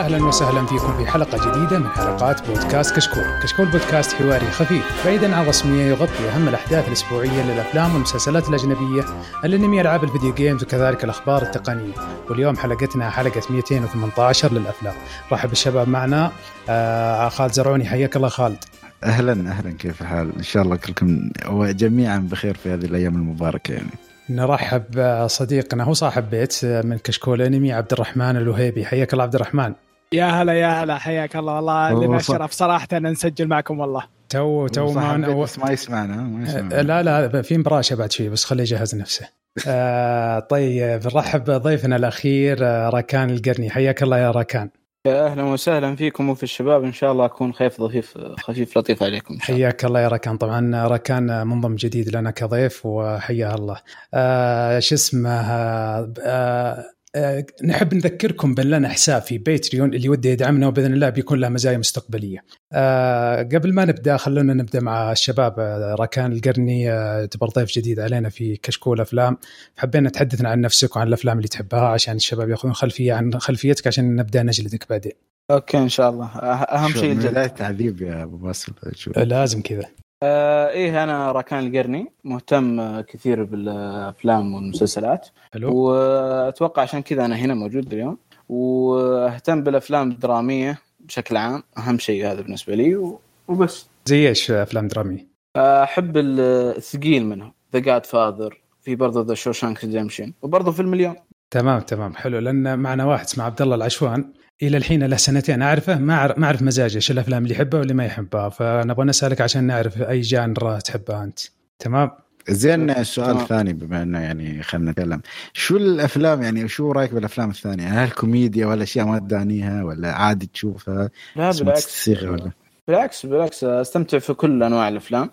أهلا وسهلا فيكم في حلقة جديدة من حلقات بودكاست كشكول، كشكول بودكاست حواري خفيف بعيدا عن الرسميه يغطي أهم الأحداث الأسبوعية للأفلام والمسلسلات الأجنبية، الأنمي، ألعاب الفيديو games وكذلك الأخبار التقنية، واليوم حلقتنا حلقة 218 للأفلام، رحب الشباب معنا آه خالد زرعوني حياك الله خالد. أهلا أهلا كيف الحال؟ إن شاء الله كلكم وجميعا بخير في هذه الأيام المباركة يعني. نرحب صديقنا هو صاحب بيت من كشكول أنمي عبد الرحمن الوهيبي حياك الله عبد الرحمن يا هلا يا هلا حياك الله. والله لنا الشرف صراحة ان نسجل معكم والله. تو تو ما بس ما يسمعنا ما يسمعنا. لا لا في مبراشه بعد شوي بس خليه يجهز نفسه. آه طيب نرحب بضيفنا الأخير راكان القرني. حياك الله يا راكان. يا أهلا وسهلا فيكم وفي الشباب. إن شاء الله أكون خفيف ضفيف خفيف لطيف عليكم. إن شاء الله. حياك الله يا ركان طبعا ركان منضم جديد لنا كضيف وحياه الله. آه شو اسمه آه آه نحب نذكركم بان لنا حساب في باتريون اللي وده يدعمنا وبإذن الله بيكون له مزايا مستقبلية. آه قبل ما نبدأ خلونا نبدأ مع الشباب آه راكان القرني آه تعتبر ضيف جديد علينا في كشكول أفلام حبينا تحدثنا عن نفسك وعن الأفلام اللي تحبها عشان الشباب ياخذون خلفية عن خلفيتك عشان نبدأ نجلدك بعدين. أوكي إن شاء الله أهم شيء الجلد تعذيب يا أبو باسل لازم كذا. آه إيه أنا راكان القرني مهتم كثير بالأفلام والمسلسلات. حلو. وأتوقع عشان كذا أنا هنا موجود اليوم. وأهتم بالأفلام الدرامية بشكل عام أهم شيء هذا بالنسبة لي وبس. زي إيش أفلام درامية؟ أحب الثقيل منهم The Godfather في برضه The Shawshank Redemption وبرضه فيلم اليوم. تمام تمام حلو. لأن معنا واحد اسمه عبد الله العشوان. إلى الحين له سنتين. أعرفه؟ ما اعرف ما أعرف مزاجه إيش الأفلام اللي يحبها واللي ما يحبها. فنبغى نسألك عشان نعرف أي genre تحبها أنت. تمام؟ زين السؤال الثاني بما إنه يعني خلينا نتكلم. شو الأفلام يعني شو رأيك بالأفلام الثانية؟ هل كوميديا ولا أشياء ما تدانيها ولا عادي تشوفها؟ لا بالعكس. ولا؟ بالعكس بالعكس أستمتع في كل أنواع الأفلام.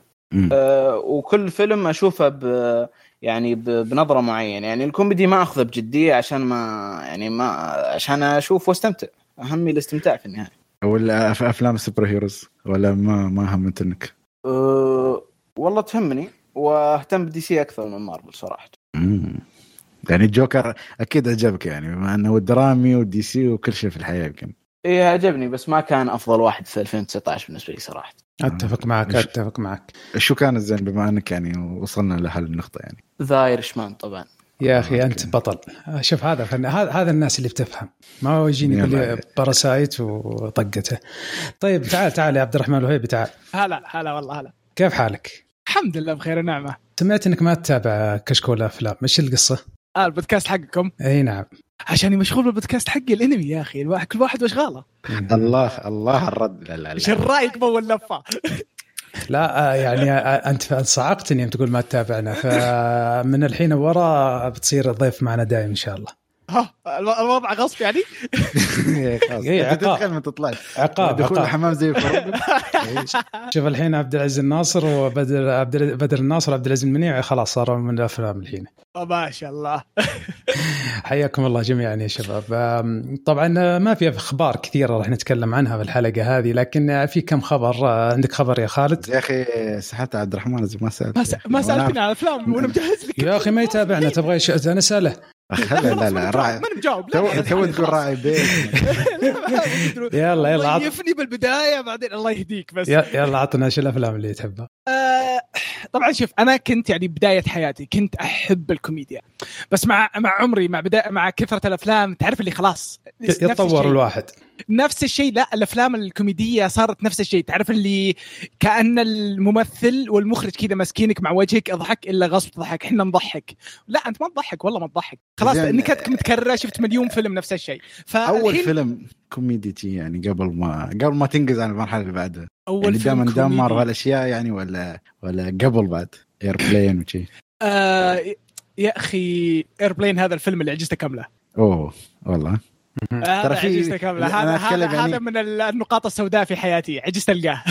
أه وكل فيلم أشوفه ب يعني بنظرة معينة. يعني الكوميدي ما أخذه بجدية عشان ما يعني ما عشان أشوف وأستمتع. أهم شي الاستمتاع في النهاية. ولا في أفلام ال superheroes؟ ولا ما ما همت إنك؟ أه والله تهمني وأهتم ب DC أكثر من مارفل صراحة. امم يعني الجوكر أكيد عجبك يعني بما إنه درامي و DC وكل شيء في الحياة يمكن. إيه عجبني بس ما كان أفضل واحد في 2019 بالنسبة لي صراحة. أتفق معك أتفق معك. شو كان الزين بما أنك يعني وصلنا لهالنقطه يعني؟ The Irishman طبعا. يا أخي أنت بطل. شوف هذا فن... هذا هذا الناس اللي بتفهم. ما هو يجيني يقول لي Parasite وطقته. طيب تعال تعال يا عبد الرحمن الوهيبي تعال. هلا هلا والله هلا. كيف حالك؟ الحمد لله بخير ونعمة. سمعت إنك ما تتابع كشكول أفلام. إيش القصة؟ آه البودكاست حقكم؟ إي نعم. عشان مشغول بالبودكاست حقي الانمي يا أخي الواحد كل واحد وأشغاله. الله الله الرد. لا لا إيش الرايق بول لفة؟ لا يعني أنت صعقتني يوم تقول ما تتابعنا فمن الحين ورا بتصير ضيف معنا دائم إن شاء الله. ها الوضع غصب يعني؟ اي عقاب. تدخل ما تطلع عقاب دخول الحمام زي شوف الحين عبد العزيز الناصر وبدر عبد بدر الناصر وعبد العزيز المنيع خلاص صاروا من الأفلام الحين. ما شاء الله. حياكم الله جميعا يا شباب. طبعا ما في أخبار كثيرة راح نتكلم عنها في الحلقة هذه لكن في كم خبر؟ عندك خبر يا خالد؟ يا أخي سحبت عبد الرحمن ما سألت. ما سألتني على الأفلام وأنا مجهز لك. يا أخي ما يتابعنا تبغى أنا اساله لا لا لا راعي. ماني مجاوب تو تو تقول راعي بيت. يلا يلا. عط... يفني بالبداية بعدين الله يهديك بس. يلا عطنا إيش الأفلام اللي تحبها. آه طبعا شوف أنا كنت يعني بداية حياتي كنت أحب الكوميديا. بس مع مع عمري مع بدايه مع كثرة الأفلام تعرف اللي خلاص يتطور الواحد. نفس الشيء لا الأفلام الكوميدية صارت نفس الشيء. تعرف اللي كأن الممثل والمخرج كذا ماسكينك مع وجهك اضحك إلا غصب تضحك إحنا نضحك. لا أنت ما تضحك والله ما تضحك. خلاص نكتك متكررة شفت مليون فيلم نفس الشيء. أول فيلم كوميدي يعني قبل ما قبل ما تنقز عن المرحلة اللي بعدها. أول يعني دائما دمر هالاشياء يعني ولا ولا قبل بعد Airplane وشي. آه يا أخي Airplane هذا الفيلم اللي عجزته كاملة. أوه والله. ترى في عجزته كامله هذا هذا, يعني... هذا من النقاط السوداء في حياتي. عجزت ألقاه.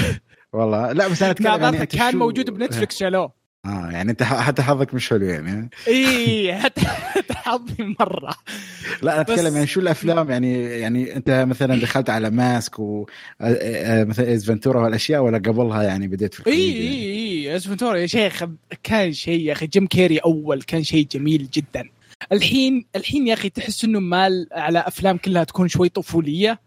والله. لا بس أنا أتكلم يعني كان شو... موجود بنتفلكس شالوه. آه يعني أنت حتى حظك مش حلو يعني. إي حتى حظي مرة. لا أنا أتكلم يعني شو الأفلام يعني يعني أنت مثلا دخلت على Mask و مثلا Ace Ventura والأشياء ولا قبلها يعني بديت في إي إي إي Ace Ventura يا شيخ. كان شيء يا أخي. جيم كيري أول كان شيء جميل جدا. الحين الحين يا أخي تحس إنه مال على أفلام كلها تكون شوي طفولية.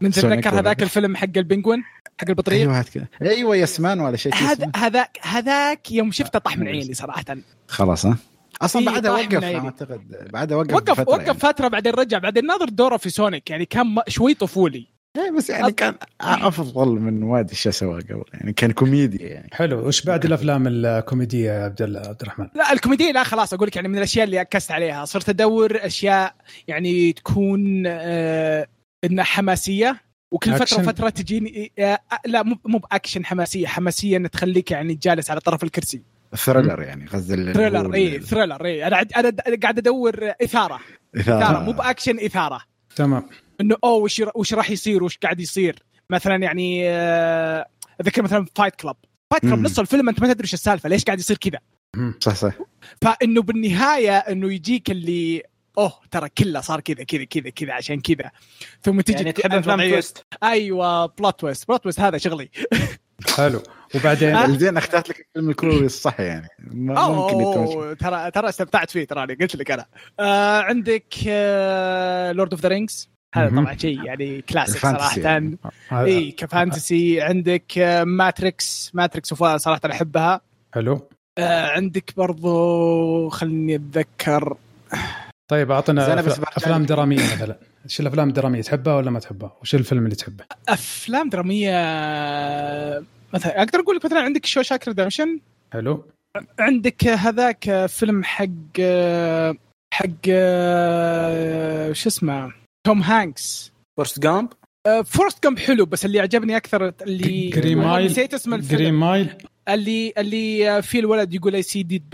من تتذكر هذاك الفيلم حق ال penguin؟ حق البطريق؟ أيوه. أيوه Yes Man ولا شيء هذا هذاك هذاك يوم شفته طاح من عيني صراحة. خلاص ها؟ أصلا إيه، بعدها وقف. أعتقد. بعدها وقف وقف فترة وقف يعني. فترة بعدين رجع بعدين ناظر دوره في سونيك يعني كان شوي طفولي. بس يعني كان أفضل من وايد اشياء سواه قبل يعني كان كوميديا يعني. حلو. وش بعد الأفلام الكوميدية يا عبد الله عبد الرحمن؟ لا الكوميديا لا خلاص أقول لك يعني من الأشياء اللي أكست عليها. صرت أدور أشياء يعني تكون آه إنها حماسية وكل فترة أكشن؟ وفترة تجيني آه لا مو مو بأكشن حماسية. حماسية ان تخليك يعني جالس على طرف الكرسي. thriller يعني قصدي thriller إي ثريلر إي. أنا أنا قاعد أدور إثارة. إثارة. إثارة مو بأكشن إثارة. تمام. إنه أوه وش وش راح يصير؟ وش قاعد يصير؟ مثلا يعني آه، اتذكر مثلا Fight Club Fight Club. نص الفيلم أنت ما تدري إيش السالفة ليش قاعد يصير كذا؟ صح صح. فإنه بالنهاية إنه يجيك اللي أوه ترى كله صار كذا كذا كذا كذا عشان كذا. ثم تجي يعني تحب أفلام twist أيوه plot twist plot twist هذا شغلي. حلو. وبعدين؟ ها؟ الزين أخترت لك الفيلم الكوري الصح يعني. ما ممكن اوه ترى ترى استمتعت فيه ترى قلت لك أنا. آه عندك آه Lord of the Rings هذا. طبعا شيء يعني كلاسيك صراحة يعني. إي ك fantasy عندك آه، Matrix Matrix وفا صراحة أحبها حلو آه، عندك برضو خلني أتذكر طيب أعطنا أفلام. درامية مثلا إيش الأفلام الدرامية تحبها ولا ما تحبها؟ وش الفيلم اللي تحبه؟ أفلام درامية مثلا أقدر أقول لك مثلا عندك شو شاك ريدمشن حلو عندك هذاك فيلم حق حق شو اسمه توم هانكس. فورست جامب؟ فورست جامب حلو بس اللي عجبني أكثر اللي جرين مايل نسيت اسم الفيلم. مايل. اللي اللي فيه الولد يقول اي سي ديد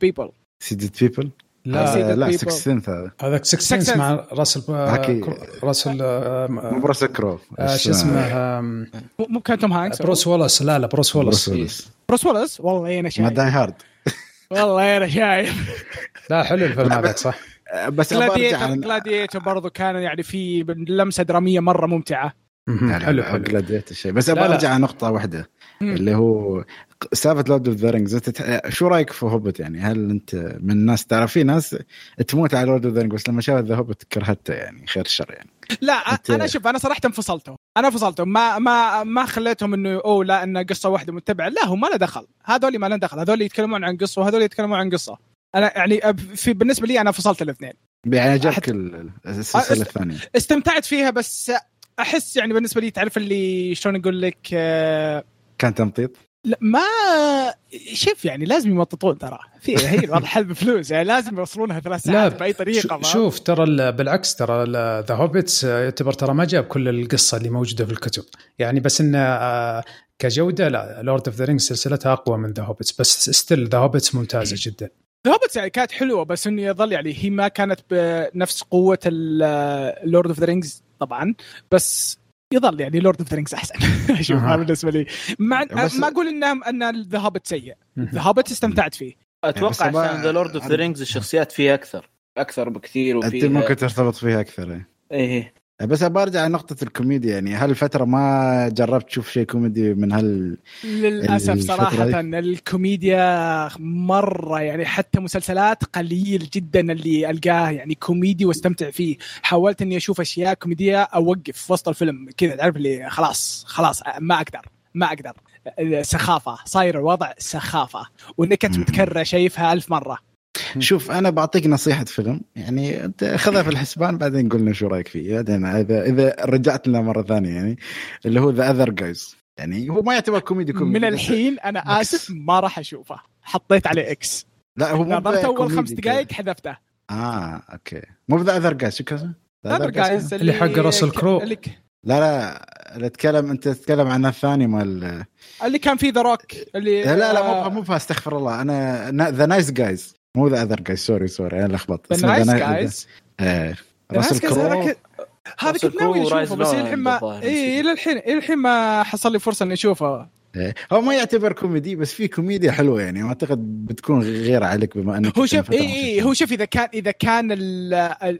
بيبل سيدد بيبل لا. Seeded لا people. سكستنث هذا. هذاك سكس سنس Sense. مع راسل. راسل آه، مو براس كرو آه، شو اسمه مو مو كان توم هانكس؟ بروس وولس. لا لا بروس بروس وولس. بروس ويلس والله أنا ما شايف. داي هارد. والله أنا شايف. لا حلو الفيلم هذاك صح؟ بس جلاديتر عن جلاديتر برضو كان يعني في لمسة درامية مرة ممتعة. حلو حلو. جلاديتر شيء. بس أبغى. أرجع على نقطه واحدة. اللي هو سالفه لورد اوف ذا رينجز شو رأيك في هوبت يعني؟ هل أنت من الناس تعرف في ناس تموت على لورد اوف ذا رينجز بس لما شافت ذا هوبت كرهته يعني خير الشر يعني. لا أنت- أنا شوف أنا صراحة انفصلتهم. أنا فصلتهم ما ما ما خليتهم إنه أوه لا ان قصة واحدة متبعة. لا هم ما له دخل. هذول ما له دخل. هذول يتكلمون عن قصة وهذول يتكلمون عن قصة. أنا يعني في بالنسبة لي أنا فصلت الاثنين. يعني عجبك السلسلة الثانية. استمتعت فيها بس أحس يعني بالنسبة لي تعرف اللي شلون أقول لك آه، كان تمطيط؟ لا ما شوف يعني لازم يمططون ترى. في هي الوضع حل بفلوس يعني لازم يوصلونها ثلاث لا ساعات بأي طريقة شو- ما. شوف ترى ال- بالعكس ترى ذا هوبيتس يعتبر ترى ما جاب كل القصة اللي موجودة في الكتب. يعني بس انه آه، كجودة لا لورد اوف ذا رينجز سلسلتها أقوى من ذا هوبيتس بس ستيل ذا هوبيتس ممتازة جدا. هوبتس يعني كانت حلوة بس إنه يظل يعني هي ما كانت بنفس قوة اللورد اوف ذا رينجز طبعا بس يظل يعني لورد اوف ذا رينجز أحسن. أشوف أها. هذا بالنسبة لي. مع بس- ما أقول انها ان ذا هوبت سيء. ذا هوبت استمتعت فيه. أتوقع أبغى- عشان ذا لورد اوف ذا رينجز الشخصيات فيه أكثر. أكثر بكثير أنت وفيه ممكن ترتبط فيها أكثر إيه. إيه. بس أبغى ارجع لنقطة الكوميديا يعني هل فترة ما جربت تشوف شيء كوميدي من هال للأسف دي. الكوميديا مرة يعني حتى مسلسلات قليل جدا اللي ألقاه يعني كوميدي واستمتع فيه حاولت إني أشوف أشياء كوميدية أوقف في وسط الفيلم كذا تعرف اللي خلاص خلاص ما أقدر ما أقدر سخافة صاير الوضع سخافة والنكت مم. متكرره شايفها ألف مرة شوف أنا بعطيك نصيحة فيلم يعني انت خذها في الحسبان بعدين قلنا شو رأيك فيه. بعدين إذا إذا رجعت لنا مرة ثانية يعني اللي هو ذا اذر جايز يعني هو ما يعتبر كوميدي كوميدي من الحين أنا آسف ما راح أشوفه. حطيت عليه إكس لا هو مو نظرت أول خمس. دقائق حذفته. آه أوكي. مو ذا اذر جايز شو كذا؟ The هذا Other Guys. جايز؟ اللي حق راسل كرو. لا لا اللي تتكلم أنت تتكلم عن الثاني مال اللي كان فيه ذا روك اللي لا لا مو مو فا- استغفر الله أنا ذا نايس جايز مو ذا اذر جايز سوري سوري أنا لخبطت ذا اسمه جايز إيه راسل Guys هذا كنت ناوي اشوفه بس الحين ما اي. إلى الحين إلى الحين ما حصل لي فرصة إني أشوفه. هو ما يعتبر كوميدي بس في كوميديا حلوة يعني أعتقد بتكون غير عليك بما أنك هو شوف اي اي. هو شوف إذا كان إذا كان ال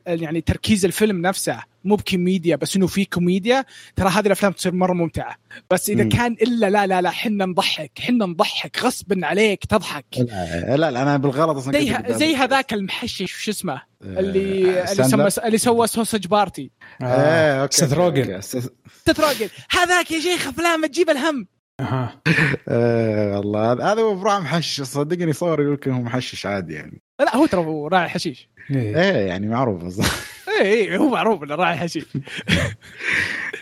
ال يعني تركيز الفيلم نفسه مو بكوميديا بس إنه في كوميديا ترى هذه الأفلام تصير مرة ممتعة بس إذا مم. كان إلا لا لا لا حنا نضحك حنا نضحك غصبا عليك تضحك لا لا, لا أنا بالغلط أصلا زي زي هذاك المحشش وش اسمه آه، اللي اللي ساندلر؟ سمى اللي سوى سوسج بارتي آه. إيه أوكي سيث روجن. هذاك يا شيخ أفلام تجيب الهم أها. آه والله. هذا- هذا هو بروح محشش صدقني صور يقول لك هو محشش عادي يعني. لا هو ترى هو راعي حشيش. إيه. إيه يعني معروف. أصلاً. اي اي هو معروف إنه راعي حشيش.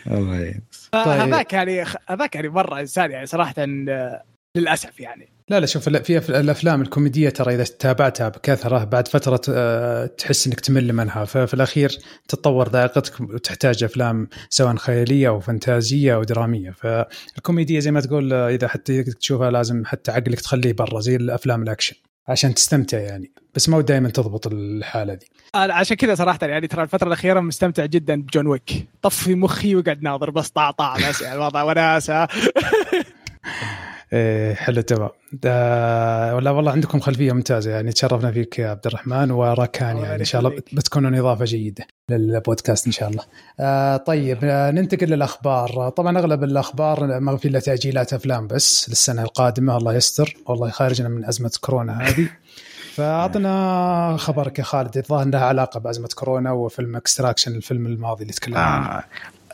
الله يعين هذاك يعني هذاك يعني مرة إنسان يعني صراحة آه، للأسف يعني. لا لا شوف في الأفلام الكوميدية ترى إذا تابعتها بكثرة بعد فترة آه، تحس إنك تمل منها. ففي الأخير تتطور ذائقتك وتحتاج أفلام سواء خيالية أو فانتازية أو درامية. فالكوميدية زي ما تقول آه، إذا حتى تشوفها لازم حتى عقلك تخليه برا زي الأفلام الأكشن عشان تستمتع يعني. بس ما دائما تضبط الحالة دي. عشان كذا صراحة يعني ترى الفترة الأخيرة مستمتع جدا بجون ويك. طفي مخي وقعد ناظر بس طاع بس يعني الوضع وناسة. إيه حلو تمام ده- ولا والله عندكم خلفية ممتازة يعني تشرفنا فيك يا عبد الرحمن وراكان يعني إن شاء الله. بتكونون إضافة جيدة للبودكاست إن شاء الله. آه طيب آه ننتقل للأخبار، طبعا أغلب الأخبار ما في إلا تأجيلات أفلام بس للسنة القادمة الله يستر والله يخرجنا من أزمة كورونا هذه. فأعطنا خبرك يا خالد الظاهر لها علاقة بأزمة كورونا وفيلم اكستراكشن الفيلم الماضي اللي تكلمنا عنه. آه.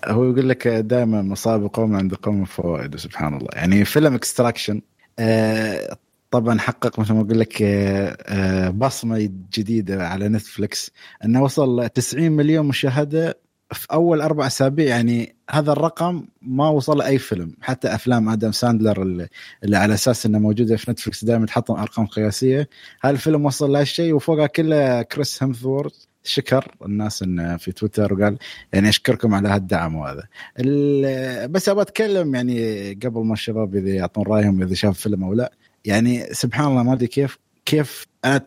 هو يقول لك دائما مصاب قوم عند قوم فوائد سبحان الله. يعني فيلم اكستراكشن آه طبعا حقق مثل ما أقول لك آه آه بصمة جديدة على نتفلكس إنه وصل 90 مليون مشاهدة في أول أربع أسابيع. يعني هذا الرقم ما وصل أي فيلم حتى أفلام آدم ساندلر اللي, على أساس انه موجودة في نتفلكس دائما تحط أرقام قياسية. هذا الفيلم وصل لهالشيء وفوقها كله كريس هيمثورث شكر الناس انه في تويتر وقال يعني أشكركم على هالدعم وهذا. بس أبغى أتكلم يعني قبل ما الشباب إذا يعطون رأيهم إذا شاف فيلم أو لا. يعني سبحان الله ما أدري كيف كيف أنا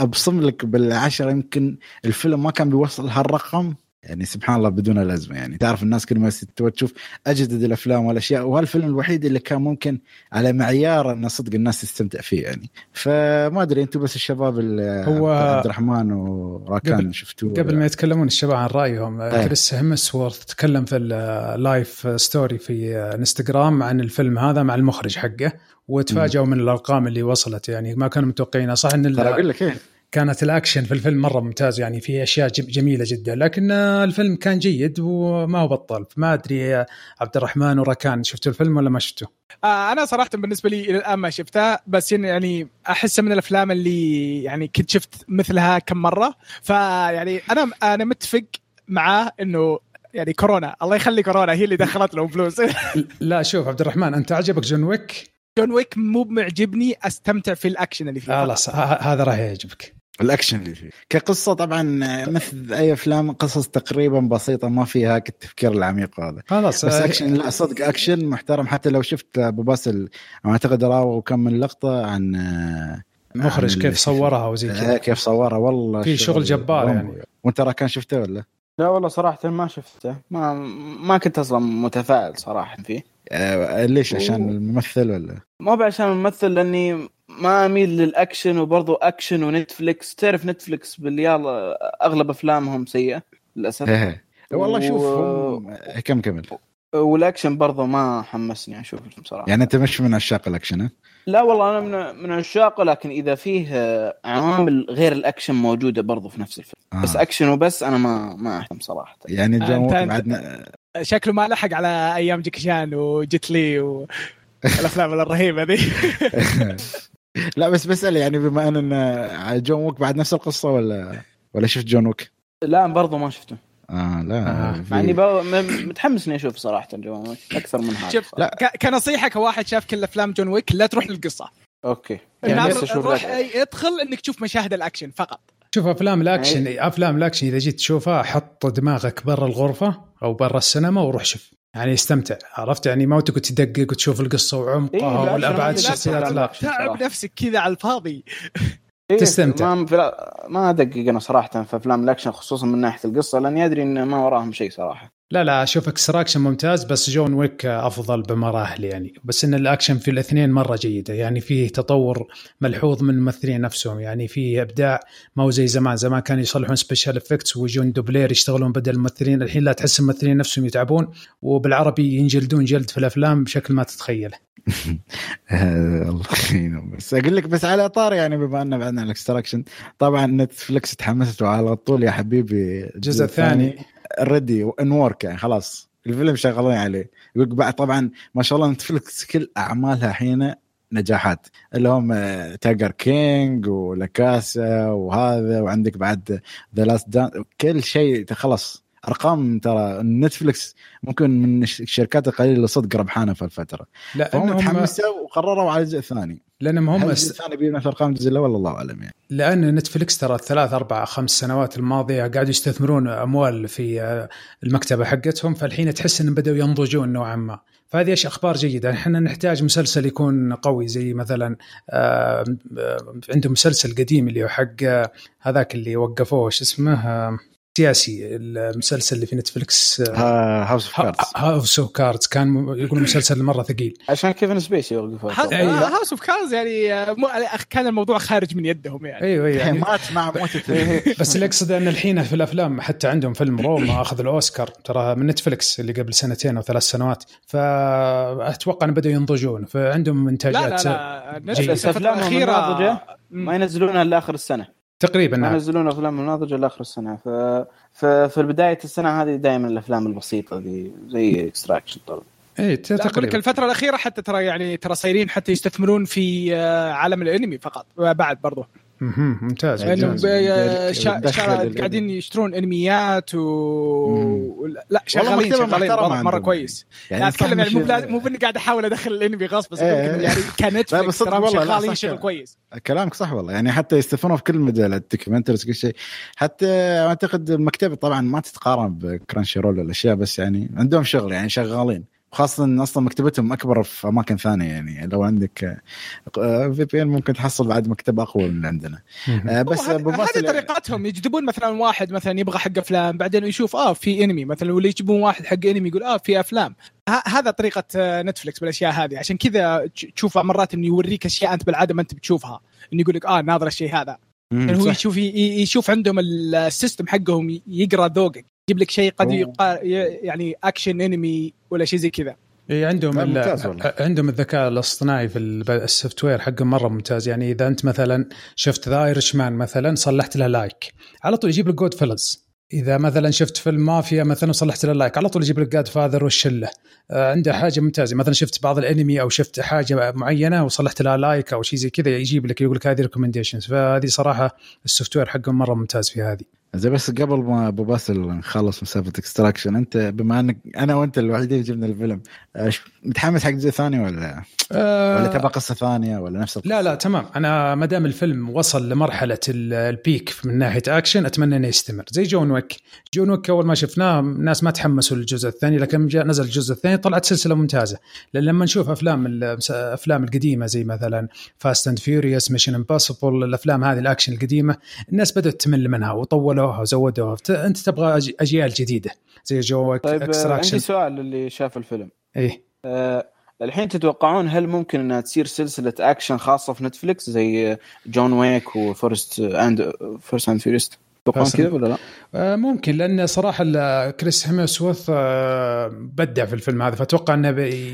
أبصم لك بالعشرة يمكن الفيلم ما كان بيوصل هالرقم. يعني سبحان الله بدون الازمه يعني. تعرف الناس كل ما تبغى تشوف أجدد الأفلام والأشياء وهالفيلم الوحيد اللي كان ممكن على معيار أن صدق الناس تستمتع فيه يعني. فما أدري أنتم بس الشباب ال- هو- عبد الرحمن وراكان شفتوه؟ قبل ما يتكلمون الشباب عن رأيهم إيه. كريس هيمسورث تكلم في اللايف ستوري في انستغرام عن الفيلم هذا مع المخرج حقه وتفاجئوا من الأرقام اللي وصلت يعني. ما كانوا متوقعينها صح إن ترى أقول لك إيه كانت الأكشن في الفيلم مرة ممتاز يعني في أشياء جم- جميلة جدا لكن الفيلم كان جيد وما هو بطال فما أدري يا عبد الرحمن وراكان شفتوا الفيلم ولا ما شفتوه؟ آه أنا صراحة بالنسبة لي إلى الآن ما شفتها بس يعني احسها من الأفلام اللي يعني كنت شفت مثلها كم مرة فيعني أنا أنا متفق معاه إنه يعني كورونا الله يخلي كورونا هي اللي دخلت له فلوس لا شوف عبد الرحمن أنت عجبك جون ويك؟ جون ويك مو معجبني أستمتع في الأكشن اللي فيه خلاص هذا راح يعجبك الأكشن اللي فيه كقصة طبعا مثل أي أفلام قصص تقريبا بسيطة ما فيها التفكير العميق هذا خلاص بس آه، أكشن لا صدق أكشن محترم حتى لو شفت أبو باسل أعتقد راوغ كم من لقطة عن آه، المخرج عن كيف صورها وزي آه، كذا كيف صورها والله في شغل جبار. يعني. وأنت ترى كان شفته ولا؟ لا والله صراحة ما شفته ما ما كنت أصلا متفائل صراحة فيه ليش عشان. الممثل ولا؟ مو بعشان الممثل لأني ما أميل للأكشن وبرضو أكشن ونتفليكس. تعرف نتفليكس بالريال أغلب أفلامهم سيئة للأسف. إيه والله شوف و- هم كم كمل؟ والأكشن برضو ما حمسني أشوف الفيلم صراحة. يعني أنت مش من عشاق الأكشن ها؟ لا والله أنا من من عشاقه لكن إذا فيه آه، عوامل غير الأكشن موجودة برضو في نفس الفيلم. آه. بس أكشن وبس أنا ما ما اهتم صراحة. يعني ويك أنت- بعدنا شكله ما لحق على أيام جاكي شان وجيت لي والافلام الرهيبة ذي لا بس بسأل يعني بما أن جون ويك بعد نفس القصة ولا ولا شفت جون ويك؟ لا برضو ما شفته آه لا آه. مع إني متحمس اني أشوف صراحة جون ويك أكثر من هذا شوف لا. ك- كنصيحة كواحد شاف كل أفلام جون ويك لا تروح للقصة أوكي يعني يعني روح ادخل إنك تشوف مشاهد الأكشن فقط شوف أفلام الأكشن يعني أفلام الأكشن إذا جيت تشوفها حط دماغك برا الغرفة أو برا السينما وروح شوف يعني استمتع عرفت يعني ما تقعد تدقق وتشوف القصة إيه، وعمقها بالعكس، والابعاد الشخصيات. لا تعب. نفسك كذا على الفاضي إيه، تستمتع. ما في ما أدقق أنا صراحة في أفلام الأكشن خصوصا من ناحية القصة لأني أدري إن ما وراهم شيء صراحة لا لا أشوف Extraction ممتاز بس جون ويك أفضل بمراحل يعني. بس إن الأكشن في الاثنين مرة جيدة يعني فيه تطور ملحوظ من الممثلين نفسهم. يعني في إبداع ما هو زي زمان. زمان كانوا يصلحون special effects ويجون دوبلير يشتغلون بدل الممثلين. الحين لا تحس الممثلين نفسهم يتعبون وبالعربي ينجلدون جلد في الأفلام بشكل ما تتخيله. الله يعينهم بس أقول لك بس على إطار يعني بما انه بعدنا ال Extraction طبعا نتفلكس تحمست على طول يا حبيبي. الجزء الثاني. ready إن work يعني خلاص. الفيلم شغالين عليه. يقول بعد طبعا ما شاء الله نتفلكس كل أعمالها حين نجاحات. اللي هم تايجر كينج ولاكاسا وهذا وعندك بعد ذا لاست دانس كل شيء خلاص. أرقام ترى نتفلكس ممكن من الشركات القليلة اللي صدق ربحانة في الفترة. فهم تحمسوا وقرروا على الجزء الثاني لأنهم هم الجزء الثاني بنفس ارقام الجزء الأول الله؟ أعلم يعني. لأن نتفلكس ترى الثلاث أربع خمس سنوات الماضية قاعدوا يستثمرون أموال في المكتبة حقتهم فالحين تحس إنهم بدأوا ينضجون نوعا ما. فهذه إيش أخبار جيدة. إحنا نحتاج مسلسل يكون قوي زي مثلا عندهم مسلسل قديم اللي هو حق هذاك اللي وقفوه شو اسمه؟ سياسي المسلسل اللي في نتفلكس House of Cards House of Cards كان يقول مسلسل مرة ثقيل. عشان كيفن سبيسي يوقف هاوس of Cards يعني كان الموضوع خارج من يدهم يعني. أيوه أيوه يعني. مات مع موتة بس اللي اقصد أن الحين في الأفلام حتى عندهم فيلم روما أخذ الأوسكار ترى من نتفلكس اللي قبل سنتين أو ثلاث سنوات. فأتوقع أن بدأوا ينضجون. فعندهم إنتاجات لا لا لا الفترة الاخيره ما ينزلونها إلا آخر السنة. تقريبا نعم. ينزلون أفلام ناضجه لآخر السنة. ف... ففي بداية السنة هذه دائما الأفلام البسيطة دي زي Extraction طبعا. اي تقريبا. الفترة الأخيرة حتى ترى يعني ترى صايرين حتى يستثمرون في عالم الأنمي فقط بعد برضه ممتاز يعني شا... شا... قاعدين يشترون أنميات و... لا شغالين شغالين. مره, مرة كويس. يعني أتكلم يعني مو بلا... مو بإني قاعد أحاول أدخل الأنمي غصب بس إيه يعني كنتفلكس ترى شغالين شغل كويس. كلامك صح والله. يعني حتى يستثمرون في كل مجال ال documentaries كل شيء. حتى أعتقد المكتبة طبعا ما تتقارن بكرانشي رول الاشياء بس يعني عندهم شغل يعني شغالين. خاصة إن أصلا مكتبتهم أكبر في أماكن ثانية يعني. لو عندك VPN ممكن تحصل بعد مكتبة أقوى من عندنا. بس هذه طريقتهم. يجذبون مثلا واحد مثلا يبغى حق أفلام بعدين يشوف آه في أنمي. مثلا ولا يجيبون واحد حق أنمي يقول آه في أفلام. هذا طريقة نتفلكس بالأشياء هذه. عشان كذا تشوف مرات إنه يوريك أشياء أنت بالعادة ما أنت بتشوفها. إنه يقول لك آه ناظر الشيء هذا. يعني هو يشوف يشوف عندهم ال system حقهم يقرأ ذوقك. يجيب لك شيء قد يقال يعني اكشن انمي ولا شيء زي كذا. إي عندهم عندهم الذكاء الاصطناعي في ال software حقهم مرة ممتاز. يعني إذا أنت مثلا شفت The Irishman مثلا صلحت له like على طول يجيب لك Goodfellas إذا مثلا شفت فيلم مافيا مثلا وصلحت له like على طول يجيب لك Godfather والشلة. آه عنده حاجة ممتازة. مثلا شفت بعض الانمي أو شفت حاجة معينة وصلحت لها like أو شيء زي كذا يجيب لك يقول لك هذه recommendations فهذه صراحة ال software حقهم مرة ممتاز في هذه. زي بس قبل ما أبو باسل نخلص مسافه Extraction أنت بما أنك أنا وأنت الوحيدين جبنا الفيلم متحمس حق جزء ثاني ولا؟ أه ولا تبغى قصة ثانية ولا نفس القصة؟ لا لا تمام. أنا ما دام الفيلم وصل لمرحلة ال peak من ناحية اكشن أتمنى إنه يستمر. زي جون ويك. جون ويك أول ما شفناه الناس ما تحمسوا للجزء الثاني لكن جاء نزل الجزء الثاني طلعت سلسلة ممتازة. لأن لما نشوف أفلام الافلام القديمة زي مثلا Fast and Furious Mission Impossible الأفلام هذه الأكشن القديمة الناس بدأت تمل منها وطولوها وزودوها. انت تبغى أجيال جديدة زي جون ويك طيب عندي سؤال للي شاف الفيلم. إيه. أه الحين تتوقعون هل ممكن إنها تصير سلسلة أكشن خاصة في نتفلكس زي جون ويك و Fast and Fast and Furious تتوقعون كذا ولا لا؟ ممكن لأن صراحة كريس هيمسوورث بدع في الفيلم هذا فأتوقع إنه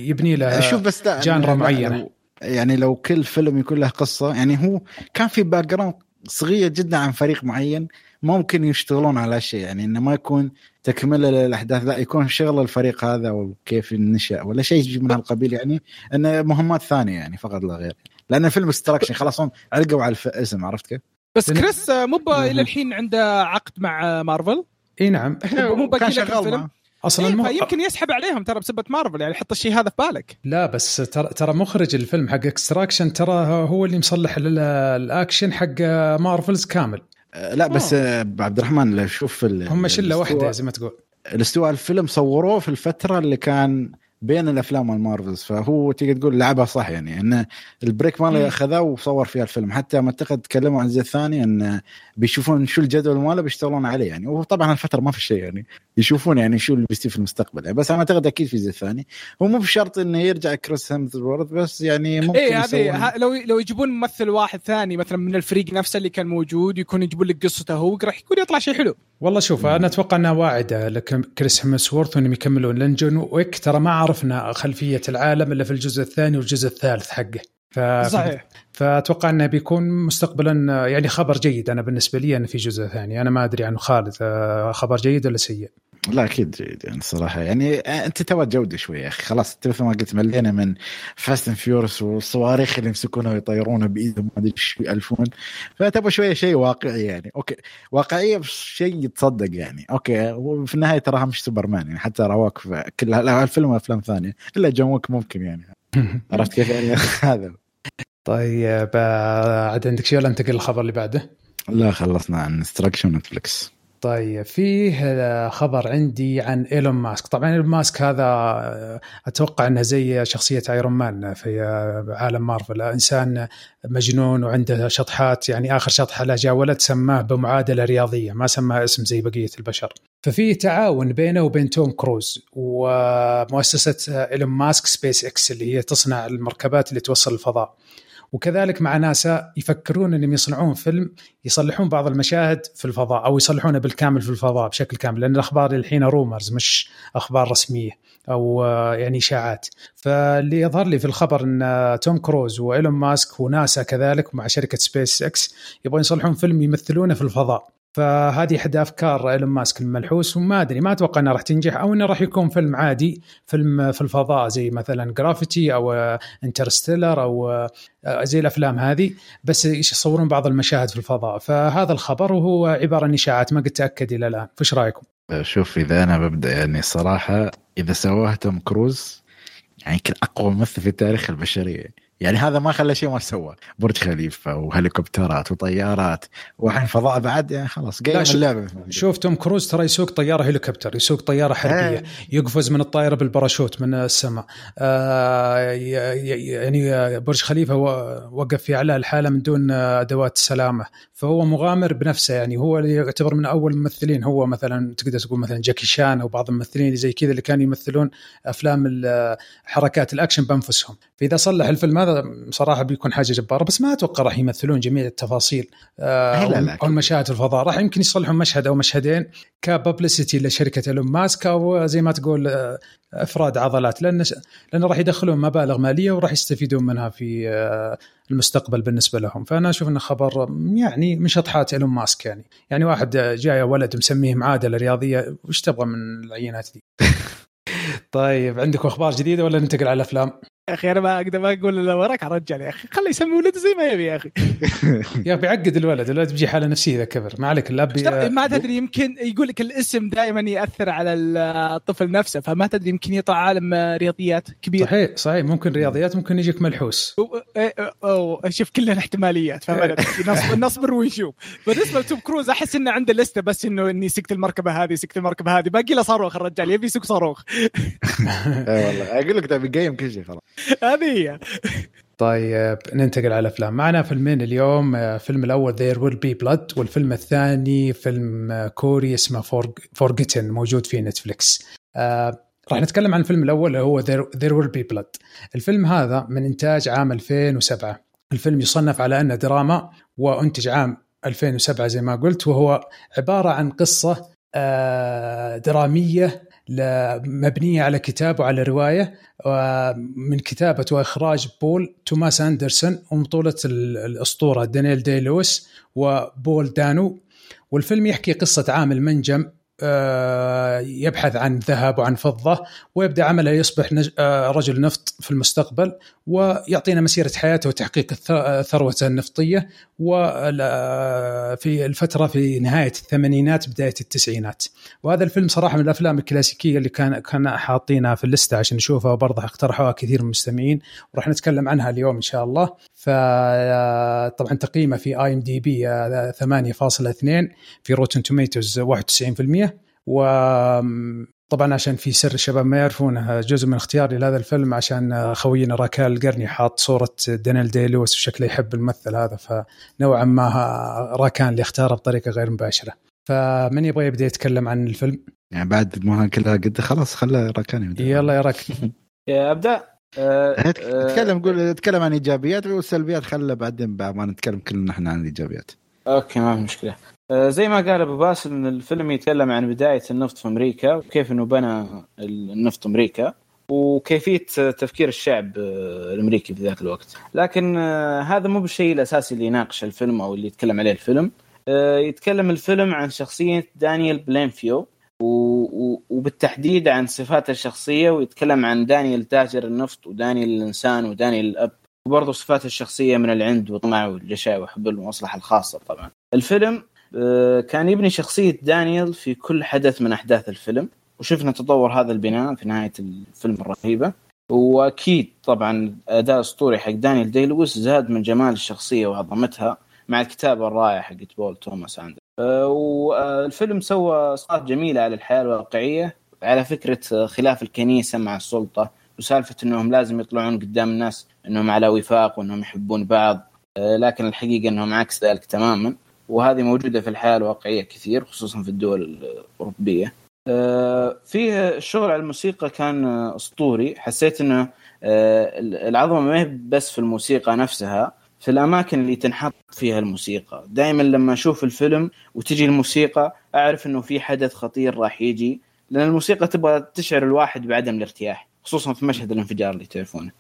يبني له شوف بس genre معينة. يعني لو كل فيلم يكون له قصة يعني هو كان في background صغير جدا عن فريق معين ممكن يشتغلون على شيء يعني إنه ما يكون تكملة للأحداث لا يكون شغل الفريق هذا وكيف نشأ ولا شيء من هالقبيل يعني إنه مهمات ثانية يعني فقط لا غير. لأن الفيلم اكستراكشن خلاص هم علقوا على الاسم عرفت كيف؟ بس كريس مو إلى الحين عنده عقد مع مارفل؟ إي نعم. مو باقي لك الفيلم؟ أصلا إيه فيمكن يسحب عليهم ترى بسبه مارفل يعني حط الشيء هذا في بالك. لا بس ترى ترى مخرج الفيلم حق اكستراكشن ترى هو اللي مصلح الأكشن حق مارفلز كامل. لا بس أوه. عبد الرحمن لو شوف هم شلة واحدة زي ما تقول. الاستوديو الفيلم صوروه في الفترة اللي كان بين الأفلام والمارفلز فهو تقدر تقول لعبها صح يعني انه ال break ماله أخذه وصور فيها الفيلم. حتى ما أعتقد تكلموا عن الجزء الثاني انه بيشوفون شو الجدول ماله بيشتغلون عليه يعني. وطبعا الفترة ما في شيء يعني. يشوفون يعني شو اللي بيصير في المستقبل. يعني بس أنا أعتقد أكيد في جزء ثاني. هو مو بشرط إنه يرجع كريس هيمسورث بس يعني ممكن إيه هذه لو لو يجيبون ممثل واحد ثاني مثلا من الفريق نفسه اللي كان موجود يكون يجيبون لك قصته هو راح يكون يطلع شيء حلو. والله شوف أنا أتوقع إنها واعدة لكريس هيمسورث وإنهم يكملون. لأن جون ويك ترى ما عرفنا خلفية العالم إلا في الجزء الثاني والجزء الثالث حقه. ف... صحيح. فأتوقع إنه بيكون مستقبلا يعني خبر جيد أنا بالنسبة لي انه في جزء ثاني. أنا ما أدري عنه خالد آه، خبر جيد ولا سيء. لا أكيد جيد يعني الصراحه يعني آه، أنت تبغى جودة شوي يا أخي. خلاص أنت مثل ما قلت ملينا من فاست اند فيورس والصواريخ اللي يمسكونها ويطيرونها بايدهم ما أدري إيش يألفون. فتبغى شوية شيء واقعي يعني. أوكي واقعية بس شيء يتصدق يعني. أوكي وفي النهاية تراها مش سوبرمان يعني. حتى رواك في كل الفيلم وافلام ثانية. إلا جون ويك ممكن يعني. عرفت كيف يعني؟ هذا. طيب آه، عاد عندك شيء ولا أنتقل للخبر اللي بعده؟ لا خلصنا عن اكستراكشن نتفلكس طيب فيه آه، خبر عندي عن إيلون ماسك. طبعا إيلون ماسك هذا آه، أتوقع إنه زي شخصية ايرون مان في آه، عالم مارفل إنسان مجنون وعنده شطحات يعني آخر شطحة له جاه ولد سماه بمعادلة رياضية ما سماه اسم زي بقية البشر. ففي تعاون بينه وبين توم كروز ومؤسسة إيلون ماسك سبيس إكس اللي هي تصنع المركبات اللي توصل الفضاء. وكذلك مع ناسا يفكرون أنهم يصنعون فيلم يصلحون بعض المشاهد في الفضاء أو يصلحونه بالكامل في الفضاء بشكل كامل لأن الأخبار الحين rumors مش أخبار رسمية أو آه، يعني إشاعات. فاللي يظهر لي في الخبر إن آه، توم كروز وإيلون ماسك وناسا كذلك مع شركة سبيس إكس يبغون يصلحون فيلم يمثلونه في الفضاء. فهذه إحدى أفكار إيلون ماسك الملحوس وما أدري ما أتوقع انها راح تنجح أو إنه راح يكون فيلم عادي فيلم في الفضاء زي مثلا جرافيتي أو انترستيلر أو زي الأفلام هذه بس يصورون بعض المشاهد في الفضاء. فهذا الخبر وهو عبارة عن إشاعات ما قد تأكد إلى الآن. فايش رأيكم؟ شوف إذا أنا ببدأ يعني صراحة إذا سواها توم كروز يعني يمكن أقوى ممثل في تاريخ البشرية. يعني هذا ما خلى شيء ما سوى. برج خليفة وهليكوبترات وطيارات. والحين فضاء بعد يعني خلاص لا، قايم اللعبة. شوف توم كروز ترى يسوق طيارة هليكوبتر يسوق طيارة حربية. يقفز من الطائرة بالباراشوت من السماء. آه يعني آه، برج خليفة وقف في اعلى الحالة من دون آه، أدوات سلامة. فهو مغامر بنفسه يعني. هو اللي يعتبر من أول الممثلين. هو مثلا تقدر تقول مثلا جاكي شان أو بعض الممثلين اللي زي كذا اللي كانوا يمثلون أفلام حركات الأكشن بأنفسهم. فإذا صلح الفيلم هذا صراحة بيكون حاجة جبارة بس ما أتوقع راح يمثلون جميع التفاصيل آه، لا، لا، أو المشاهد في الفضاء. راح يمكن يصلحون مشهد أو مشهدين كببلسيتي لشركة إيلون ماسك أو زي ما تقول آه، أفراد عضلات لأن لأن راح يدخلون مبالغ مالية وراح يستفيدون منها في آه، المستقبل بالنسبة لهم. فأنا أشوف انه خبر يعني من شطحات إيلون ماسك يعني. يعني واحد جاي ولد مسميه معادله رياضية وش تبغى من العينات دي؟ طيب عندكم أخبار جديدة ولا ننتقل على الأفلام؟ يا أخي أنا ما أقدر ما أقول إلا وراك على الرجال يا أخي. خليه يسمي ولده زي ما يبي يا أخي. يا بيعقد الولد الولد بيجي حالة نفسية إذا كبر. ما عليك الأب ما تدري يمكن يقول لك الاسم دائما يأثر على الطفل نفسه فما تدري يمكن يطلع عالم رياضيات كبير. صحيح صحيح. ممكن رياضيات ممكن يجيك ملحوس. أو شوف كل الاحتماليات فما نصبر, نصبر ونشوف. بالنسبة لتوم كروز أحس إنه عنده لستة بس إنه إني سقت المركبة هذه سقت المركبة هذه. باقي له صاروخ الرجال يبي يسوق صاروخ. اي والله. أقول لك تبي قايم كل شيء خلاص. هذه هي. طيب ننتقل على الافلام معنا فيلمين اليوم. الفيلم الأول There Will Be Blood. والفيلم الثاني فيلم كوري اسمه Forgotten موجود في نتفليكس آه راح نتكلم عن الفيلم الأول اللي هو There Will Be Blood. الفيلم هذا من إنتاج عام 2007 الفيلم يصنف على أنه دراما وانتج عام 2007 زي ما قلت وهو عبارة عن قصة آه، درامية مبنيه على كتاب وعلى رواية آه، من كتابة وإخراج بول توماس أندرسون وبطوله ال- الأسطورة دانيال دي لويس وبول دانو. والفيلم يحكي قصة عامل منجم آه، يبحث عن ذهب وعن فضة ويبدأ عمله يصبح آه، رجل نفط في المستقبل ويعطينا مسيرة حياته وتحقيق الث- ثروته النفطية. وفي الفترة في نهاية الثمانينات بداية التسعينات. وهذا الفيلم صراحة من الأفلام الكلاسيكية اللي كان كان حاطينها في اللسته عشان نشوفها وبرضه اقترحوها كثير من المستمعين. وراح نتكلم عنها اليوم إن شاء الله. فطبعا تقييمه في اي ام دي بي 8.2 في روتن توميتوز 91% و طبعا عشان في سر الشباب ما يعرفونه جزء من اختياري لهذا الفيلم عشان خوينا راكان القرني حاط صورة دانيال داي لويس وشكله يحب الممثل هذا فنوعا ما راكان اللي اختاره بطريقة غير مباشرة. فمن يبغى يبدأ يتكلم عن الفيلم؟ يعني بعد ما كلها قد خلاص خلى راكان يبدأ. يلا يا يا أبدأ. آه، آه، تكلم قول تكلم عن إيجابيات والسلبيات خلى بعدين بعد ما نتكلم كلنا إحنا عن الإيجابيات. أوكي ما في مشكلة. زي ما قال أبو باسل إن الفيلم يتكلم عن بداية النفط في أمريكا وكيف إنه بنى النفط أمريكا وكيفية تفكير الشعب آه، الأمريكي في ذاك الوقت. لكن آه، هذا مو بالشيء الأساسي اللي يناقش الفيلم أو اللي يتكلم عليه الفيلم. آه، يتكلم الفيلم عن شخصية دانيال بلاينفيو وبالتحديد عن صفاته الشخصية ويتكلم عن دانيال تاجر النفط ودانيال الإنسان ودانيال الأب وبرضه صفاته الشخصية من العند والطمع والجشع وحب المصلحة الخاصة طبعا. الفيلم آه، كان يبني شخصية دانيال في كل حدث من أحداث الفيلم وشفنا تطور هذا البناء في نهاية الفيلم الرهيبة. وأكيد طبعا أداء أسطوري حق دانيال دي لويس زاد من جمال الشخصية وعظمتها مع الكتابة الرائعة حقت بول توماس اندرسون آه، والفيلم سوى إسقاط جميله على الحياة الواقعية على فكرة آه، خلاف الكنيسة مع السلطة وسالفة إنهم لازم يطلعون قدام الناس إنهم على وفاق وإنهم يحبون بعض آه، لكن الحقيقة إنهم عكس ذلك تماما. وهذه موجودة في الحياة الواقعية كثير خصوصا في الدول الأوروبية. آه، فيه الشغل على الموسيقى كان أسطوري. حسيت إنه آه، العظمة ما هي بس في الموسيقى نفسها في الأماكن اللي تنحط فيها الموسيقى. دائما لما أشوف الفيلم وتجي الموسيقى أعرف إنه في حدث خطير راح يجي لأن الموسيقى تبغى تشعر الواحد بعدم الارتياح خصوصا في مشهد الانفجار اللي تعرفونه.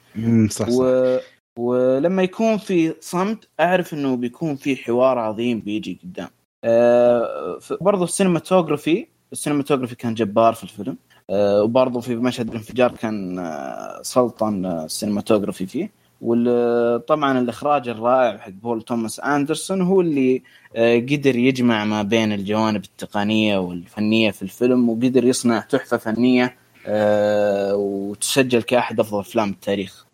صح صح. و... ولما يكون في صمت أعرف إنه بيكون في حوار عظيم بيجي قدام. آه ف- برضو ال cinematography ال cinematography كان جبار في الفيلم. آه وبرضو في مشهد الانفجار كان آه سلطن آه، ال cinematography فيه. وطبعا الإخراج الرائع حق بول توماس أندرسون هو اللي آه، قدر يجمع ما بين الجوانب التقنية والفنية في الفيلم وقدر يصنع تحفة فنية آه، وتسجل كأحد أفضل أفلام التاريخ. آه،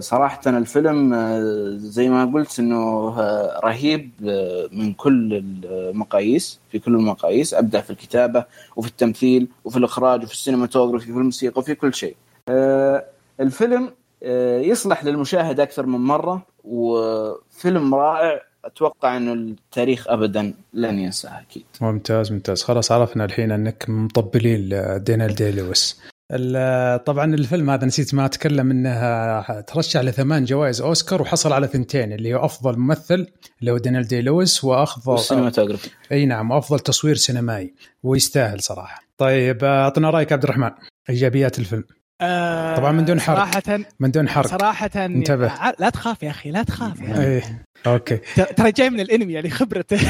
صراحة الفيلم آه، زي ما قلت إنه آه، رهيب آه، من كل المقاييس في كل المقاييس ابدع في الكتابة وفي التمثيل وفي الإخراج وفي السينماتوجرافي وفي الموسيقى وفي كل شيء. آه، الفيلم آه، يصلح للمشاهد أكثر من مرة وفيلم رائع أتوقع إنه التاريخ ابدا لن ينساه أكيد. ممتاز ممتاز خلاص عرفنا الحين إنك مطبلين لدانيال داي لويس طبعا الفيلم هذا نسيت ما أتكلم انه ترشح لثمان جوائز أوسكار وحصل على ثنتين اللي هو أفضل ممثل اللي هو دانيال داي لويس وأفضل. إي نعم وافضل تصوير سينمائي ويستاهل صراحة. طيب أعطنا رأيك عبد الرحمن. إيجابيات الفيلم. آه طبعاً من دون حرق. صراحة من دون حرق صراحة انتبه. لا تخاف يا أخي لا تخاف يا. إيه أوكي ترى جاي من الانمي يعني خبرته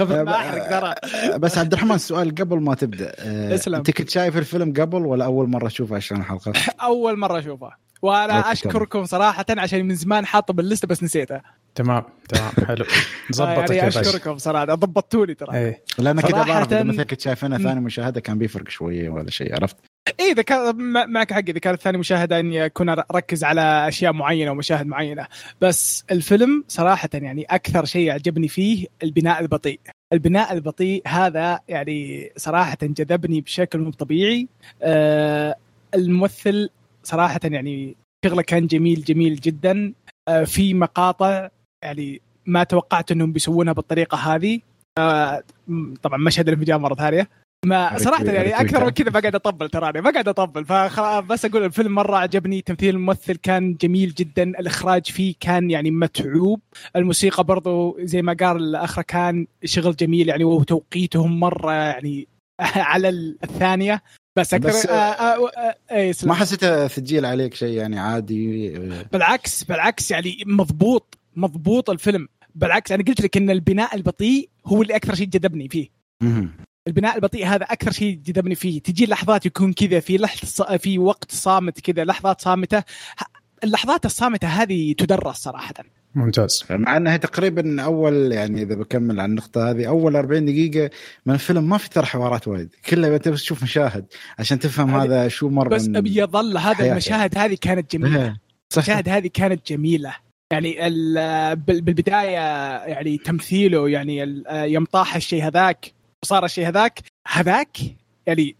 ما ما احرق ترى بس عبد الرحمن سؤال قبل ما تبدأ آه، اسلم. أنت كنت شايف الفيلم قبل ولا أول مرة اشوفه عشان الحلقة؟ أول مرة أشوفه وأنا أشكركم صراحة عشان من زمان حاطه باللسته بس نسيته تمام تمام حلو ظبطك يعني أشكركم صراحة ضبطتوني ترى إيه لأن كذا بعرف إذا مثلا كنت شايفينه م. ثاني مشاهدة كان بيفرق شوية ولا شيء عرفت؟ اي إذا كان مع- معك حق إذا كانت ثاني مشاهدة إني أكون أركز على أشياء معينة ومشاهد معينة. بس الفيلم صراحة يعني أكثر شيء عجبني فيه البناء البطيء. البناء البطيء هذا يعني صراحة جذبني بشكل مو طبيعي. آه الممثل صراحة يعني شغله كان جميل جميل جدا. آه في مقاطع يعني ما توقعت إنهم بيسوونها بالطريقة هذه. آه طبعا مشهد الانفجار مرة ثانية. ما صراحة يعني أكثر من. كذا ما قاعد أطبل تراني ما قاعد أطبل فخلاص بس أقول الفيلم مرة عجبني تمثيل الممثل كان جميل جدا الإخراج فيه كان يعني متعوب الموسيقى برضو زي ما قال الأخ كان شغل جميل يعني وتوقيتهم مرة يعني على الثانية بس أكثر بس- آه آه آه آه يسلم. ما حسيت ثقيل عليك شيء يعني عادي بالعكس بالعكس يعني مضبوط مضبوط الفيلم بالعكس أنا قلت لك إن البناء البطيء هو اللي أكثر شيء جذبني فيه. البناء البطيء هذا أكثر شيء جذبني فيه. تجي لحظات يكون كذا في لحظة في وقت صامت كذا لحظات صامتة. اللحظات الصامتة هذه تدرس صراحة. ممتاز. مع إنها تقريبا أول يعني إذا بكمل عن النقطة هذه أول 40 دقيقة من الفيلم ما في ترى حوارات وايد. كلها انت بس تشوف مشاهد عشان تفهم هذا شو مر بس من- أبي يظل هذا. المشاهد هذه كانت جميلة. إيه، المشاهد هذه كانت جميلة. يعني ال- بال- بالبداية يعني تمثيله يعني ال- يوم طاح الشيء هذاك وصار الشيء هذاك هذاك يعني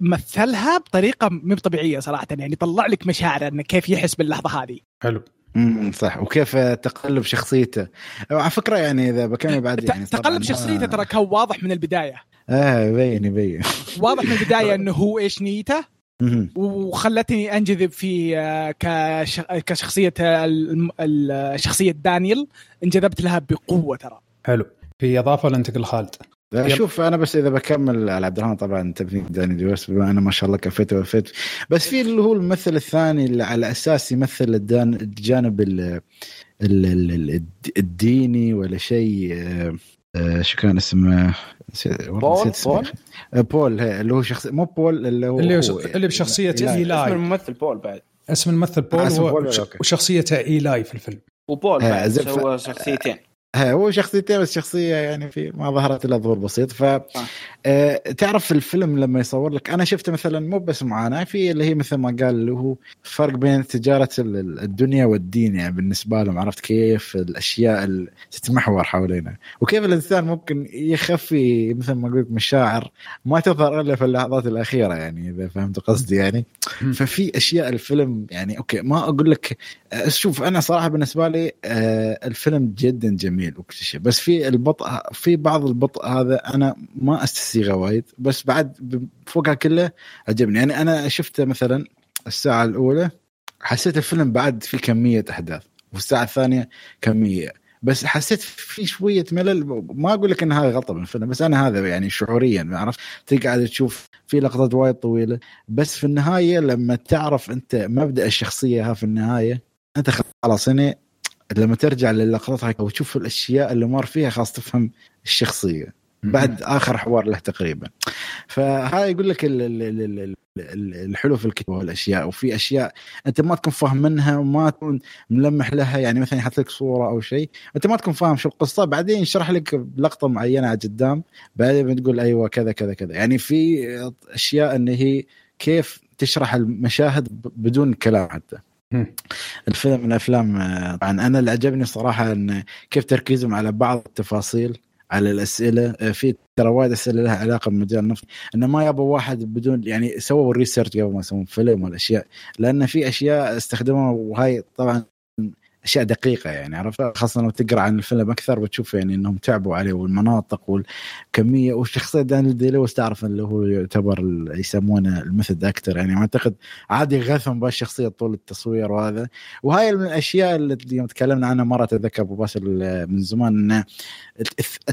مثلها بطريقة مو طبيعية صراحة يعني طلع لك مشاعر انه كيف يحس باللحظة هذه. حلو. امم صح. وكيف تقلب شخصيته. على فكرة يعني إذا بكمل بعد يعني تقلب شخصيته ترى كان واضح من البداية. آه يبين يبين واضح من البداية إنه هو إيش نيته. وخلتني أنجذب في آه، كش... كشخصية الشخصيه دانيال انجذبت لها بقوة ترى. حلو. في إضافة ولا ننتقل خالد؟ شوف أنا بس إذا بكمل على عبد الرحمن طبعا تبني داني دويس بما أنا ما شاء الله كفيت وفيت. بس في اللي هو الممثل الثاني اللي على أساس يمثل الدان الجانب ال ال ال ال الديني ولا شيء آه، آه، شو كان اسمه؟ بول؟ بول؟ آه، بول اللي هو شخص مو بول اللي هو اللي, هو اللي بشخصية لا، اسم ايلاي الممثل بول بعد. اسم الممثل بول اسم و- بول،. وشخصيته إيلاي في الفيلم. وبول آه، بعد سوى شخصيتين. هو شخصيتين بس شخصية يعني في ما ظهرت إلا ظهور بسيط. ف آه تعرف الفيلم لما يصور لك؟ أنا شفته مثلا مو بس معاناه في اللي هي مثل ما قال اللي هو فرق بين تجارة ال- ال- الدنيا والدين يعني بالنسبة لهم عرفت كيف الأشياء اللي تتمحور حوالينا وكيف الإنسان ممكن يخفي مثل ما قلت مشاعر ما تظهر إلا في اللحظات الأخيرة يعني إذا فهمت قصدي يعني. ففي أشياء الفيلم يعني أوكي ما أقول لك آه، شوف أنا صراحة بالنسبة لي آه، الفيلم جدا جميل. وكل شيء بس في البطء في بعض البطء هذا أنا ما أستسيغه وايد بس بعد فوقها كله عجبني. يعني أنا شفته مثلا الساعة الأولى حسيت الفيلم بعد في كمية أحداث والساعة الثانية كمية. بس حسيت في شوية ملل ما أقول لك إن هذا غلطة من الفيلم بس أنا هذا يعني شعوريا عرفت؟ تقعد تشوف في لقطات وايد طويلة. بس في النهاية لما تعرف أنت مبدأ الشخصية ها في النهاية أنت خلاص هنا لما ترجع للقطات هاي وتشوف الأشياء اللي مر فيها خلاص تفهم الشخصية. بعد آخر حوار له تقريبا. فهذا يقول لك ال- ال- ال- ال- ال- الحلو في الكتاب والأشياء. وفي أشياء أنت ما تكون فاهم منها وما تكون ملمح لها يعني مثلا يحط لك صورة أو شيء أنت ما تكون فاهم شو القصة. بعدين يشرح لك بلقطه معينة قدام بعدين بتقول أيوه كذا كذا كذا. يعني في أشياء إن هي كيف تشرح المشاهد بدون كلام حتى. الفيلم من الأفلام آه، طبعا أنا اللي عجبني صراحة إن كيف تركيزهم على بعض التفاصيل على الأسئلة آه، في ترى وايد أسئلة لها علاقة بمجال النفط انه ما يبغى واحد بدون يعني سووا ال research قبل ما يسوون فيلم والأشياء لأن في أشياء استخدموها وهاي طبعا أشياء دقيقة يعني عرفت؟ خاصة لو تقرأ عن الفيلم أكثر بتشوف يعني إنهم تعبوا عليه والمناطق والكمية والشخصية دانيال داي لويس تعرف اللي هو يعتبر يسمونه ال method actor يعني. أعتقد عادي غثهم بالشخصيه طول التصوير وهذا. وهاي من الأشياء اللي يوم تكلمنا عنها مرة اتذكر أبو باسل من زمان إنه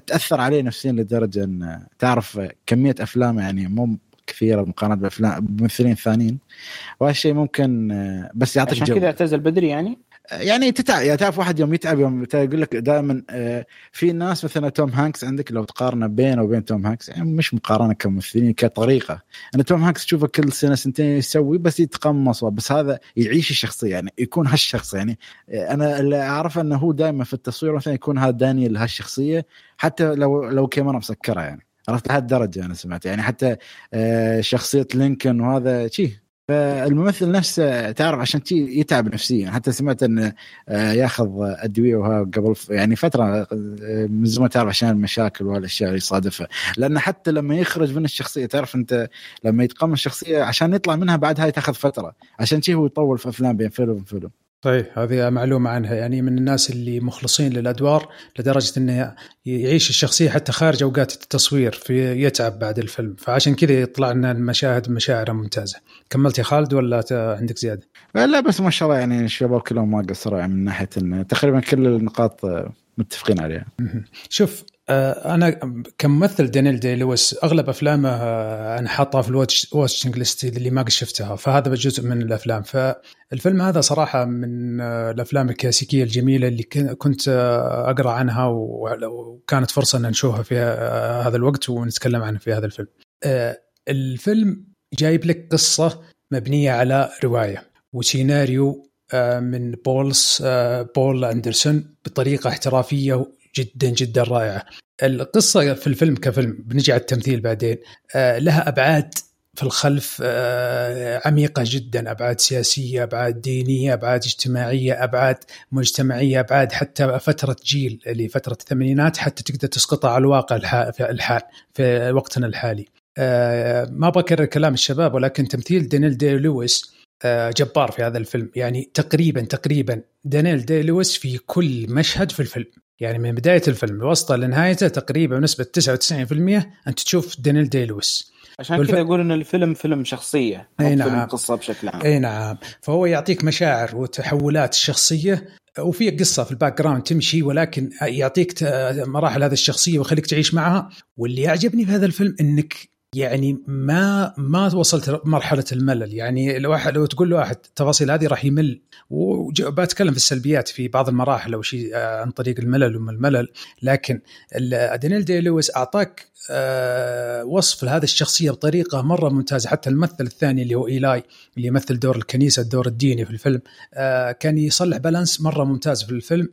تاثر عليه نفسيا لدرجة إن تعرف كمية أفلام يعني مو كثيرة مقارنة بافلام بممثلين ثانيين. وهالشيء ممكن بس يعطيك عشان جو كذا اعتزل بدري يعني. يعني تتعب يعني تعرف واحد يوم يتعب يوم يقول لك دائما في ناس مثلا توم هانكس عندك لو تقارنه بينه وبين توم هانكس يعني مش مقارنة كممثلين كطريقة. أن توم هانكس تشوفه كل سنة سنتين يسوي بس يتقمص بس هذا يعيش الشخصية يعني يكون هالشخص يعني آه، أنا اللي أعرفه أنه هو دائما في التصوير مثلا يكون هذا دانيال هالشخصية حتى لو لو كاميرا مسكرة يعني. عرفت؟ لهالدرجة أنا سمعت يعني حتى آه، شخصية لينكولن وهذا شي. فالممثل نفسه تعرف عشان يتعب نفسيا. حتى سمعت انه آه، ياخذ أدوية وها قبل يعني فترة آه، من زمان تعرف عشان المشاكل والاشياء اللي يصادفها. لأن حتى لما يخرج من الشخصية تعرف أنت لما يتقمص الشخصية عشان يطلع منها بعد هاي تاخذ فترة. عشان شي هو يطول في أفلام بين فيلم وفيلم. طيب هذه معلومة عنها. يعني من الناس اللي مخلصين للأدوار لدرجة أنه يعيش الشخصية حتى خارج أوقات التصوير في يتعب بعد الفيلم. فعشان كذا يطلع لنا المشاهد مشاعره ممتازة. كملت يا خالد ولا عندك زيادة؟ لا بس ما شاء الله يعني الشباب كلهم ما قصروا يعني من ناحية انه تقريبا كل النقاط متفقين عليها. شوف أنا كممثل دانيل داي لويس أغلب أفلامه آه، أنا حاطها في ال watch watching list اللي ما قد شفتها فهذا جزء من الأفلام فالفيلم هذا صراحة من آه، الأفلام الكلاسيكية الجميلة اللي كن- كنت آه، أقرأ عنها وكانت فرصة إن نشوفها في آه، هذا الوقت ونتكلم عنها في هذا الفيلم. آه، الفيلم جايب لك قصة مبنية على رواية وسيناريو آه، من بول اس آه، بول أندرسون بطريقة احترافية جدا جدا رائعة. القصة في الفيلم كفيلم بنجي على التمثيل بعدين. آه، لها أبعاد في الخلف آه، عميقة جدا. أبعاد سياسية أبعاد دينية أبعاد اجتماعية أبعاد مجتمعية أبعاد حتى فترة جيل اللي فتره الثمانينات حتى تقدر تسقطها على الواقع الحال في وقتنا الحالي. آه، ما بكرر كلام الشباب ولكن تمثيل دانيل دي لويس جبار في هذا الفيلم. يعني تقريبا تقريبا دانيل دي لويس في كل مشهد في الفيلم. يعني من بداية الفيلم لوسطه لنهايته تقريبا بنسبة 99% أنت تشوف دانيل داي لويس. عشان والف- كذا أقول إن الفيلم فيلم شخصية أي أي نعم. فيلم قصة بشكل عام. أي نعم. فهو يعطيك مشاعر وتحولات الشخصية وفي قصة في ال background تمشي ولكن يعطيك مراحل هذه الشخصية ويخليك تعيش معها. واللي يعجبني في هذا الفيلم إنك يعني ما ما وصلت مرحلة الملل. يعني لو واحد لو تقول له واحد التفاصيل هذه راح يمل. وبتكلم في السلبيات في بعض المراحل أو شيء آه، عن طريق الملل وما الملل. لكن دانيل دي لويس أعطاك آه، وصف لهذه الشخصية بطريقة مرة ممتازة. حتى الممثل الثاني اللي هو إيلاي اللي يمثل دور الكنيسة الدور الديني في الفيلم آه، كان يصلح بالانس مرة ممتاز في الفيلم.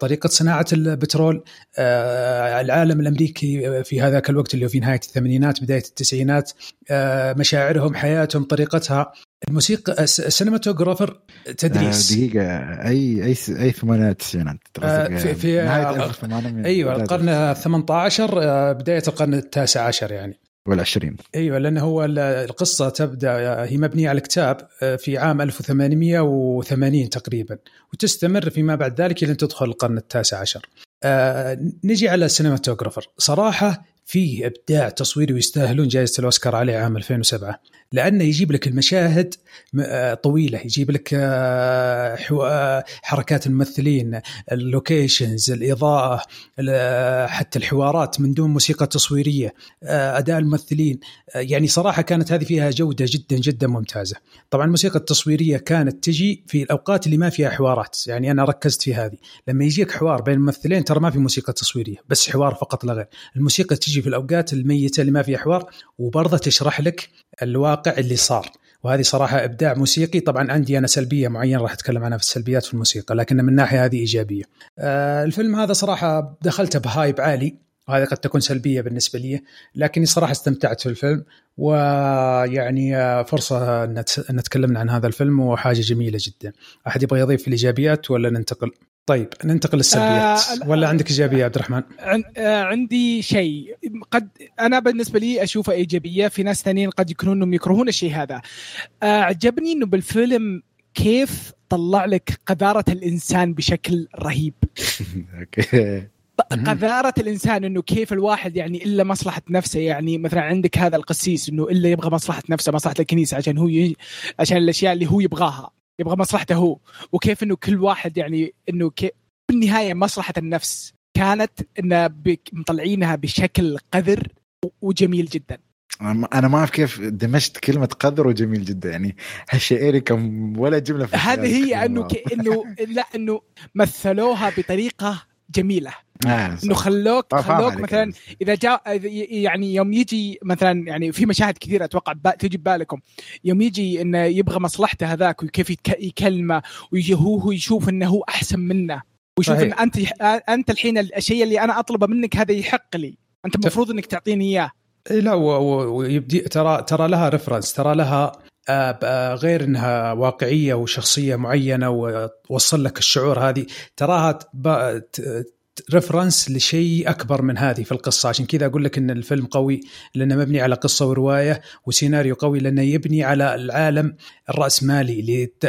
طريقة صناعة البترول العالم الأمريكي في هذاك الوقت اللي هو في نهاية الثمانينات بداية التسعينات آه، مشاعرهم حياتهم طريقتها. الموسيقى الس- ال cinematographer تدريس. آه، دقيقة. أي أي أي ثمانينات التسعينات؟ آه، في- في- آه، 1800 أيوه بداية القرن ال 18 آه، بداية القرن التاسع عشر يعني. والعشرين. أيوه لأن هو ال- القصة تبدأ هي مبنية على كتاب آه، في عام 1880 تقريبا. وتستمر فيما بعد ذلك أن تدخل القرن التاسع عشر. آه، نجي على ال cinematographer صراحة في إبداع تصويري ويستاهلون جائزة الأوسكار عليه عام 2007 لأنه يجيب لك المشاهد آه، طويلة يجيب لك آه، آه، حركات الممثلين اللوكيشنز الإضاءة ال- حتى الحوارات من دون موسيقى تصويرية أداء الممثلين يعني صراحة كانت هذه فيها جودة جدا جدا ممتازة. طبعا الموسيقى التصويرية كانت تجي في الأوقات اللي ما فيها حوارات يعني أنا ركزت في هذه. لما يجيك حوار بين الممثلين ترى ما في موسيقى تصويرية بس حوار فقط لا غير. الموسيقى تجي في الأوقات الميتة اللي ما فيها حوار وبرضه تشرح لك الواقع اللي صار. وهذه صراحة إبداع موسيقي. طبعا عندي أنا سلبية معينة راح أتكلم عنها في السلبيات في الموسيقى لكن من ناحية هذه إيجابية. آه الفيلم هذا صراحة دخلته بهايب عالي. وهذه قد تكون سلبية بالنسبة لي لكني صراحة استمتعت في الفيلم. ويعني آه، فرصة أن نت- أن تكلمنا عن هذا الفيلم وحاجة جميلة جدا. أحد يبغى يضيف الإيجابيات ولا ننتقل؟ طيب ننتقل للسلبيات آه، ولا عندك إيجابية يا عبد الرحمن؟ عن- آه، عندي شيء. قد أنا بالنسبة لي أشوفه إيجابية. في ناس ثانيين قد يكونون انهم يكرهون الشيء هذا. آه، عجبني إنه بالفيلم كيف طلع لك قذارة الإنسان بشكل رهيب. أوكي. مهم. قذارة الإنسان إنه كيف الواحد يعني إلا مصلحة نفسه. يعني مثلا عندك هذا القسيس إنه إلا يبغى مصلحة نفسه مصلحة الكنيسة عشان هو ي... عشان الأشياء اللي هو يبغاها. يبغى مصلحته هو وكيف إنه كل واحد يعني إنه كي... بالنهاية مصلحة النفس كانت انه. مطلعينها بشكل قذر وجميل جدا أنا ما- أعرف كيف دمجت كلمة قدر وجميل جدا يعني هالشيء كم ولا جملة في هذه هي إنه. إنه لا إنه مثلوها بطريقة جميلة آه،. إنه خلوك آه، خلوك مثلا يعني. إذا جاء يعني يوم يجي مثلا يعني في مشاهد كثيرة أتوقع تجي ببالكم يوم يجي إنه يبغى مصلحته هذاك وكيف يكلمه وهو هو يشوف إنه هو أحسن منه ويشوف إن صحيح. انت أنت الحين الشيء اللي أنا أطلبه منك هذا يحق لي أنت المفروض إنك تعطيني إياه إيه لا ويبدي ترى ترى لها reference ترى لها غير إنها واقعية وشخصية معينة ووصل لك الشعور هذه. تراها reference لشيء أكبر من هذه في القصة عشان كذا أقول لك إن الفيلم قوي لأنه مبني على قصة ورواية وسيناريو قوي لأنه يبني على العالم الرأسمالي لت-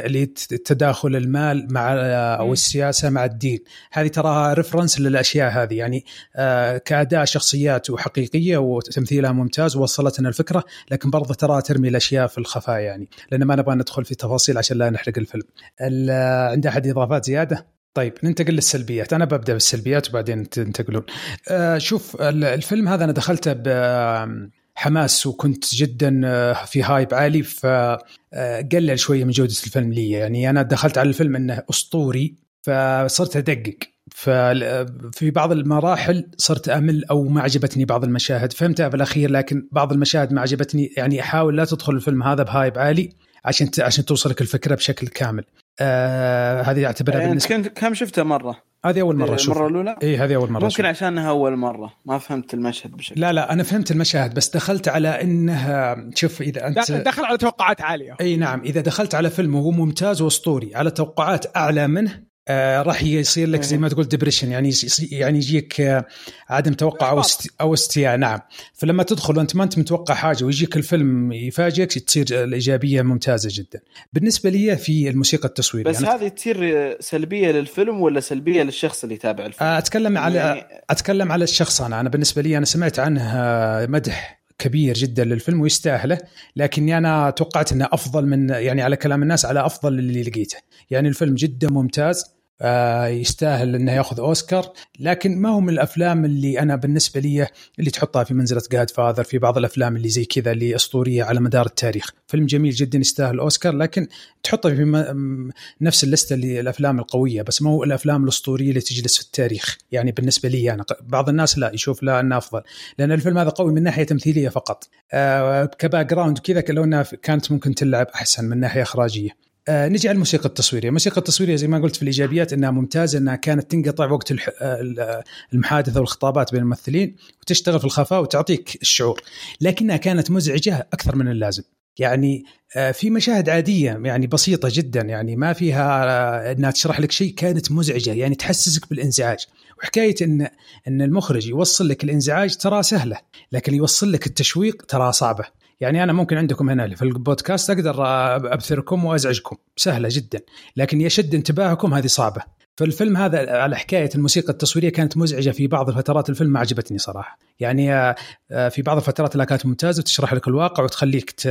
لتداخل المال مع أو. السياسة مع الدين هذه تراها ريفرنس للأشياء هذه يعني آه، كاداء شخصيات وحقيقية وتمثيلها ممتاز ووصلت لنا الفكرة لكن برضه ترى ترمي الأشياء في الخفاء يعني لأن ما نبغى ندخل في تفاصيل عشان لا نحرق الفيلم. ال- عند أحد إضافات زيادة؟ طيب ننتقل للسلبيات. أنا ببدأ بالسلبيات وبعدين تنتقلون آه، شوف ال- الفيلم هذا أنا دخلته بحماس وكنت جدا آه، في هايب عالي فقلل شوية من جودة الفيلم لي. يعني أنا دخلت على الفيلم إنه أسطوري فصرت أدقق. ففي بعض المراحل صرت أمل أو ما عجبتني بعض المشاهد. فهمتها بالاخير لكن بعض المشاهد ما عجبتني. يعني أحاول لا تدخل الفيلم هذا بهايب عالي عشان عشان توصلك الفكرة بشكل كامل. آه هذه أعتبرها يعني بالنسبة كنت كم شفته مرة؟ هذه أول مرة أشوفها المره الأولى؟ اي هذه أول مرة ممكن أشوفها. عشانها أول مرة ما فهمت المشهد بشكل لا لا أنا فهمت المشاهد بس دخلت على إنها شوف إذا انت دخل على توقعات عالية إي نعم إذا دخلت على فيلم وهو ممتاز وأسطوري على توقعات أعلى منه آه راح يصير لك زي ما تقول depression يعني يعني يجيك آه عدم توقع أو است أو استياء نعم. فلما تدخل وأنت ما أنت متوقع حاجة ويجيك الفيلم يفاجئك تصير الإيجابية ممتازة جدا. بالنسبة لي في الموسيقى التصويرية بس هذه تصير سلبية للفيلم ولا سلبية للشخص اللي يتابع الفيلم؟ آه أتكلم على يعني... أتكلم على الشخص أنا. أنا بالنسبة لي أنا سمعت عنه مدح كبير جدا للفيلم ويستاهله لكني أنا توقعت إنه أفضل من يعني على كلام الناس على أفضل اللي لقيته. يعني الفيلم جدا ممتاز. آه، يستاهل إنه ياخذ أوسكار. لكن ما هو من الأفلام اللي أنا بالنسبة لي اللي تحطها في منزلة جاد فاذر في بعض الأفلام اللي زي كذا اللي أسطورية على مدار التاريخ. فيلم جميل جدا يستاهل أوسكار لكن تحطه في نفس اللسته اللي الافلام القوية بس ما هو الأفلام الأسطورية اللي تجلس في التاريخ. يعني بالنسبة لي أنا بعض الناس لا يشوف لا أنه أفضل لأن الفيلم هذا قوي من ناحية تمثيلية فقط. آه كباك جراوند وكذا لو إنها كانت ممكن تلعب أحسن من ناحية إخراجية. آه نجي على الموسيقى التصويرية، الموسيقى التصويرية زي ما قلت في الإيجابيات إنها ممتازة إنها كانت تنقطع وقت المحادثة والخطابات بين الممثلين وتشتغل في الخفاء وتعطيك الشعور، لكنها كانت مزعجة أكثر من اللازم. يعني آه في مشاهد عادية يعني بسيطة جدا يعني ما فيها آه، إنها تشرح لك شيء كانت مزعجة. يعني تحسسك بالإنزعاج. وحكاية إن إن المخرج يوصل لك الإنزعاج ترى سهلة لكن يوصل لك التشويق ترى صعبة. يعني أنا ممكن عندكم هنا في البودكاست أقدر أبثركم وأزعجكم. سهلة جدا. لكن يشد انتباهكم هذه صعبة. فالفيلم هذا على حكاية الموسيقى التصويرية كانت مزعجة في بعض الفترات الفيلم ما عجبتني صراحة. يعني آه، في بعض الفترات لا كانت ممتازة وتشرح لك الواقع وتخليك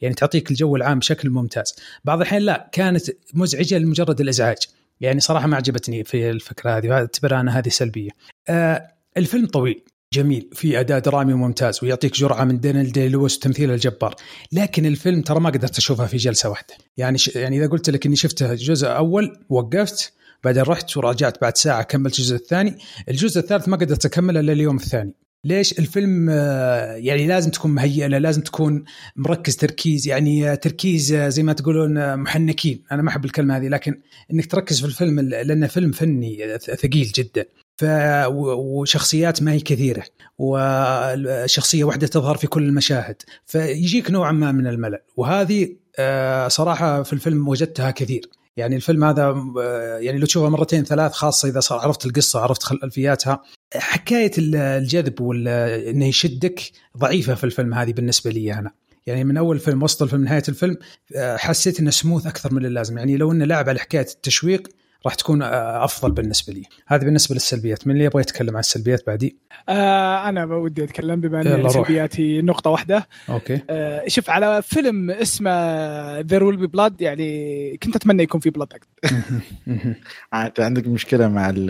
يعني تعطيك الجو العام بشكل ممتاز. بعض الأحيان لا كانت مزعجة لمجرد الإزعاج. يعني صراحة ما عجبتني في الفكرة هذه اعتبرها أنا هذه سلبية. آه، الفيلم طويل. جميل. في اداء درامي ممتاز ويعطيك جرعة من دانيال دي لويس وتمثيل الجبار. لكن الفيلم ترى ما قدرت أشوفها في جلسة واحدة. يعني ش... يعني إذا قلت لك إني شفته جزء أول وقفت بعدين رحت ورجعت بعد ساعة كملت الجزء الثاني. الجزء الثالث ما قدرت أكمله إلا اليوم الثاني. ليش الفيلم آه، يعني لازم تكون مهيئ له لازم تكون مركز تركيز. يعني آه، تركيز آه، زي ما تقولون محنكين. أنا ما أحب الكلمة هذه لكن إنك تركز في الفيلم لأنه فيلم فني ثقيل جدا. وشخصيات ما هي كثيرة وشخصية واحدة تظهر في كل المشاهد فيجيك نوعا ما من الملل. وهذه آه، صراحة في الفيلم وجدتها كثير. يعني الفيلم هذا آه، يعني لو تشوفه مرتين ثلاث خاصة إذا صار عرفت القصة عرفت خلفياتها حكاية الجذب وانه يشدك ضعيفة في الفيلم هذه بالنسبة لي أنا. يعني من أول فيلم وسط الفيلم نهاية الفيلم آه، حسيت إنه سموث أكثر من اللازم. يعني لو إنه لعب على حكاية التشويق راح تكون آه، أفضل بالنسبة لي. هذا بالنسبة للسلبيات. من اللي يبغى يتكلم عن السلبيات بعدي؟ آه أنا ودي أتكلم بما أن سلبياتي نقطة واحدة. okay. آه شوف على فيلم اسمه There Will Be Blood يعني كنت أتمنى يكون في blood انت عندك مشكلة مع ال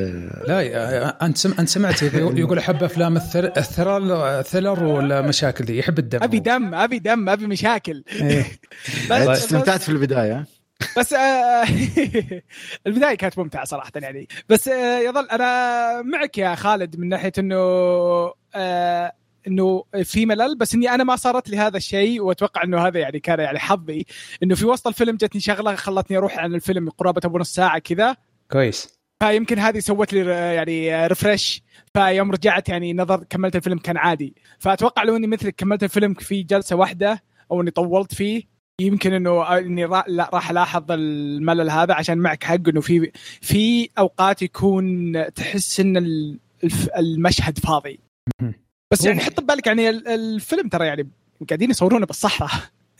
لا آه، أنت سم... أنت سمعت يقول أحب أفلام الثر... الثرر الثرر والمشاكل دي؟ يحب الدم. أبي دم أبي دم أبي مشاكل. إيه. بس استمتعت في البداية. بس آه البداية كانت ممتعة صراحة يعني. بس آه يظل أنا معك يا خالد من ناحية إنه آه إنه في ملل بس إني أنا ما صارت لي هذا الشيء وأتوقع إنه هذا يعني كان يعني حظي إنه في وسط الفيلم جتني شغلة خلتني أروح عن الفيلم قرابة أبو نص ساعة كذا. كويس. فيمكن هذه سوت لي يعني ريفرش فيوم رجعت يعني نظر كملت الفيلم كان عادي. فأتوقع لو إني مثلك كملت الفيلم في جلسة واحدة أو إني طولت فيه يمكن إنه إني راح ألاحظ الملل هذا عشان معك حق إنه في في أوقات يكون تحس إن المشهد فاضي. بس يعني حط ببالك يعني الفيلم ترى يعني قاعدين يصورونه بالصحراء.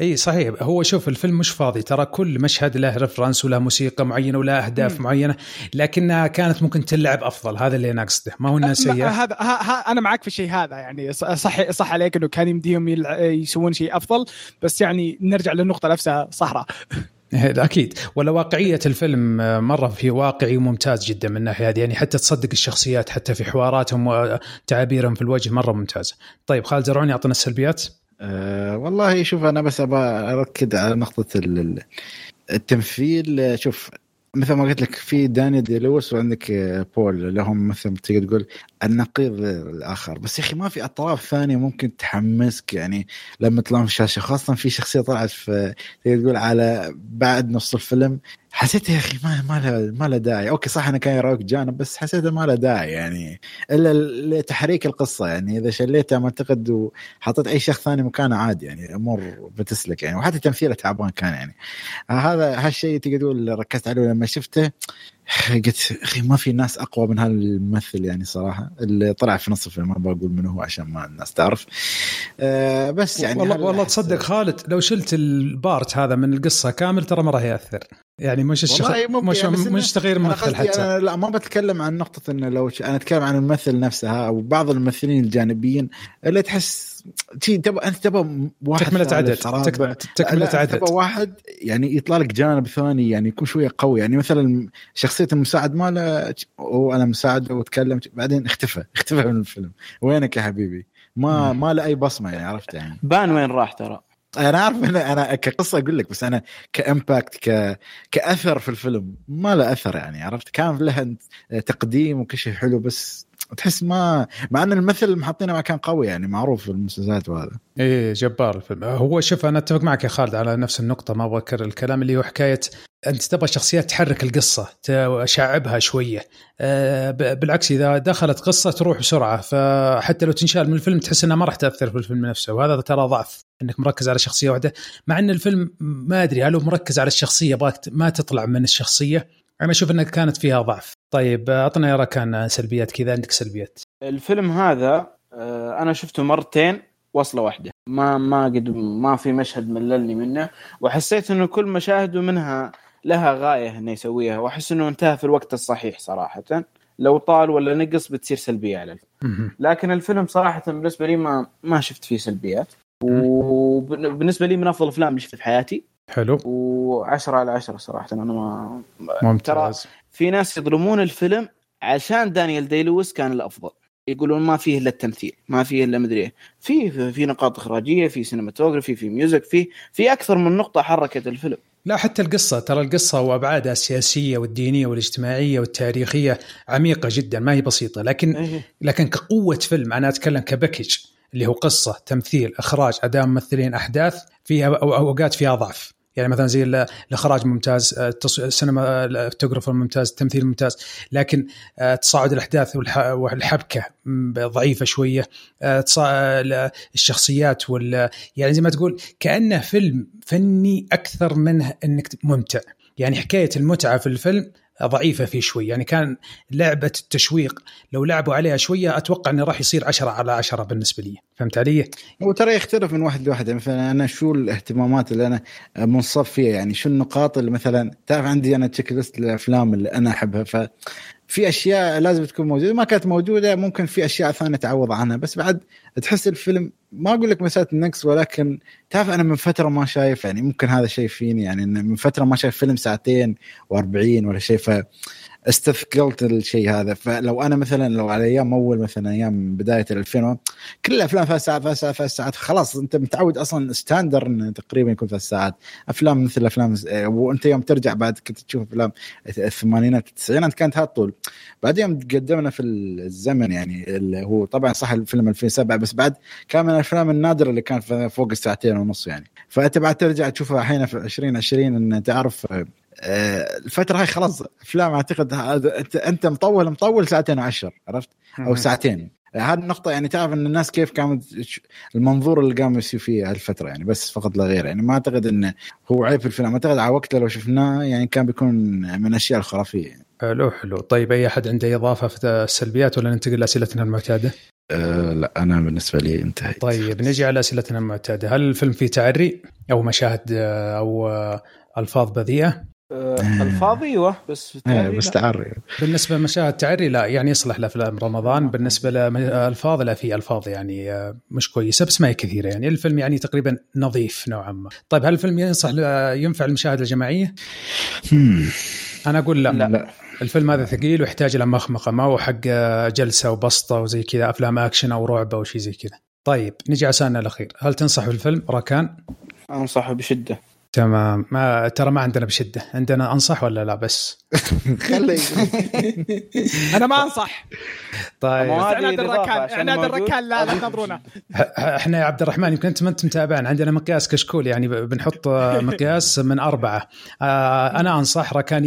إي صحيح. هو شوف الفيلم مش فاضي. ترى كل مشهد له ريفرنس وله موسيقى معينة وله أهداف م. معينة لكنها كانت ممكن تلعب أفضل. هذا اللي أنا قصده ما هو إنها سيئة. هذا ها ها أنا معك في الشيء هذا. يعني صح صح عليك إنه كان يمديهم يسوون شيء أفضل بس يعني نرجع للنقطة نفسها صحراء. أكيد. ولا واقعية الفيلم مرة في واقعي وممتاز جدا من الناحية هذه. يعني حتى تصدق الشخصيات حتى في حواراتهم وتعابيرهم في الوجه مرة ممتازة. طيب خالد زرعوني أعطنا السلبيات. أه والله شوف أنا بس أبغى أركز على نقطة التمثيل. شوف مثل ما قلت لك في داني داي لويس وعندك بول. لهم مثل تقدر تقول النقيض الآخر. بس يا أخي ما في أطراف ثانية ممكن تحمسك. يعني لما تطلعون في الشاشه خاصة في شخصية طلعت في تقدر تقول على بعد نص الفيلم. حسيت يا أخي ما ما له ما له داعي. okay صح أنا كان يراويك جانب بس حسيته ما له داعي يعني. إلا لتحريك القصة يعني. إذا شليته ما أعتقد وحطيت أي شخص ثاني مكانه عادي يعني. الأمور بتسلك يعني. وحتى تمثيله تعبان كان يعني. هذا هالشيء تقدر تقول ركزت عليه لما شفته. قلت أخي ما في ناس أقوى من هالممثل يعني صراحة. اللي طلع في نص الفيلم ما بقول منه هو عشان ما الناس تعرف. آه بس يعني والله والله تصدق خالد لو شلت البارت هذا من القصة كامل ترى ما راح ياثر يعني مش الشخ... مش يعني مش تغيير الممثل حتى. أنا لا ما بتكلم عن نقطة إنه لو ش... أنا أتكلم عن الممثل نفسها أو بعض الممثلين الجانبيين اللي تحس شي تبغى أنت تبغى واحد تكملة عدد تكمله عدد. تبغى واحد يعني يطلع لك جانب ثاني يعني يكون شوية قوي. يعني مثلا شخصية المساعد ماله هو أنا مساعده وتكلم بعدين اختفى اختفى من الفيلم. وينك يا حبيبي؟ ما ما له أي بصمة يعني عرفت يعني. بان وين راح ترى؟ أنا عارف أنا أنا كقصة أقول لك بس أنا كإمباكت ك كأثر في الفيلم ما له أثر يعني عرفت؟ كان له تقديم وكل شيء حلو بس تحس ما مع أن الممثل محطينه كان قوي يعني معروف في المسلسلات وهذا. إيه جبار الفيلم. هو شوف أنا أتفق معك يا خالد على نفس النقطة ما أبغى أكرر الكلام اللي هو حكاية أنت تبغى شخصيات تحرك القصة تشعبها شوية. أه بالعكس إذا دخلت قصة تروح بسرعة فحتى لو تنشال من الفيلم تحس إنها ما راح تأثر في الفيلم نفسه وهذا ترى ضعف إنك مركز على شخصية واحدة. مع إن الفيلم ما أدري هل هو مركز على الشخصية؟ ما تطلع من الشخصية. أنا أشوف إنها كانت فيها ضعف. طيب أعطنا يا ركان سلبيات كذا عندك سلبيات. الفيلم هذا أنا شفته مرتين وصلة واحدة. ما ما قد ما في مشهد مللني منه وحسيت إنه كل مشاهده منها لها غاية إنه يسويها وأحس إنه انتهى في الوقت الصحيح صراحة. لو طال ولا نقص بتصير سلبية على الفيلم. لكن الفيلم صراحة بالنسبة لي ما ما شفت فيه سلبيات. وبالنسبه لي من أفضل الافلام اللي شفتها في حياتي. حلو. و10 على 10 صراحة أنا ما ممتاز. في ناس يظلمون الفيلم عشان دانيال داي لويس كان الأفضل. يقولون ما فيه إلا التمثيل ما فيه إلا مدري إيه. في في نقاط إخراجية في cinematography في music في في أكثر من نقطة حركت الفيلم. لا حتى القصة ترى القصة وأبعادها السياسية والدينية والاجتماعية والتاريخية عميقة جدا ما هي بسيطة. لكن إيه. لكن كقوة فيلم أنا أتكلم ك package اللي هو قصة تمثيل إخراج أداء ممثلين أحداث فيها أوقات فيها ضعف. يعني مثلا زي الإخراج ممتاز السينما الفوتوغرافر ممتاز التمثيل ممتاز لكن تصاعد الأحداث والحبكة ضعيفة شوية الشخصيات وال يعني زي ما تقول كأنه فيلم فني أكثر منه إنك ممتع. يعني حكاية المتعة في الفيلم ضعيفة فيه شوي. يعني كان لعبة التشويق لو لعبوا عليها شوية أتوقع أنه راح يصير عشرة على عشرة بالنسبة لي. فهمت علي؟ وترى يختلف من واحد لواحد. مثلا أنا شو الاهتمامات اللي أنا منصف فيها؟ يعني شو النقاط اللي مثلا تعرف عندي أنا تشيك ليست الأفلام اللي أنا أحبها؟ ف في أشياء لازم تكون موجودة. ما كانت موجودة ممكن في أشياء ثانية تعوض عنها. بس بعد تحس الفيلم ما أقول لك مسألة نقص ولكن تعرف أنا من فترة ما شايف يعني ممكن هذا شيء فيني يعني من فترة ما شايف فيلم ساعتين و40 ولا شيء ف استثقلت الشيء هذا. فلو أنا مثلا لو على أيام أول مثلا أيام بداية ال 2000 كل الافلام ثلاث ساعات ثلاث ساعات ثلاث ساعات خلاص أنت متعود أصلا standard انه تقريبا يكون ثلاث ساعات. أفلام مثل أفلام وأنت يوم ترجع بعد كنت تشوف أفلام الثمانينات التسعينات كانت هالطول بعد يوم تقدمنا في الزمن يعني اللي هو طبعا صح الفيلم 2007 بس بعد كان من الأفلام النادرة اللي كان فوق الساعتين ونص يعني. فأنت بعد ترجع تشوفها الحين في 2020 إن تعرف الفترة هاي خلاص أفلام أعتقد انت أنت مطول مطول ساعتين وعشر عرفت؟ أو ساعتين. هذه النقطة يعني تعرف إن الناس كيف كانت المنظور اللي قاموا يسوي فيه هالفترة يعني بس فقط لا غير. يعني ما أعتقد انه هو عيب في الفيلم. أعتقد على وقته لو شفناه يعني كان بيكون من الأشياء الخرافية. يعني. حلو حلو. طيب أي أحد عنده إضافة في السلبيات ولا ننتقل لأسئلتنا المعتادة؟ أه لا أنا بالنسبة لي انتهيت. طيب نجي على أسئلتنا المعتادة. هل الفيلم فيه تعري أو مشاهد أو ألفاظ بذيئة؟ الفاظ أيوه بس بس تعري بالنسبة لمشاهد تعري لا يعني يصلح لافلام رمضان. بالنسبة للالفاظ لا في ألفاظ يعني مش كويسة بس ما هي كثيرة يعني. الفيلم يعني تقريبا نظيف نوعا ما. طيب هل الفيلم ينصح ينفع المشاهده الجماعية؟ أنا أقول لا, لا. لا. الفيلم هذا ثقيل ويحتاج إلى مخمخه ما هو حق جلسة وبسطة وزي كذا أفلام أكشن أو رعب أو شيء زي كذا. طيب نجي على سؤالنا الأخير. هل تنصح بالفيلم؟ راكان؟ أنصحه بشدة. تمام. ما ترى ما عندنا بشدة. عندنا أنصح ولا لا؟ بس. خلي. أنا ما أنصح. طيب. عناد الركان. عناد. الركان لا لا تنظرونا. إحنا يا عبد الرحمن يمكن انت ما انت متابعنا عندنا مقياس كشكول يعني ب- بنحط مقياس من أربعة. آه، أنا أنصح ركان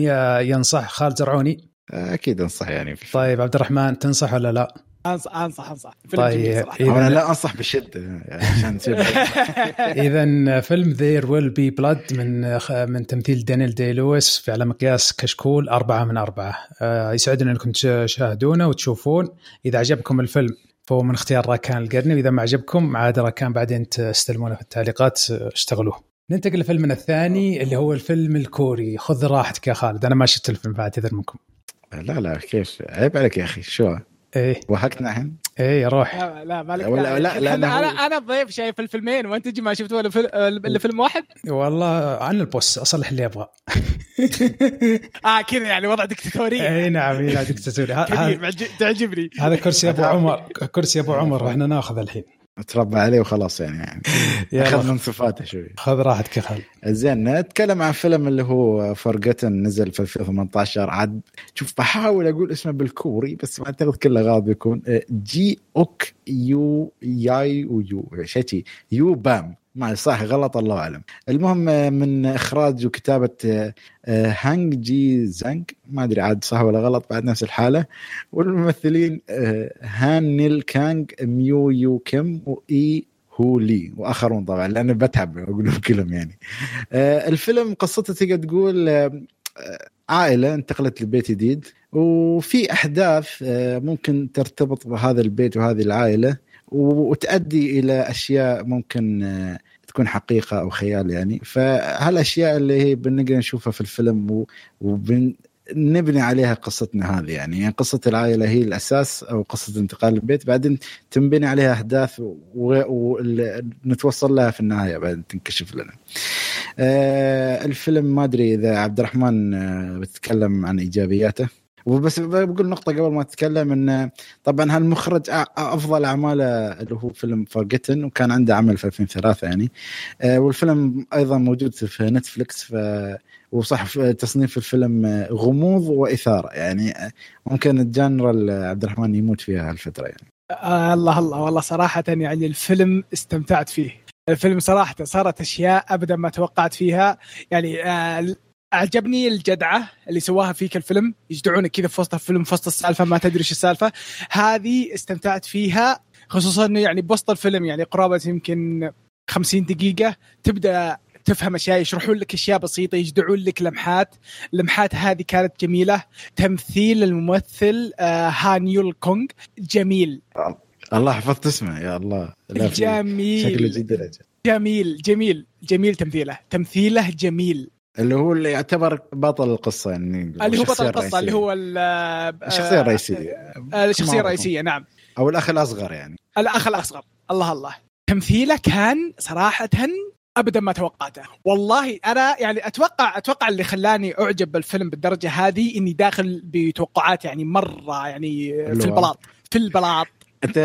ينصح خالد زرعوني. أكيد أنصح يعني. طيب عبد الرحمن تنصح ولا لا؟ انصح أنصح أنصح. فيلم جميل طيب صراحة. أنا لا أنصح بشدة يعني عشان تصير اذا فيلم There Will Be Blood من خ- من تمثيل دانيال دي لويس في على مقياس كشكول أربعة من أربعة. آه، يسعدنا أنكم تشاهدونه وتشوفون. إذا عجبكم الفيلم فهو من اختيار راكان القرني وإذا ما عجبكم عاد راكان بعدين تستلمونه في التعليقات اشتغلوه. ننتقل لفيلمنا الثاني اللي هو الفيلم الكوري. خذ راحتك يا خالد أنا ما شفت الفيلم فأعتذر منكم. لا لا كيف؟ عيب عليك يا أخي شو؟ إيه. وهقنا الحين؟ إيه روح. لا لا مالك ولا- داعي. لا- لا- أنا لا، هو- أنا أنا الضيف شايف الفيلمين وأنت تجي ما شفت ولا فيلم إلا فيلم واحد؟ والله عن ال boss أصلح اللي أبغى. آه كذا يعني وضع دكتاتوريه اي نعم اي نعم دكتاتوري. تعجبني. هذا كرسي أبو عمر كرسي أبو عمر وإحنا ناخذ الحين. تربى عليه وخلاص يعني, يعني. أخذ من صفاته شوي خذ راحتك خالد زين نتكلم عن فيلم اللي هو Forgotten نزل في 2018 عاد شوف بحاول أقول اسمه بالكوري بس ما أعتقد كله غلط بيكون جي أوك يو ياي ويو شيء شي. يو بام ما صح غلط الله أعلم. المهم آه، من إخراج وكتابة آه، آه، هانج جي زانج ما أدري عاد صح ولا غلط بعد نفس الحالة. والممثلين هان نيل كانج ميو يو كيم وإي هو لي. وآخرون طبعا لأن بتعب أقولهم كلهم يعني. الفيلم قصته تقدر تقول عائلة انتقلت لبيت جديد. وفي أحداث ممكن ترتبط بهذا البيت وهذه العائلة وتؤدي إلى أشياء ممكن تكون حقيقة أو خيال يعني. فهالأشياء اللي هي بنقدر نشوفها في الفيلم و- وبن نبني عليها قصتنا هذه يعني. يعني قصة العائلة هي الأساس أو قصة انتقال البيت. بعدين تنبني عليها أحداث ونتوصل لها في النهاية بعدين تنكشف لنا. آه الفيلم ما أدري إذا عبد الرحمن آه بتتكلم عن إيجابياته. وبس بقول نقطة قبل ما تتكلم إن طبعا هالمخرج أفضل أعماله اللي هو فيلم Forgotten وكان عنده عمل في 2003 يعني. آه، والفيلم أيضا موجود في Netflix ف وصح تصنيف الفيلم غموض وإثارة يعني. آه، ممكن ال genre عبد الرحمن يموت فيها هالفترة يعني. آه الله الله والله صراحة يعني الفيلم استمتعت فيه. الفيلم صراحة صارت أشياء أبدا ما توقعت فيها. يعني آه أعجبني الجدعة اللي سواها فيك الفيلم يجدعونك كذا في وسط الفيلم في وسط السالفة ما تدري إيش السالفة. هذه استمتعت فيها خصوصا إنه يعني بوسط الفيلم يعني قرابة يمكن 50 دقيقة تبدأ تفهم أشياء يشرحون لك أشياء بسيطة يجدعون لك لمحات. اللمحات هذه كانت جميلة. تمثيل الممثل آه هانيول كونغ جميل. الله حفظت اسمه يا الله. في- شكله جميل جدا. جميل جميل جميل تمثيله. تمثيله جميل. اللي هو اللي يعتبر بطل القصة يعني اللي هو بطل القصة اللي. هو ال- آه، الشخصيه الرئيسيه آه، الشخصية. الرئيسية نعم. أو الأخ الأصغر يعني. الأخ الأصغر. الله الله. تمثيله كان صراحة ابدا ما توقعته. والله أنا يعني أتوقع أتوقع اللي خلاني أعجب بالفيلم بالدرجة هذه إني داخل بتوقعات يعني مرة يعني في البلاط في البلاط. أنت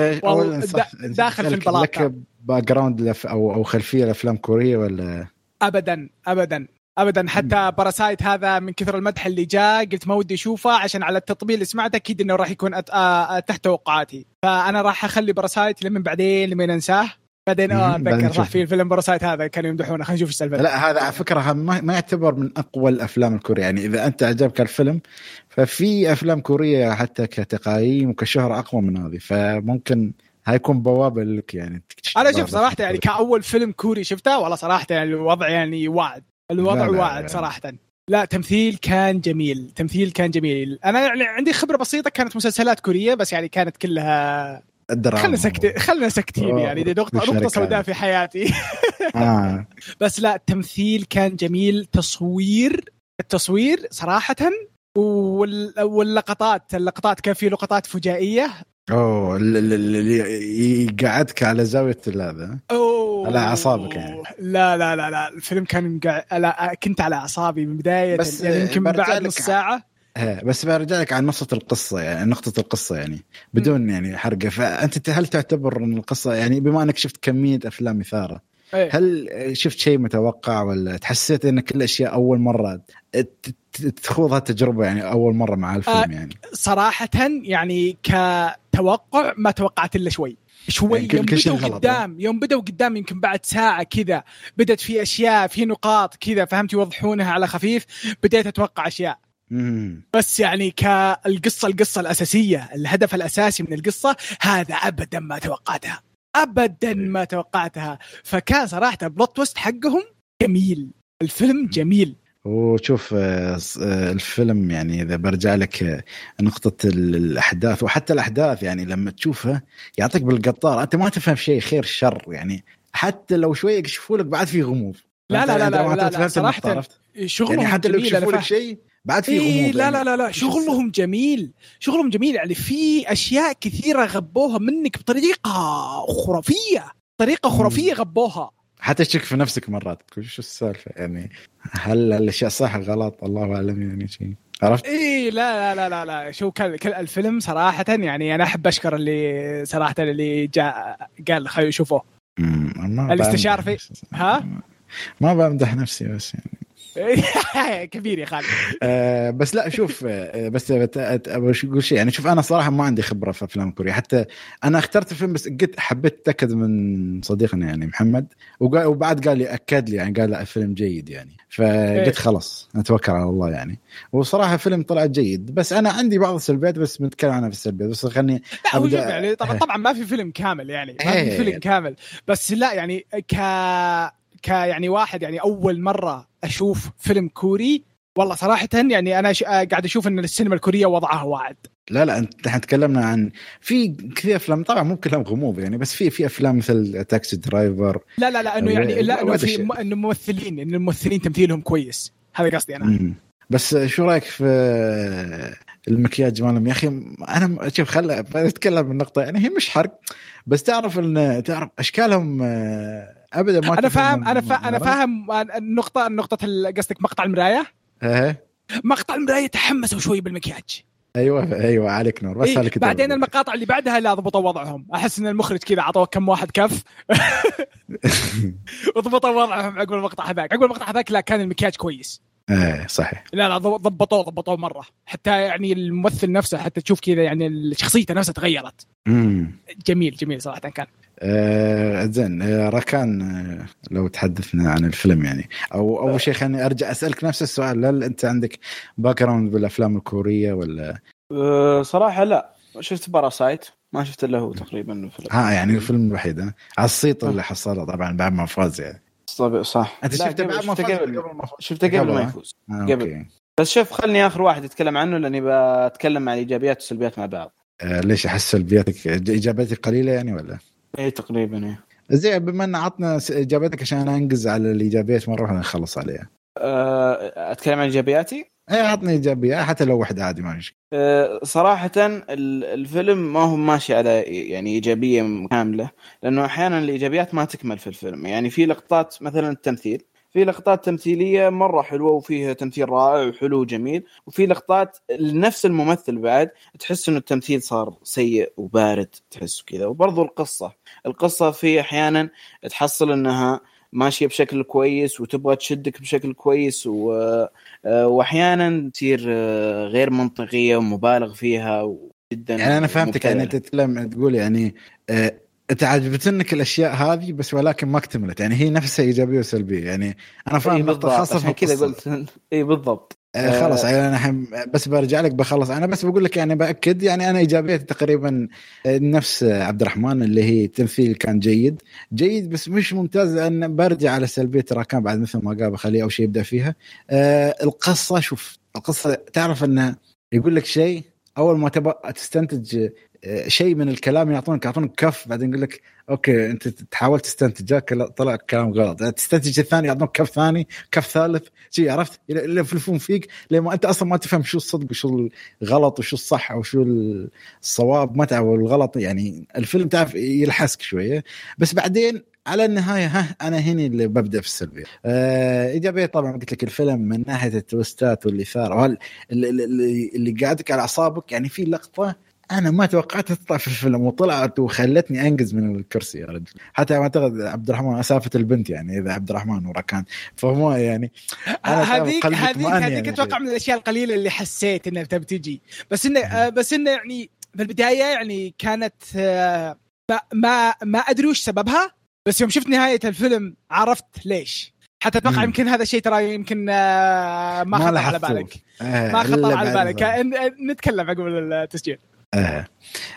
داخل في البلاط. لك background أو أو خلفية لأفلام كورية ولا؟ ابدا ابدا. ابدا. حتى Parasite هذا من كثر المدح اللي جاء قلت ما ودي أشوفه عشان على التطبيل اللي سمعته أكيد إنه راح يكون أت... آه، تحت توقعاتي. فأنا راح أخلي Parasite لمن بعدين لمن أنساه. بعدين آه أتذكر نشوف. في الفيلم باراسايت هذا كانوا يمدحونه. خلينا نشوف إيش السالفه لا هذا على فكرة ما, ما يعتبر من أقوى الأفلام الكورية. يعني إذا أنت عجبك الفيلم ففي أفلام كورية حتى كتقايم وكشهره أقوى من هذه. فممكن هيكون بوابة لك يعني. أنا شوف صراحة يعني. كأول فيلم كوري شفته والله صراحة يعني الوضع يعني واعد. الوضع لا، لا، واعد لا. صراحة. لا تمثيل كان جميل. تمثيل كان جميل. أنا يعني عندي خبرة بسيطة كانت مسلسلات كورية بس يعني كانت كلها الدراما. خلنا سكت خلنا ساكتين يعني دي نقطه نقطه سوداء. في حياتي. آه. بس لا التمثيل كان جميل. تصوير التصوير صراحة وال- واللقطات اللقطات كان في لقطات فجائية. أوه ال- ال- ال- اللي يقعدك على زاوية هذا. أوه على أعصابك يعني. لا لا لا لا. الفيلم كان مقع... لا كنت على أعصابي من بداية. بس، يعني يمكن بعد نص ساعة. بس برجع لك عن نقطة القصة يعني نقطة القصة يعني بدون يعني حرقة. فأنت هل تعتبر أن القصة يعني بما أنك شفت كمية أفلام إثارة إيه. هل شفت شيء متوقع ولا تحسيت إن كل الاشياء أول مرة ت- ت- تخوض هالتجربة يعني أول مرة مع الفيلم آه، يعني؟ صراحة يعني كتوقع ما توقعت إلا شوي. شوي يعني يوم غلط، قدام يوم بدوا قدام يمكن بعد ساعة كذا بدت في أشياء في نقاط كذا فهمت؟ يوضحونها على خفيف. بديت أتوقع أشياء. مم. بس يعني كالقصة القصة الأساسية الهدف الأساسي من القصة هذا ابدا ما توقعتها. ابدا ما توقعتها. فكان صراحة البلوت تويست حقهم جميل. الفيلم جميل. وشوف آه، آه، الفيلم يعني إذا برجع لك آه، نقطة ال- الأحداث وحتى الأحداث يعني لما تشوفها يعطيك بالقطار أنت ما تفهم شيء خير شر يعني حتى لو شوية يكشفوا لك بعد في غموض لا لا لا لا لا, لا تفهم صراحة؟ شغلهم يعني حتى لو يكشفوا لك. شيء بعد في غموض إيه لا يعني. لا لا لا شغلهم جميل شغلهم جميل يعني في أشياء كثيرة غبوها منك بطريقة خرافية طريقة خرافية غبوها حتى تشك في نفسك مرات تقول شو السالفة يعني هل الأشياء صح غلط الله أعلم يعني شيء عرفت؟ إيه لا لا لا لا لا شو كل, كل الفيلم صراحة يعني أنا أحب أشكر اللي صراحة اللي جاء قال ما الاستشارة بمدح في- نفسي. ها؟ ما بمدح نفسي بس يعني كبير يا خالد. آه بس لا شوف آه بس أقول شيء؟ يعني شوف أنا صراحة ما عندي خبرة في أفلام كوريا حتى أنا اخترت الفيلم بس قلت حبيت أتأكد من صديقنا يعني محمد. وبعد قال لي أكد لي يعني قال لا الفيلم جيد يعني. إيه. فقلت خلاص نتوكل على الله يعني. وصراحة فيلم طلع جيد. بس أنا عندي بعض السلبيات بس بنتكلم عنها في السلبيات. بس خلني لا هو أبدأ- يعني طبعا طبعا ما في فيلم كامل يعني. ما في إيه. فيلم كامل. بس لا يعني ك ك يعني واحد يعني أول مرة أشوف فيلم كوري والله صراحة يعني أنا ش... قاعد أشوف إن السينما الكورية وضعها واعد لا لا إنت إحنا تكلمنا عن في كثير أفلام طبعا مو كلهم غموض يعني بس في في أفلام مثل Taxi Driver لا لا لا إنه يعني لا إنه في. م... إنه ممثلين إنه الممثلين تمثيلهم كويس. هذا قصدي أنا. مم. بس شو رأيك في المكياج مالهم؟ يا أخي أنا شوف خل نتكلم من نقطة يعني هي مش حرق بس تعرف إن تعرف أشكالهم آه، ابدا ما أنا فاهم أنا من- فا... أنا فاهم النقطة ال- قصدك مقطع المراية؟ إيه. مقطع المراية تحمسوا شوي بالمكياج. أيوه أيوه عليك نور بس إيه؟ بعدين المقاطع اللي بعدها لا ضبطوا وضعهم. أحس إن المخرج كذا عطوه كم واحد كف. وضبطوا وضعهم عقب المقطع هذاك. عقب المقطع هذاك لا كان المكياج كويس. إيه صحيح. لا لا ضب- ضبطوه ضبطوه مرة. حتى يعني الممثل نفسه حتى تشوف كذا يعني شخصيته نفسها تغيرت. امم جميل جميل صراحة كان. آه زين آه ركان آه لو تحدثنا عن الفيلم يعني. أو أول شيء خليني أرجع أسألك نفس السؤال هل أنت عندك background بالأفلام الكورية ولا؟ صراحة لا. شفت Parasite ما شفت إلا هو تقريبا الفيلم. ها يعني الفيلم الوحيد ها؟ على الصيت اللي حصله طبعا بعد ما فاز يعني. صح. أنت شفته قبل- بعد ما فاز قبل ما شفته قبل ما؟ يفوز. قبل. بس شوف خلني آخر واحد يتكلم عنه لأني بتكلم عن الايجابيات والسلبيات مع بعض. آه ليش؟ أحس سلبياتك اجابتك قليلة يعني ولا؟ اي تقريبا إيه زين بما إن عطنا اجابتك عشان أنقز على الايجابيات مره واحدة نخلص عليها. أه، أتكلم عن إيجابياتي اي عطني إيجابية حتى لو واحدة عادي ما مشكلة. أه، صراحة ال- الفيلم ما هو ماشي على يعني إيجابية كاملة لأنه أحيانا الإيجابيات ما تكمل في الفيلم يعني في لقطات مثلا التمثيل في لقطات تمثيلية مرة حلوة وفيها تمثيل رائع وحلو وجميل وفي لقطات نفس الممثل بعد تحس إنه التمثيل صار سيء وبارد تحس كذا وبرضو القصة القصة في أحيانا تحصل أنها ماشية بشكل كويس وتبغى تشدك بشكل كويس و... آه، واحيانا تصير آه، غير منطقية ومبالغ فيها وجدا يعني أنا فهمتك. يعني تتكلم تقول يعني آه انت عجبتنك الاشياء هذه بس ولكن ما اكتملت. يعني هي نفسها إيجابية وسلبية. يعني أنا إيه فاهم نقطة خاصة عشان كذا. قلت إي بالضبط. آه خلاص يعني أنا حم بس برجع لك بخلص. أنا بس بقول لك يعني بأكد يعني أنا إيجابيتي تقريبا آه، نفس عبد الرحمن اللي هي التمثيل كان جيد. جيد بس مش ممتاز لأن برجع على سلبية راكان بعد مثل ما قال بخليه أول شيء يبدأ فيها. آه القصة شوف القصة تعرف إنه يقول لك شيء أول ما تبغى تستنتج شيء من الكلام يعطونك يعطونك كف بعدين يقول لك okay أنت تحاول تستنتج طلع كلام غلط. تستنتج الثاني يعطونك كف ثاني كف ثالث شيء عرفت؟ يلفلفون فيك لما أنت أصلا ما تفهم شو الصدق وشو الغلط وشو الصح وشو الصواب ما تعرف الغلط يعني الفيلم تعرف يلحسك شوية. بس بعدين على النهاية ها أنا هنا اللي ببدأ في السلبية. آه ايجابيه طبعا قلت لك الفيلم من ناحية ال twist ات والإثارة اللي, اللي, اللي قاعدك على أعصابك يعني في لقطة أنا ما توقعت تطلع في الفيلم وطلعت وخلتني أنقز من الكرسي يا رجل. حتى أعتقد عبد الرحمن أسافة البنت يعني إذا عبد الرحمن وراكان فمو يعني هذيك هذيك هذيك أتوقع من الأشياء القليلة اللي حسيت إنها تبي تجي. بس إنه بس إنه يعني في البدايه يعني كانت ما ما ما أدري وش سببها بس يوم شفت نهاية الفيلم عرفت ليش. حتى أتوقع يمكن هذا الشيء ترى يمكن ما خطر على بالك. ما خطر على بالك. نتكلم عقب التسجيل. آه.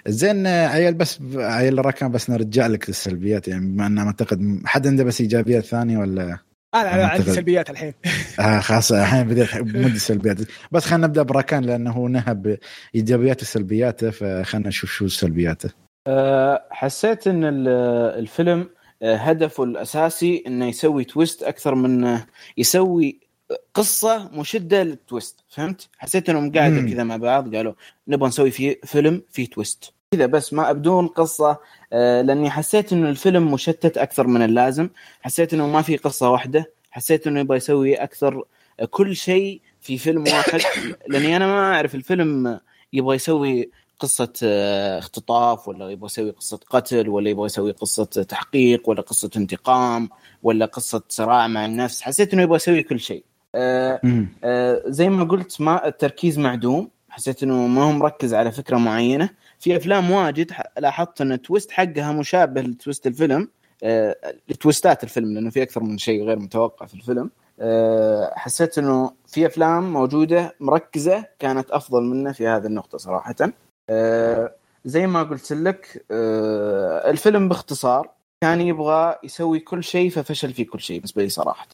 زين عيال بس عيال راكان بس نرجع لك للسلبيات يعني بما انه أعتقد حد عنده بس إيجابيات ثانية ولا؟ أنا أنا عندي سلبيات الحين. آه خلاص الحين بديت مدي سلبيات بس خلينا نبدأ براكان لأنه نهب ايجابيات وسلبياته فخلينا نشوف شو سلبياته. أه حسيت إن الفيلم آه، هدفه الأساسي إنه يسوي twist أكثر من يسوي قصة مشدة لل twist فهمت؟ حسيت إنهم قاعدة كذا مع بعض قالوا نبغى نسوي فيه فيلم فيه twist. كذا بس ما بدون قصة آه، لأني حسيت إنه الفيلم مشتت أكثر من اللازم حسيت إنه ما في قصة واحدة حسيت إنه يبغى يسوي أكثر آه، كل شيء في فيلم واحد. لأني أنا ما أعرف الفيلم يبغى يسوي قصة آه، اختطاف ولا يبغى يسوي قصة قتل ولا يبغى يسوي قصة تحقيق ولا قصة انتقام ولا قصة صراع مع النفس. حسيت إنه يبغى يسوي كل شيء. آه آه زي ما قلت ما التركيز معدوم. حسيت إنه ما هو مركز على فكرة معينة. في أفلام واجد. لاحظت إن التويست حقها مشابه لتويست الفيلم آه لتويستات الفيلم لأنه في أكثر من شيء غير متوقع في الفيلم. حسيت إنه في أفلام موجودة مركزة كانت أفضل منه في هذه النقطة صراحة. زي ما قلت لك الفيلم باختصار كان يبغى يسوي كل شيء ففشل في كل شيء بالنسبة لي صراحة.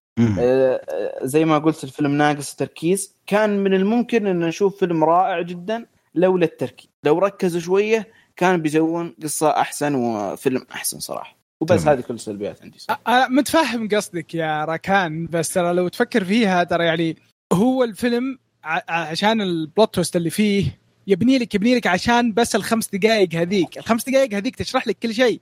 زي ما قلت الفيلم ناقص تركيز. كان من الممكن إن نشوف فيلم رائع جدا لولا التركيز. لو ركزوا شوية كان بيسوون قصة أحسن وفيلم أحسن صراحة. وبس هذه كل السلبيات عندي صراحة. أنا متفهم قصدك يا راكان بس ترى لو تفكر فيها ترى يعني هو الفيلم عشان البلوت توست اللي فيه يبني لك يبني لك عشان بس الخمس دقائق هذيك. الخمس دقائق هذيك تشرح لك كل شيء.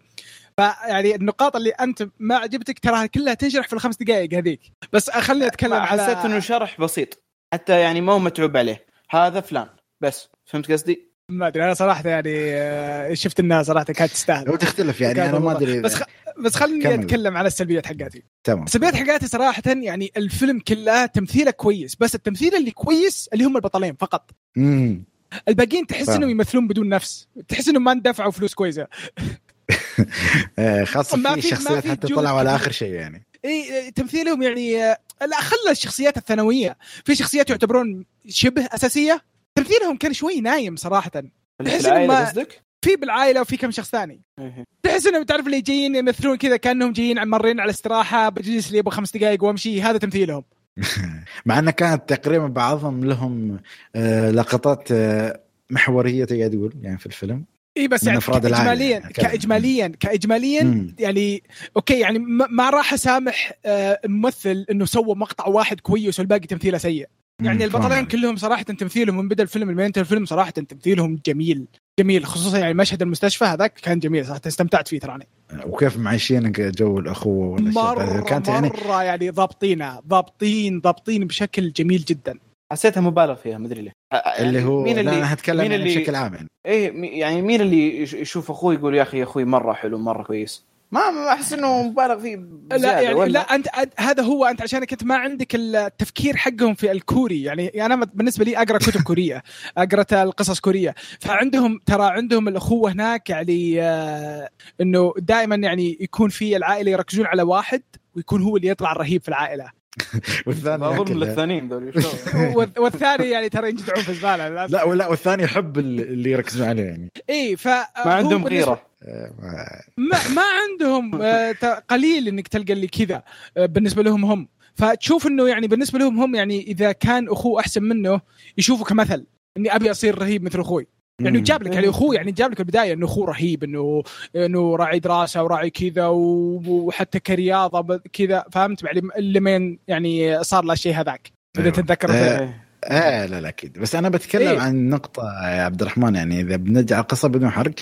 فيعني النقاط اللي أنت ما عجبتك تراها كلها تنشرح في الخمس دقائق هذيك. بس خليني أتكلم على حسيت إنه شرح بسيط. حتى يعني ما هو متعوب عليه. هذا فلان. بس. فهمت قصدي؟ ما أدري. أنا صراحة يعني آه، شفت انها صراحة كانت تستاهل. وتختلف يعني أنا ما أدري بس خ... بس خليني كمل. أتكلم على السلبيات حقاتي. تمام. السلبيات حقاتي صراحة يعني الفيلم كله تمثيله كويس. بس التمثيل اللي كويس اللي هم البطلين فقط. امم الباقيين تحس إنهم يمثلون بدون نفس. تحس إنهم ما اندفعوا فلوس كويسة. خاصة في شخصيات حتى طلعوا على آخر شيء يعني. اي تمثيلهم يعني لا خلى الشخصيات الثانوية في شخصيات يعتبرون شبه أساسية. تمثيلهم كان شوي نايم صراحة. تحس قصدك؟ في بالعائلة وفي كم شخص ثاني. تحس إنهم تعرف اللي جايين يمثلون كذا كأنهم جايين مرين على استراحة بجلس لي أبغى خمس دقائق وأمشي. هذا تمثيلهم. مع انه كانت تقريبا بعضهم لهم آه لقطات آه محورية تقدر تقول يعني في الفيلم. إي بس يعني كاجماليا يعني كاجماليا كاجماليا يعني okay يعني ما راح أسامح الممثل إنه سوى مقطع واحد كويس والباقي تمثيله سيء. يعني البطلين كلهم صراحة تمثيلهم من بدأ الفيلم لما ينتهي الفيلم صراحة تمثيلهم جميل جميل خصوصا يعني مشهد المستشفى هذاك كان جميل صراحة استمتعت فيه تراني. وكيف معيشين جو الأخوة مرة كانت يعني مرة يعني ضابطينها ضابطين ضابطين بشكل جميل جدا. حسيتها مبالغ فيها مدري ليه اللي هو مين اللي أنا هتكلم مين اللي بشكل عام يعني. إيه يعني مين اللي يشوف أخوي يقول يا أخي أخوي مرة حلو مرة كويس. ما أحس إنه مبالغ فيه لا يعني ولا؟ لا أنت هذا هو أنت عشانك انت ما عندك التفكير حقهم في الكوري يعني أنا بالنسبة لي أقرأ كتب كورية أقرأ القصص كورية. فعندهم ترى عندهم الأخوة هناك يعني آه إنه دائما يعني يكون في العائلة يركزون على واحد ويكون هو اللي يطلع الرهيب في العائلة. والثاني أظن الثانيين ذول والثاني يعني ترى ينجدعون في الزباله لا ولا والثاني يحب اللي يركزون عليه يعني. إي ف ما عندهم غيرة. ما ما عندهم آه، قليل إنك تلقى اللي كذا آه، بالنسبة لهم هم. فتشوف إنه يعني بالنسبة لهم هم يعني إذا كان أخوه أحسن منه يشوفه كمثل إني أبي أصير رهيب مثل أخوي. يعني جاب لك يعني اخوه يعني جاب لك البداية إنه اخوه رهيب إنه إنه راعي دراسة وراعي كذا وحتى كرياضة كذا فهمت؟ بعد لمن يعني صار له الشيء هذاك إذا أيوه. تتذكر. آه, آه لا لا أكيد. بس أنا بتكلم إيه؟ عن نقطة يا عبد الرحمن يعني إذا بنرجع القصة بدون حرق.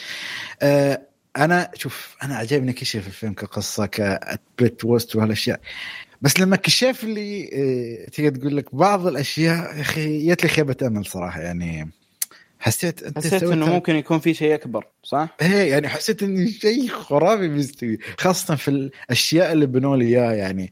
آه أنا شوف أنا عجبني كل شيء في الفيلم كقصة كبليت وست وهالأشياء. بس لما كشف لي آه تقدر تقول لك بعض الأشياء يا أخي جت لي خيبة أمل صراحة يعني حسيت انت حسيت إنه ممكن يكون في شيء أكبر. صح؟ إيه يعني حسيت ان شيء خرافي بيستوي خاصة في الأشياء اللي بنوا لي إياها يعني.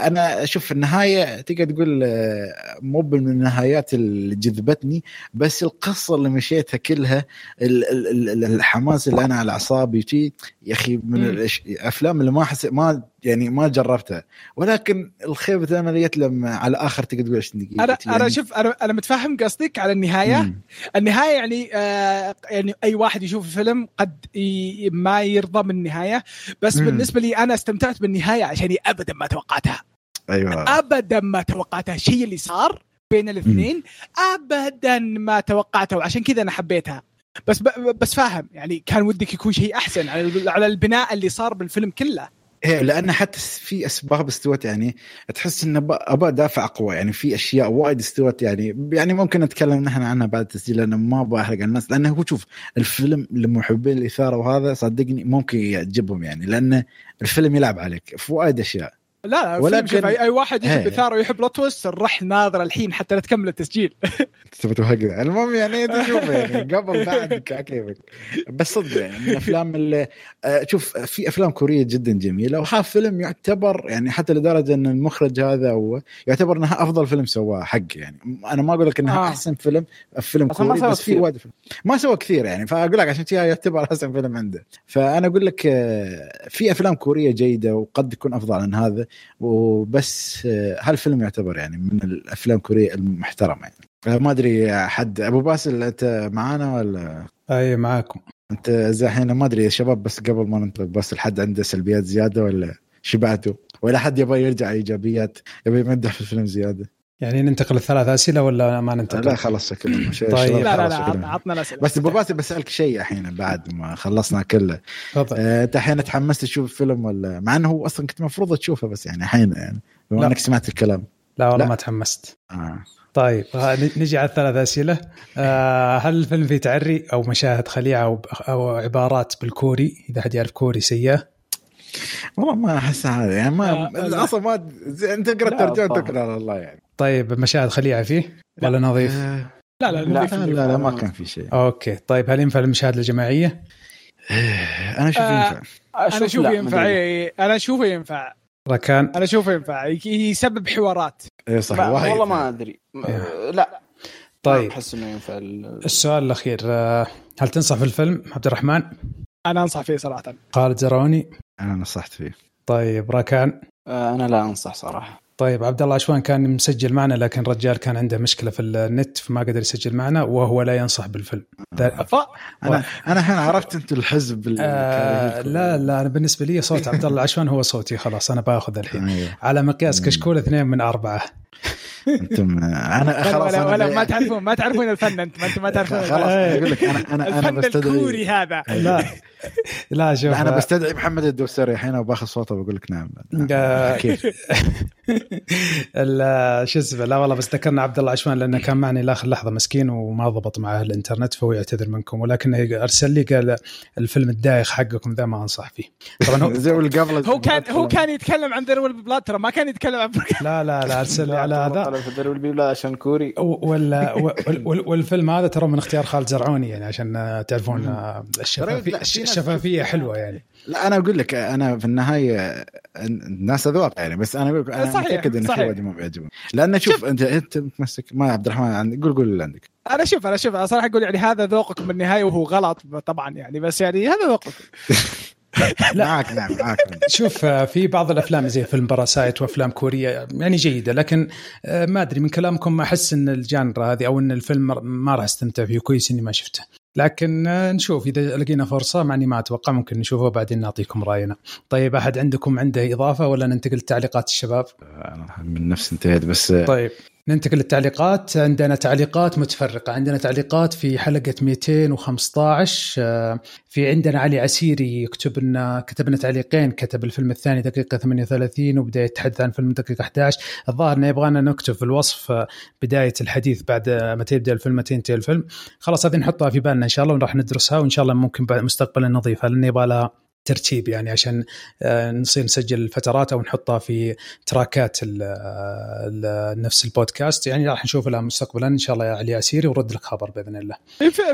أنا أشوف النهاية تقدر تقول آه، مو من النهايات اللي جذبتني بس القصة اللي مشيتها كلها ال- ال- ال- الحماس اللي أنا على أعصابي شي يا أخي من الافلام اللي ما حس ما يعني ما جربتها. ولكن الخيبة الامل جت لما على آخر تقدر تقول 20 دقيقه أنا يعني أنا شوف أنا أنا متفهم قصدك على النهاية. مم. النهاية يعني آه يعني أي واحد يشوف الفيلم قد ي- ما يرضى من النهاية بس مم. بالنسبة لي أنا استمتعت بالنهاية عشان ابدا ما توقعتها. أيوه. ابدا ما توقعتها. الشيء اللي صار بين الاثنين ابدا ما توقعته. وعشان كذا أنا حبيتها. بس. بس فاهم يعني كان ودك يكون شيء أحسن على على البناء اللي صار بالفيلم كله. إيه لأن حتى في أسباب استوت يعني تحس إنه ابى دافع أقوى. يعني في أشياء وايد استوت يعني يعني ممكن نتكلم نحن عنها بعد التسجيل لأنه ما أبغى أحرق الناس. لأنه هو شوف الفيلم لمحبين الإثارة وهذا صدقني ممكن يعجبهم يعني لأن الفيلم يلعب عليك في وايد أشياء. لا لا ولكن- شوف أي, واحد يحب. اثاره ويحب لوت تويست نروح ناظر الحين حتى لا تكمل التسجيل توقع المهم يعني تشوف يعني قبل بعد كيفك بس صدق يعني من الأفلام اللي آه، شوف في أفلام كورية جدا جميلة وهذا فيلم يعتبر يعني حتى لدرجة إن المخرج هذا هو يعتبر إنها أفضل فيلم سواه حق يعني أنا ما أقول لك إنها آه. أحسن فيلم فيلم كوري بس في. وايد فيلم. ما سوى كثير يعني فأقول لك عشان كذا يعتبر أحسن فيلم عنده فأنا أقول لك آه، في أفلام كورية جيدة وقد تكون أفضل عن هذا وبس هالفيلم يعتبر يعني من الأفلام الكوريه المحترمة يعني. آه، ما أدري حد أبو باسل أنت معانا ولا؟ أي معاكم. أنت زي الحين ما أدري يا شباب بس قبل ما ننطق بس الحد عنده سلبيات زيادة ولا شبعتوا ولا حد يبغى يرجع إيجابيات يبغى يمدح في الفيلم زيادة؟ يعني ننتقل لثلاث أسئلة ولا ما ننتقل؟ لا خلص كلهم طيب. لا لا لا عطنا الأسئلة بس ابو باسل بسألك شيء الحين بعد ما خلصنا كله تفضل آه، أنت الحين تحمست تشوف الفيلم ولا مع إنه هو أصلا كنت المفروض تشوفه بس يعني الحين يعني بما لا. إنك سمعت الكلام لا والله. ما تحمست آه. طيب ها- نجي على الثلاث أسئلة آه، هل الفيلم فيه تعري أو مشاهد خليعة أو أو عبارات بالكوري إذا حد يعرف كوري سيئة والله ما أحس هذا يعني ما لا، لا. أصلا ما أنت تقرأ الترجمة على الله يعني طيب مشاهد خليعة فيه؟ ولا نظيف؟ آه، لا لا لا، نضيف لا لا, لا ما كان في شيء. أوكي طيب هل ينفع المشاهد الجماعية؟ أنا أشوف آه، ينفع. أنا أشوف ينفع أنا أشوفه ينفع. ركان. أنا أشوفه ينفع. يسبب حوارات. إي صح والله ما أدري. إيه. لا طيب. أحس إنه ينفع ال- السؤال الأخير آه، هل تنصح في الفيلم؟ عبد الرحمن؟ أنا أنصح فيه صراحة. خالد زرعوني أنا نصحت فيه. طيب راكان آه، أنا لا أنصح صراحة. طيب عبد الله عشوان كان مسجل معنا لكن الرجال كان عنده مشكلة في النت فما قدر يسجل معنا وهو لا ينصح بالفيلم. ذا- ف... أنا أنا الحين عرفت أنت الحزب آه لا لا أنا بالنسبة لي صوت عبد الله عشوان هو صوتي خلاص أنا بأخذ الحين. أيوه. على مقياس. كشكول اثنين من أربعة. أنتم أنا خلاص ولا, أنا ولا ما تعرفون ما تعرفون الفن أنت ما انت ما تعرفون خلاص. أقول لك أنا أنا أنا الفن الكوري بستدعي هذا لا. لا شوف. لا، أنا بستدعي محمد الدوسري الحين وباخذ صوته وبقول لك نعم. أكيد. ال- شو اسمه لا والله بس ذكرنا عبد الله عشوان لأنه كان معنا لآخر لحظة مسكين وما ضبط معه الإنترنت فهو يعتذر منكم. ولكن أرسل لي قال الفيلم الدايخ حقكم ذا ما أنصح فيه. طبعا هو هو كان هو كان يتكلم عن ترى ما كان يتكلم عن لا لا لا أرسل لي على هذا. في الدوري البيبلا عشان كوري. ولا وال- والفيلم هذا ترى من اختيار خالد زرعوني يعني عشان تعرفون آه، الشفافيه ناس الشفافية حلوة يعني. لا أنا أقول لك أنا في النهاية الناس أذواق يعني بس أنا أقول لك أنا متأكد إن. وايد ما بيعجبهم. لأن شوف انت أنت متمسك. ما عبد الرحمن عندك قول قول اللي عندك. أنا شوف أنا شوف أنا صراحة أقول يعني هذا ذوقكم بالنهايه وهو غلط طبعا يعني بس يعني هذا ذوقكم معك نعم معك شوف آه، في بعض الأفلام زي فيلم باراسايت وأفلام كورية يعني جيدة لكن آه، ما أدري من كلامكم أحس إن الجانرا هذه أو إن الفيلم ما راح أستمتع فيه كويس إني ما شفته لكن آه، نشوف إذا لقينا فرصة مع إني ما أتوقع ممكن نشوفه وبعدين نعطيكم رأينا. طيب أحد عندكم عنده إضافة ولا ننتقل لتعليقات الشباب؟ أنا من نفسي انتهيت بس طيب ننتقل للتعليقات. عندنا تعليقات متفرقة. عندنا تعليقات في حلقة 215 آه، في عندنا علي عسيري يكتب لنا كتب لنا تعليقين كتب الفيلم الثاني دقيقة 38 وبدأ يتحدث عن فيلم دقيقة 11 الظاهر إنه يبغانا نكتب في الوصف آه، بداية الحديث بعد آه، متى يبدأ الفيلم متى ينتهي الفيلم. خلاص هذه نحطها في بالنا إن شاء الله وراح ندرسها وإن شاء الله ممكن مستقبلا نضيفها لأن يبغى لها ترتيب يعني عشان آه، نصير نسجل الفترات أو نحطها في تراكات ال ال نفس البودكاست يعني راح نشوف لها مستقبلا إن شاء الله يا علي ياسيري ورد لك خبر بإذن الله.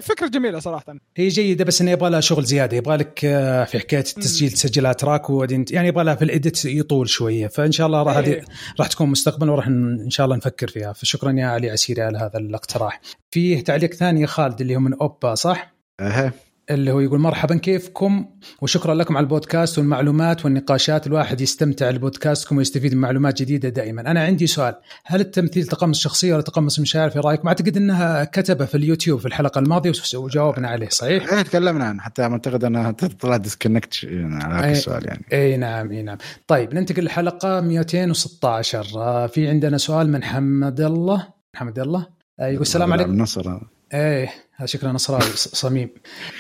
فكرة جميلة صراحة هي جيدة بس انه يبغى لها شغل زيادة يبغى لك آه، في حكاية التسجيل تسجلها تراك وبعدين يعني يبغى لها في الإديت يطول شوية فإن شاء الله راح هذه إيه. راح تكون مستقبلا وراح إن شاء الله نفكر فيها فشكرا يا علي عسيري على هذا الاقتراح. فيه تعليق ثاني يا خالد اللي هو من أوبا صح؟ أها اللي هو يقول مرحبا كيفكم؟ وشكرا لكم على البودكاست والمعلومات والنقاشات. الواحد يستمتع بودكاستكم ويستفيد من معلومات جديدة دائما. أنا عندي سؤال. هل التمثيل تقمص شخصيه ولا تقمص مشاعر في رايكم أعتقد إنها كتبه في اليوتيوب في الحلقة الماضية وجاوبنا عليه صحيح؟ إيه تكلمنا عنه حتى أعتقد إنها طلع disconnect على هذا إيه. السؤال يعني. اي نعم اي نعم. طيب ننتقل للحلقه 216 آه، في عندنا سؤال من حمد الله. محمد الله. آه، يقول السلام عليكم. النصر إيه. شكله نصراوي صميم.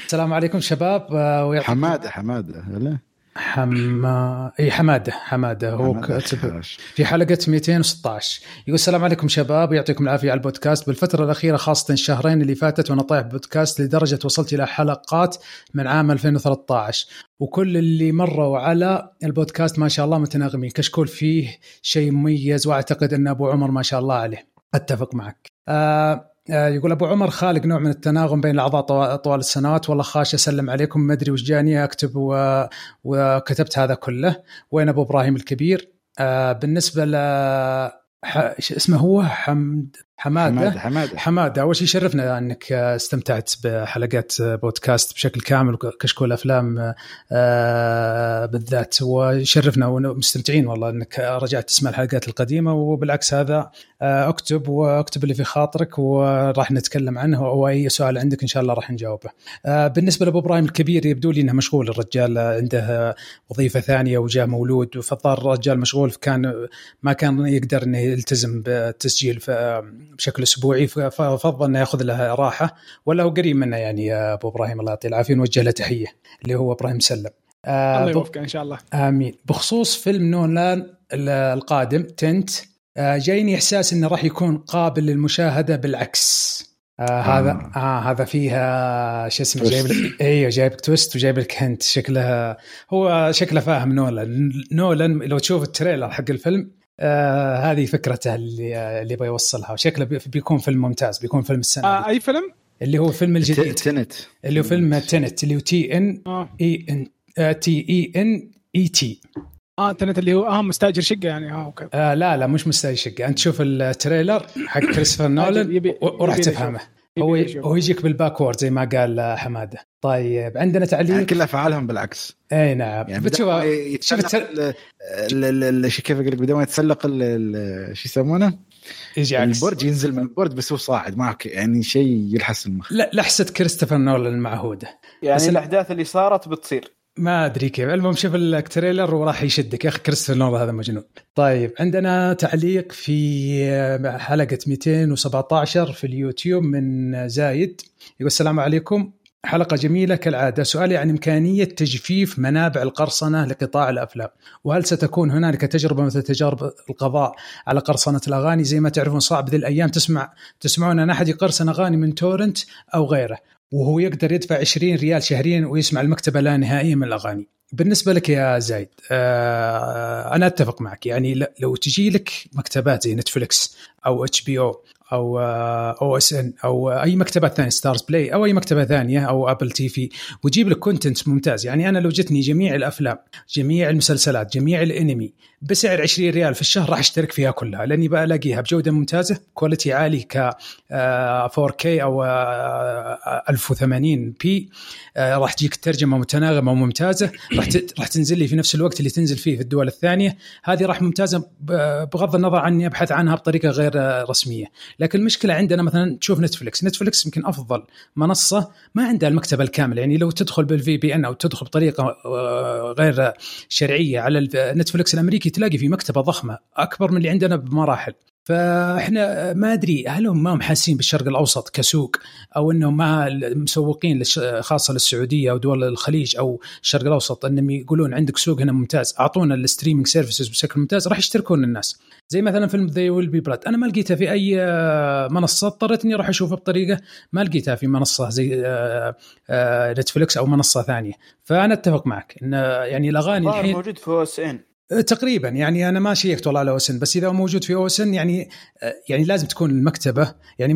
السلام عليكم شباب آه، ويعطيكم- حمادة حمادة ولا حما إي حمادة حمادة هو كاتب. في حلقة 216 يقول السلام عليكم شباب ويعطيكم العافية على البودكاست. بالفترة الأخيرة خاصة الشهرين اللي فاتت وأنا طايح بودكاست لدرجة وصلت إلى حلقات من عام 2013 وكل اللي مروا على البودكاست ما شاء الله متناغمين. كشكول فيه شيء مميز وأعتقد أن أبو عمر ما شاء الله عليه. أتفق معك. آه، يقول أبو عمر خالق نوع من التناغم بين الأعضاء طوا- طوال السنوات والله خاش أسلم عليكم ما أدري وش جاني أكتب و... وكتبت هذا كله. وين أبو إبراهيم الكبير؟ آه بالنسبة ل ح... اسمه هو؟ حمد حمادة. حمادة حمادة. أول شيء شرفنا إنك استمتعت بحلقات بودكاست بشكل كامل وكشكول أفلام آه، بالذات. وشرفنا ومستمتعين والله إنك رجعت تسمع الحلقات القديمة وبالعكس هذا آه، أكتب وأكتب اللي في خاطرك وراح نتكلم عنه واي سؤال عندك إن شاء الله راح نجاوبه. آه، بالنسبة لأبو إبراهيم الكبير يبدو لي إنه مشغول الرجال عنده وظيفة ثانية وجاء مولود فالظاهر الرجال مشغول فكان ما كان يقدر إنه يلتزم بالتسجيل ف- بشكل أسبوعي ففضل إنه يأخذ له راحة ولا هو قريب منه يعني يا أبو إبراهيم الله يعطيه العافية نوجه له تحية اللي هو إبراهيم سلم. آه، الله يوفقه إن شاء الله. آمين. بخصوص فيلم نولان ال- القادم تنت آه، جايني إحساس إنه راح يكون قابل للمشاهدة بالعكس. آه هذا آه. هذا فيها شو اسمه. جايب لك إيوه جايب لك twist وجايب لك هنت شكلها هو شكله فاهم نولان نولان لو تشوف ال trailer حق الفيلم آه هذه فكرته اللي اللي يبغى يوصلها. شكله بي- بيكون فيلم ممتاز بيكون فيلم السنة آه آه أي فيلم؟ اللي هو فيلم الجديد. Tenet اللي هو فيلم Tenet اللي هو T N آه. E N آه، T E N E T آه Tenet اللي هو آه مستأجر شقة يعني. آه okay. آه لا لا مش مستاهل شقة. أنت شوف ال trailer حق كريستوفر نولان وراح تفهمه. هو. هو يجيك بال backward زي ما قال حمادة. طيب عندنا يعني تعليق كل افعالهم بالعكس. أي نعم. يعني بتشوف شوف يتسلق التر... ال- ال- ال- ال- شو كيف أقول لك؟ بدل ما يتسلق ال- ال- شو يسمونه؟ يجي عكس. البرج ينزل من البرج بس هو صاعد معك يعني شيء يلحس المخ. لا لحسة كريستوفر نولان المعهوده يعني بس- الأحداث اللي صارت بتصير. ما أدري كيف. المهم شوف ال trailer وراح يشدك. يا أخي كريستوفر نولان هذا مجنون. طيب عندنا تعليق في حلقة 217 في اليوتيوب من زايد. يقول السلام عليكم. حلقة جميلة كالعادة. سؤالي عن إمكانية تجفيف منابع القرصنة لقطاع الأفلام. وهل ستكون هنالك تجربة مثل تجارب القضاء على قرصنة الأغاني؟ زي ما تعرفون صعب ذي الأيام تسمع تسمعون أن أحد يقرصن أغاني من تورنت أو غيره. وهو يقدر يدفع 20 ريال شهريا ويسمع المكتبة لا نهائية من الأغاني. بالنسبة لك يا زايد آه أنا أتفق معك. يعني لو تجي لك مكتبات زي نتفلكس أو HBO أو OSN أو أي مكتبات ثانية Starz Play أو أي مكتبة ثانية أو Apple TV وتجيب لك content ممتاز. يعني أنا لو جتني جميع الأفلام جميع المسلسلات جميع الأنمي بسعر 20 ريال في الشهر راح أشترك فيها كلها لأني بلاقيها بجودة ممتازة quality عالي ك آه، 4K أو آه، 1080 p آه، راح تجيك ترجمة متناغمة وممتازة. راح راح تنزل لي في نفس الوقت اللي تنزل فيه في الدول الثانية. هذه راح ممتازة بغض النظر عن اني أبحث عنها بطريقة غير آه، رسمية. لكن المشكلة عندنا مثلا تشوف Netflix Netflix يمكن أفضل منصة ما عندها المكتبه الكامله يعني لو تدخل بال VPN أو تدخل بطريقة آه، غير شرعية على Netflix الأمريكي تلاقي في مكتبة ضخمة أكبر من اللي عندنا بمراحل. فإحنا ما أدري هل هم ما هم حاسين بالشرق الأوسط كسوق أو إنهم ما مسوقين خاصة للسعودية أو دول الخليج أو الشرق الأوسط إنهم يقولون عندك سوق هنا ممتاز أعطونا ال streaming services بشكل ممتاز راح يشتركون الناس. زي مثلا فيلم There Will Be Blood أنا ما لقيتها في أي منصة اضطريت إني أروح اشوفها بطريقة ما لقيتها في منصة زي Netflix أو منصة ثانية. فأنا أتفق معك إن يعني الأغاني الحين موجود في OSN تقريبا. يعني أنا ما شيكت والله على OSN. بس إذا موجود في OSN يعني يعني لازم تكون المكتبة. يعني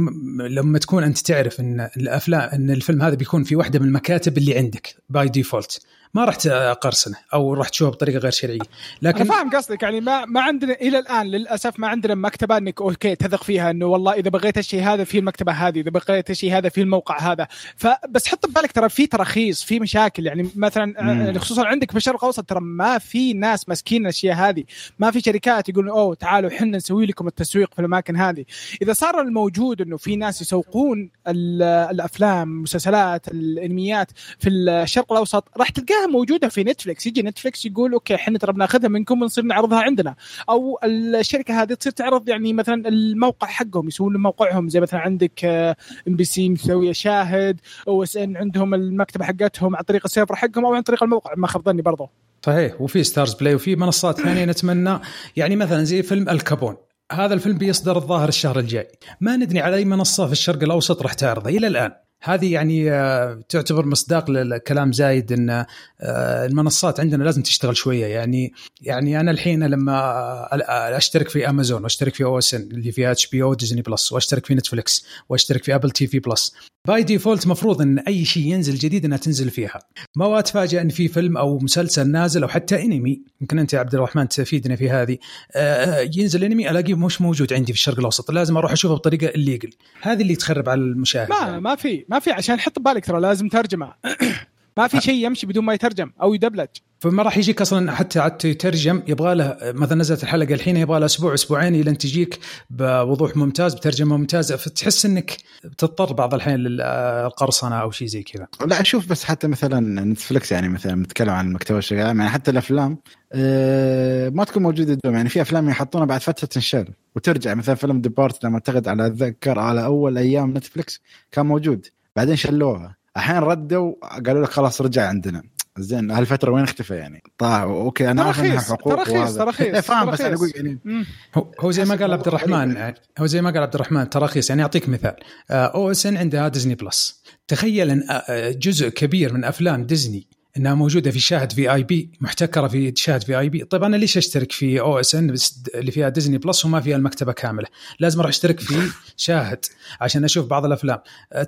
لما تكون أنت تعرف إن الافلام إن الفيلم هذا بيكون في واحدة من المكاتب اللي عندك by default ما راح تقرصنه أو راح تشوفه بطريقة غير شرعية. لكن أنا فاهم قصدك يعني ما ما عندنا إلى الآن للأسف ما عندنا مكتبة إنك أوكي تثق فيها إنه والله إذا بغيت الشيء هذا في المكتبة هذه إذا بغيت الشيء هذا في الموقع هذا. فبس حط ببالك ترى في تراخيص في مشاكل. يعني مثلا خصوصا عندك في الشرق الاوسط ترى ما في ناس ماسكين الأشياء هذه. ما في شركات يقولون أوه تعالوا إحنا نسوي لكم التسويق في الأماكن هذه. إذا صار الموجود إنه في ناس يسوقون الأفلام المسلسلات الأنميات في الشرق الأوسط راح تلقاها موجودة في Netflix يجي Netflix يقول okay إحنا ترى بناخذها منكم ونصير نعرضها عندنا. أو الشركة هذه تصير تعرض يعني مثلا الموقع حقهم يسوون موقعهم. زي مثلا عندك MBC مسوية شاهد OSN عندهم المكتبة حقتهم عن طريق ال server حقهم أو عن طريق الموقع. ما خاب ظني برضه صحيح. وفي Starz Play وفي منصات ثانية نتمنى. يعني مثلا زي فيلم الكابون هذا الفيلم بيصدر الظاهر الشهر الجاي. ما ندري على أي منصة في الشرق الأوسط راح تعرضه. إلى الآن. هذه يعني تعتبر مصداق للكلام زايد إن المنصات عندنا لازم تشتغل شوية. يعني يعني أنا الحين لما أشترك في امازون وأشترك في OSN اللي فيها HBO Disney Plus وأشترك في Netflix وأشترك في Apple TV في Plus by default مفروض إن أي شيء ينزل جديد إنها تنزل فيها. ما اتفاجئ إن في فيلم أو مسلسل نازل أو حتى انمي يمكن أنت يا عبد الرحمن تفيدنا في هذه ينزل انمي ألاقيه مش موجود عندي في الشرق الأوسط لازم أروح أشوفه بطريقة illegal هذه اللي تخرب على المشاهد. ما يعني. ما في. ما في عشان حط بالك ترى لازم ترجمة. ما في شيء يمشي بدون ما يترجم أو يدبلج. فما راح يجيك أصلا حتى حتى يترجم يبغى له مثلا نزلت الحلقة الحين يبغى له أسبوع أسبوعين إلى أن تجيك بوضوح ممتاز بترجمة ممتازة. فتحس إنك تضطر بعض الحين للقرصنة أو شيء زي كذا. لا أشوف بس حتى مثلا نتفلكس يعني مثلا نتكلم عن المكتبه الشغاله يعني حتى الأفلام أه ما تكون موجودة دوم يعني في أفلام يحطونها بعد فترة تنشال وترجع. مثلا فيلم Departed لما اعتقد على أتذكر على أول أيام Netflix كان موجود. بعدين شلوها الحين ردوا قالوا لك خلاص رجع عندنا. زين هالفترة وين اختفى يعني؟ طاع okay أنا عارف انها حقوق تراخيص تراخيص فاهم بس أنا أقول يعني هو زي ما قال عبد الرحمن هو زي ما قال عبد الرحمن تراخيص. يعني أعطيك مثال. OSN عندها Disney Plus تخيل إن جزء كبير من أفلام ديزني إنها موجودة في شاهد في VIP محتكرة في شاهد في VIP طيب أنا ليش أشترك في OSN اللي فيها Disney Plus وما فيها المكتبة كاملة؟ لازم أروح أشترك في شاهد عشان أشوف بعض الأفلام.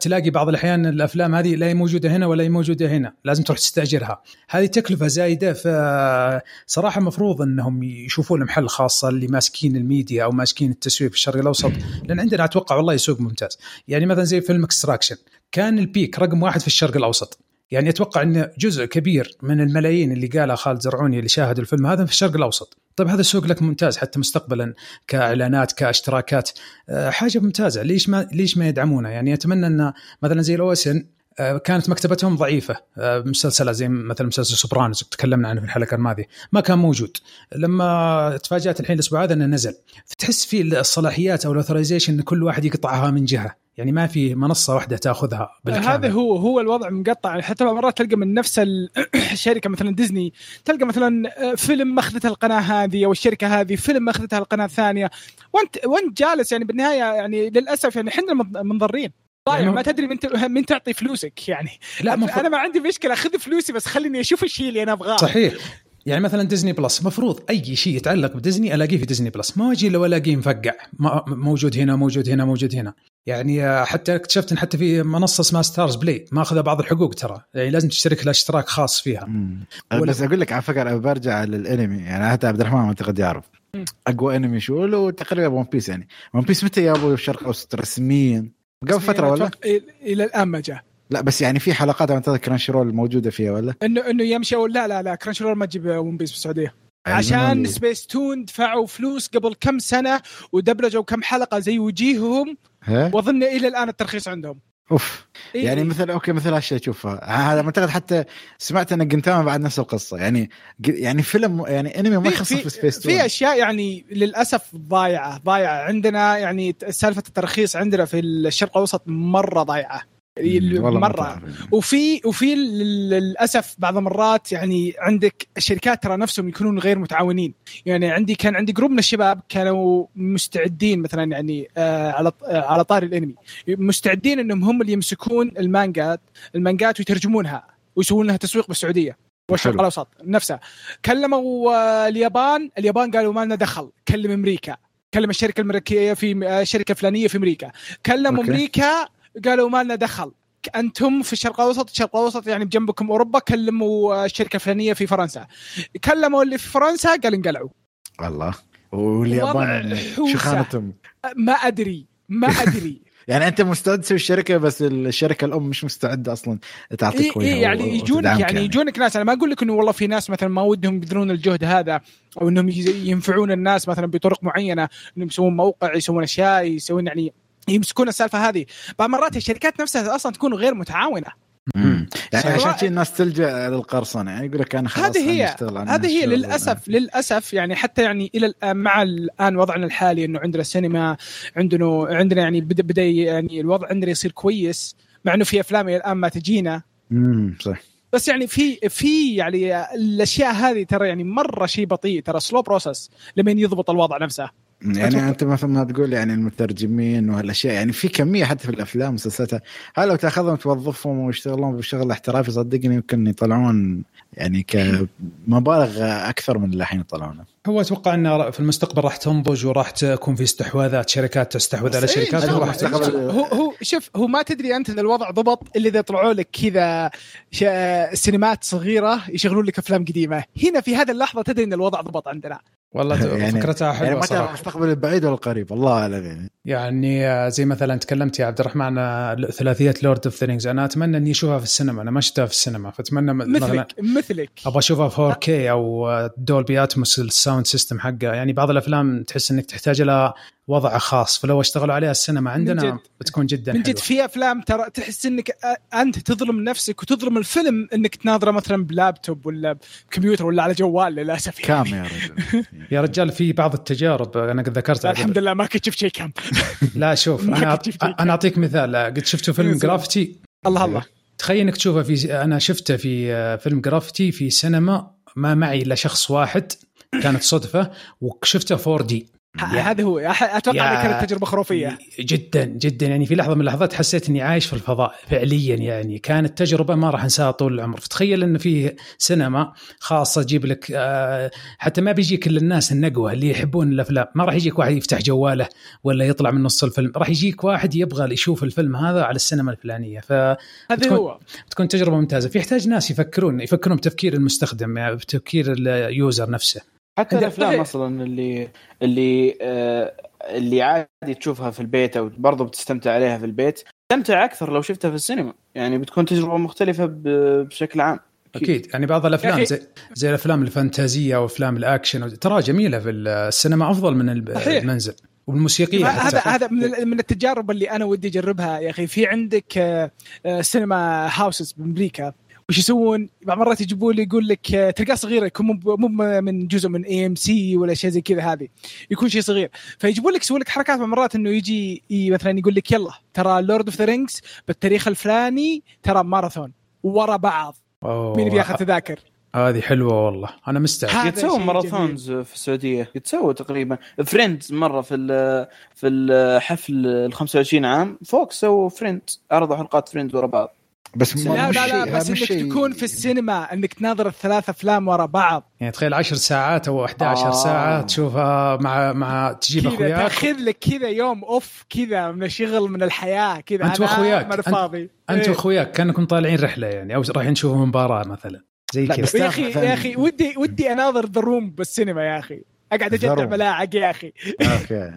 تلاقي بعض الأحيان الأفلام هذه لا هي موجودة هنا ولا هي موجودة هنا. لازم تروح تستأجرها. هذه تكلفة زايدة فصراحه المفروض إنهم يشوفون محل خاصه اللي ماسكين الميديا أو ماسكين التسويق في الشرق الأوسط. لأن عندنا أتوقع والله سوق ممتاز. يعني مثلا زي فيلم Extraction كان ال peak رقم واحد في الشرق الأوسط. يعني أتوقع إن جزء كبير من الملايين اللي قالها خالد زرعوني اللي شاهدوا الفيلم هذا في الشرق الأوسط. طيب هذا سوق لك ممتاز حتى مستقبلا كإعلانات كاشتراكات. حاجة ممتازة. ليش ما ليش ما يدعمونه؟ يعني أتمنى إن مثلا زي ال OSN كانت مكتبتهم ضعيفة. مسلسلات زي مثلا مسلسل Sopranos تكلمنا عنه في الحلقة الماضية. ما كان موجود. لما تفاجأت الحين الأسبوع هذا إنه نزل. فتحس في الصلاحيات أو ال authorization إن كل واحد يقطعها من جهة. يعني ما في منصة واحدة تأخذها بالكامل. هذا هو هو الوضع مقطع. حتى مرات تلقى من نفس الشركة مثلا ديزني تلقى مثلا فيلم ماخذته القناة هذه أو الشركة هذه فيلم ماخذتها القناة الثانية. وأنت وأنت جالس يعني بالنهاية يعني للأسف يعني إحنا منضرين. ضايع يعني ما تدري من من تعطي فلوسك يعني. لا مف... أنا ما عندي مشكلة خذ فلوسي بس خليني أشوف الشيء اللي أنا أبغاه. صحيح. يعني مثلا Disney Plus مفروض أي شيء يتعلق بديزني ألاقيه في Disney Plus ما أجي لو الاقيه مفقع. موجود هنا موجود هنا موجود هنا. يعني حتى اكتشفت إن حتى في منصة اسمها Starz Play ماخذة بعض الحقوق ترى. يعني لازم تشترك لها اشتراك خاص فيها. ولا... بس أقول لك على فكرة برجع للأنمي. يعني حتى عبد الرحمن أعتقد يعرف. أقوى أنمي شو؟ له تقريبا One Piece يعني. One Piece متى جابوا الشرق الاوسط رسميا. قبل فترة ولا؟ إلى الآن ما جاء. لا بس يعني في حلقات اعتقد Crunchyroll موجودة فيها ولا؟ انه إنه يمشي لا لا لا Crunchyroll ما تجيب One Piece بالسعودية. عشان سبيس تون دفعوا فلوس قبل كم سنة ودبلجوا كم حلقة زي وجيههم وأظن إلى الآن الترخيص عندهم. أوف. إيه. يعني. مثل okay مثل هالشيء اشوفها هذا أعتقد حتى سمعت إن Gintama بعد نفس القصة. يعني يعني فيلم يعني انمي ما يخص في سبيس في أشياء يعني للأسف ضايعة ضايعة. عندنا يعني سالفة الترخيص عندنا في الشرق الأوسط مرة ضايعة. مرة. وفي وفي لل- للأسف بعض المرات يعني عندك الشركات ترى نفسهم يكونون غير متعاونين. يعني عندي كان عندي group من الشباب كانوا مستعدين مثلا يعني آه على آه على طاري الانمي. مستعدين إنهم هم اللي يمسكون المانجات المانجات ويترجمونها ويسوون لها تسويق بالسعودية. والشرق. الأوسط نفسه. كلموا آه، اليابان اليابان قالوا ما لنا دخل كلم أمريكا. كلم الشركة الامريكيه في آه، الشركة الفلانية في أمريكا. كلموا أوكي. أمريكا قالوا ما لنا دخل. أنتم في الشرق الأوسط الشرق الأوسط يعني بجنبكم أوروبا كلموا الشركة الفلانية في فرنسا. كلموا اللي في فرنسا قال انقلعوا. الله. واليابان حوسة. شو خانتهم؟ ما أدري ما أدري. يعني أنت مستعد تسوي الشركة بس الشركة الأم مش مستعدة أصلا تعطيك اي إيه يعني يجونك يعني يجونك ناس. أنا ما أقول لك إنه والله في ناس مثلا ما ودهم يبذلون الجهد هذا أو إنهم ينفعون الناس مثلا بطرق معينة إنهم يسوون موقع يسوون أشياء يسوون يعني يمسكون السالفة هذه. بعض مرات الشركات نفسها أصلا تكون غير متعاونة. يعني عشان شي الناس تلجأ للقرصنة يعني يقول لك أنا خلاص هذه هي هذه هي. للاسف للأسف يعني حتى يعني إلى الآن مع الآن وضعنا الحالي إنه عندنا السينما عندنا عندنا يعني بدا بدا يعني الوضع عندنا يصير كويس مع إنه في أفلام إلى الآن ما تجينا. امم صح. بس يعني في في يعني الأشياء هذه ترى يعني مرة شيء بطيء ترى سلو بروسس لمن يضبط الوضع نفسه. يعني أتوقع. أنت مثلا ما تقول يعني المترجمين وهالأشياء يعني في كمية حتى في الأفلام والمسلسلات هل لو تأخذهم توظفهم ويشتغلون بشغل احترافي صدقني يمكن يطلعون يعني كمبالغ أكثر من اللي الحين يطلعونه. هو أتوقع انه في المستقبل راح تنضج وراح تكون في استحواذات شركات تستحوذ على إيه، شركات وراح. هو هو شوف هو ما تدري أنت ان الوضع ضبط إلا إذا طلعوا لك كذا سينمات صغيرة يشغلون لك أفلام قديمة. هنا في هذه اللحظة تدري إن الوضع ضبط عندنا. والله يعني- فكرتها يعني حلوة ما تعرف صراحة. المستقبل البعيد ولا القريب الله أعلم يعني. يعني آه، زي مثلا تكلمت يا عبد الرحمن آه، ثلاثية Lord of the Rings أنا أتمنى إني أشوفها في السينما أنا ما شفتها في السينما. فأتمنى مثلك مثلك. أبغى أشوفها 4K أو Dolby Atmos ال sound system حقه. يعني بعض الأفلام تحس إنك تحتاج لها وضع خاص فلو اشتغلوا عليها السينما عندنا جد. بتكون جدا من جد. حلوة. في أفلام ترى تحس إنك أنت تظلم نفسك وتظلم الفيلم إنك تناظره مثلا بلابتوب ولا بكمبيوتر ولا على جوال للأسف كام يعني. يا رجل؟ يا رجال في بعض التجارب. أنا قد ذكرتها الحمد لله ما كنت شفت شيء كم لا شوف أنا. أنا أعطيك مثال. قد شفتوا فيلم Gravity الله الله. تخيل إنك تشوفه في أنا شفته في آه، فيلم جرافتي في سينما ما معي إلا شخص واحد. كانت صدفة وشفته 4 دي. هذا هو أتوقع انها كانت تجربة خرافية. جدا جدا. يعني في لحظة من اللحظات حسيت إني عايش في الفضاء فعليا يعني. كانت تجربة ما راح أنساها طول العمر. فتخيل انه في سينما خاصة تجيب لك آه، حتى ما بيجي كل الناس النقوة اللي يحبون الأفلام. ما راح يجيك واحد يفتح جواله ولا يطلع من نص الفيلم. راح يجيك واحد يبغى يشوف الفيلم هذا على السينما الفلانية. ف هذا هو. تكون تجربة ممتازة. في يحتاج ناس يفكرون يفكرون بتفكير المستخدم يعني بتفكير ال user نفسه. حتى الأفلام. أصلا اللي اللي آه اللي عادي تشوفها في البيت أو برضو بتستمتع عليها في البيت تستمتع أكثر لو شفتها في السينما يعني بتكون تجربة مختلفة بشكل عام أكيد يعني بعض الأفلام زي زي الأفلام الفانتازية وافلام الأكشن ترى جميلة في السينما أفضل من. المنزل والموسيقية هذا. هذا من من التجارب اللي أنا ودي أجربها يا أخي في عندك آه، آه، cinema houses بأمريكا وش يسوون؟ بعض مرات يجيبوا لي يقول لك آه، تلقاه صغير يكون مو مو من جزء من AMC ولا شيء زي كذا هذه. يكون شيء صغير. فيجيبون لك يسوون لك حركات بعض مرات إنه يجي مثلا يقول لك يلا ترى Lord of the Rings بالتاريخ الفلاني ترى ماراثون ورا بعض. أوه، مين بياخذ تذاكر؟ هذه حلوة والله. أنا مستعد يتسوى marathons في السعودية؟ يتسوى تقريبا. Friends مرة في ال- في الحفل ال 25 عام. VOX سووا Friends عرضوا حلقات Friends ورا بعض. بس ما لا لا لا بس إنك شيء- تكون في السينما إنك تناظر الثلاث أفلام ورا بعض. يعني تخيل 10 ساعات أو 11 آه. ساعة تشوفها مع مع تجيب كذا أخوياك. تأخذ لك كذا يوم off كذا من شغل من الحياة كذا. أنت- فاضي. أنت إيه. وأخوياك كأنكم طالعين رحلة يعني أو رايحين تشوفوا مباراه مثلا. زي لا، كذا. بس يا أخي يا أخي ودي ودي أناظر The Room بالسينما يا أخي. أقعد اجدع. ملاعق يا أخي. okay.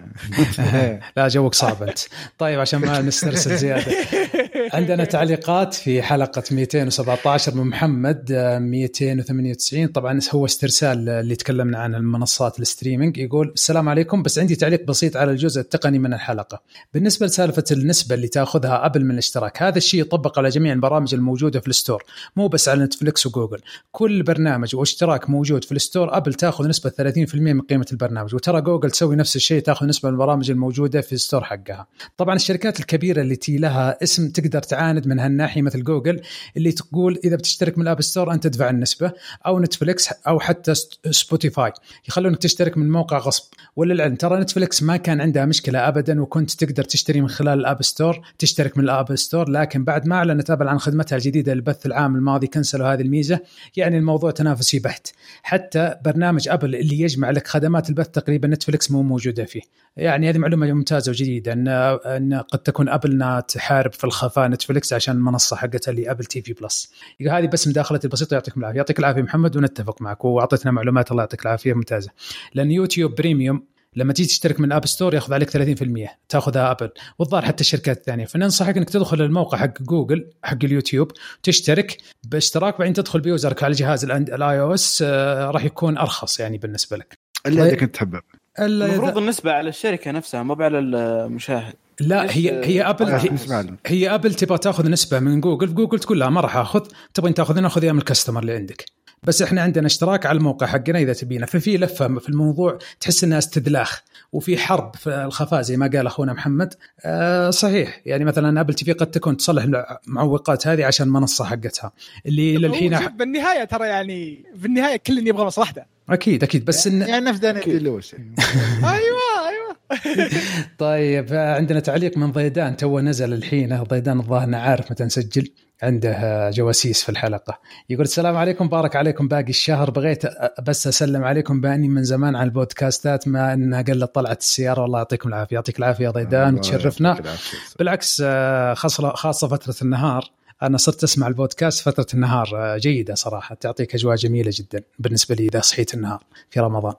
لا جوك صعب أنت. طيب عشان ما نسترسل زيادة. عندنا تعليقات في حلقة 217 من محمد آه، 298 طبعا هو استرسال اللي تكلمنا عنه المنصات ال streaming. يقول السلام عليكم. بس عندي تعليق بسيط على الجزء التقني من الحلقة. بالنسبة لسالفة النسبة اللي تأخذها ابل من الاشتراك هذا الشيء يطبق على جميع البرامج الموجودة في ال store مو بس على نتفلكس وجوجل. كل برنامج واشتراك موجود في ال store ابل تأخذ نسبة 30% من قيمة البرنامج. وترى جوجل تسوي نفس الشيء تاخذ نسبة من البرامج الموجودة في ال store حقها. طبعا الشركات الكبيرة اللي تي لها اسم تقدر تعاند من هالناحية مثل جوجل اللي تقول إذا بتشترك من ال App Store أنت تدفع النسبة أو نتفلكس أو حتى سبوتيفاي. يخلونك تشترك من موقع غصب. وللعلم ترى نتفلكس ما كان عندها مشكلة ابدا وكنت تقدر تشتري من خلال ال App Store تشترك من ال App Store. لكن بعد ما أعلنت أبل عن خدمتها الجديدة للبث العام الماضي كنسلوا هذه الميزة. يعني الموضوع تنافسي بحت. حتى برنامج أبل اللي يجمع لك خدمات البث تقريبا نتفلكس مو موجودة فيه. يعني هذه معلومة ممتازة وجديدة ان إن قد تكون أبل تحارب في الخفاء نتفلكس عشان المنصة حقتها اللي Apple TV Plus. هذه بس مداخلتي البسيطة يعطيكم العافية. يعطيك العافية محمد ونتفق معك. واعطيتنا معلومات الله يعطيك العافية ممتازة. لأن YouTube Premium لما تيجي تشترك من App Store ياخذ عليك 30% تاخذها أبل. والظاهر حتى الشركات الثانية. فننصحك إنك تدخل الموقع حق جوجل حق اليوتيوب تشترك. باشتراك بعدين تدخل ب user ك على جهاز ال iOS راح يكون أرخص يعني بالنسبة لك. إلا طيب. اذا كنت تحبه المفروض النسبة على الشركة نفسها مو على المشاهد لا هي هي ابل آه، هي, بالنسبة لهم. هي ابل تبغى تاخذ نسبة من جوجل في جوجل تقول لا ما راح آخذ. تبغين تاخذ ناخذ اياها من ال customer اللي عندك. بس إحنا عندنا اشتراك على الموقع حقنا إذا تبينا ففي لفة في الموضوع تحس إنها استدلاخ وفي حرب في الخفاء زي ما قال أخونا محمد. آه صحيح. يعني مثلا Apple TV قد تكون تصلح المعوقات هذه عشان المنصه حقتها. اللي للحين شوف، بالنهاية ترى يعني في النهاية كل يبغى مصلحته. أكيد أكيد. بس إن يعني نفس داني أيوه. طيب عندنا تعليق من ضيدان تو نزل الحين. ضيدان الظاهر إنه عارف متى نسجل عنده جواسيس في الحلقة. يقول السلام عليكم بارك عليكم باقي الشهر. بغيت بس أسلم عليكم بأني من زمان على ال podcastات ما أنها قلت طلعت السيارة. والله يعطيكم العافية. يعطيك العافية يا ضيدان وتشرفنا بالعكس آه، خاصة فترة النهار أنا صرت أسمع البودكاست فترة النهار آه، جيدة صراحة. تعطيك أجواء جميلة جدا بالنسبة لي إذا صحيت النهار في رمضان.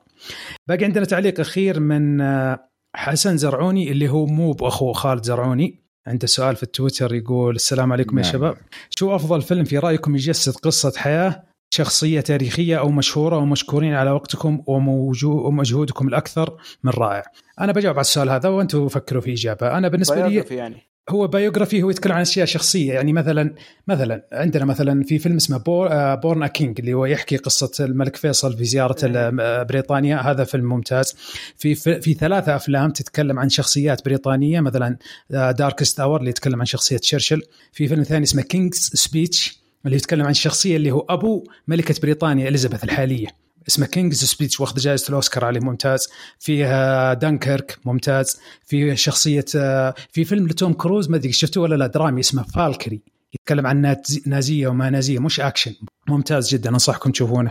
باقي عندنا تعليق أخير من آه، حسن زرعوني اللي هو مو بأخو خالد زرعوني. عنده سؤال في التويتر يقول السلام عليكم يا نعم. شباب. شو أفضل فيلم في رأيكم يجسد قصة حياة شخصية تاريخية أو مشهورة ومشكورين على وقتكم ومجهودكم الأكثر من رائع؟ أنا بجاوب على السؤال هذا وأنتم فكروا في إجابة. أنا بالنسبة لي يعني. هو biography هو يتكلم عن أشياء شخصية. يعني مثلا مثلا عندنا مثلا في فيلم اسمه بور Born a King اللي هو يحكي قصة الملك فيصل في زيارة ال- بريطانيا. هذا فيلم ممتاز. في في ثلاثة أفلام تتكلم عن شخصيات بريطانية. مثلا Darkest Hour اللي يتكلم عن شخصية تشرشل في فيلم ثاني اسمه King's Speech اللي يتكلم عن الشخصيه اللي هو أبو ملكة بريطانيا إليزابيث الحالية. اسمه King's Speech واخذ جائزة الأوسكار عليه ممتاز. فيها دانكيرك ممتاز. في شخصية آه، في فيلم لتوم كروز ما أدري شفتوه ولا لا درامي اسمه Valkyrie. يتكلم عن ناز- نازية وما نازية مش أكشن. ممتاز جدا أنصحكم تشوفونه.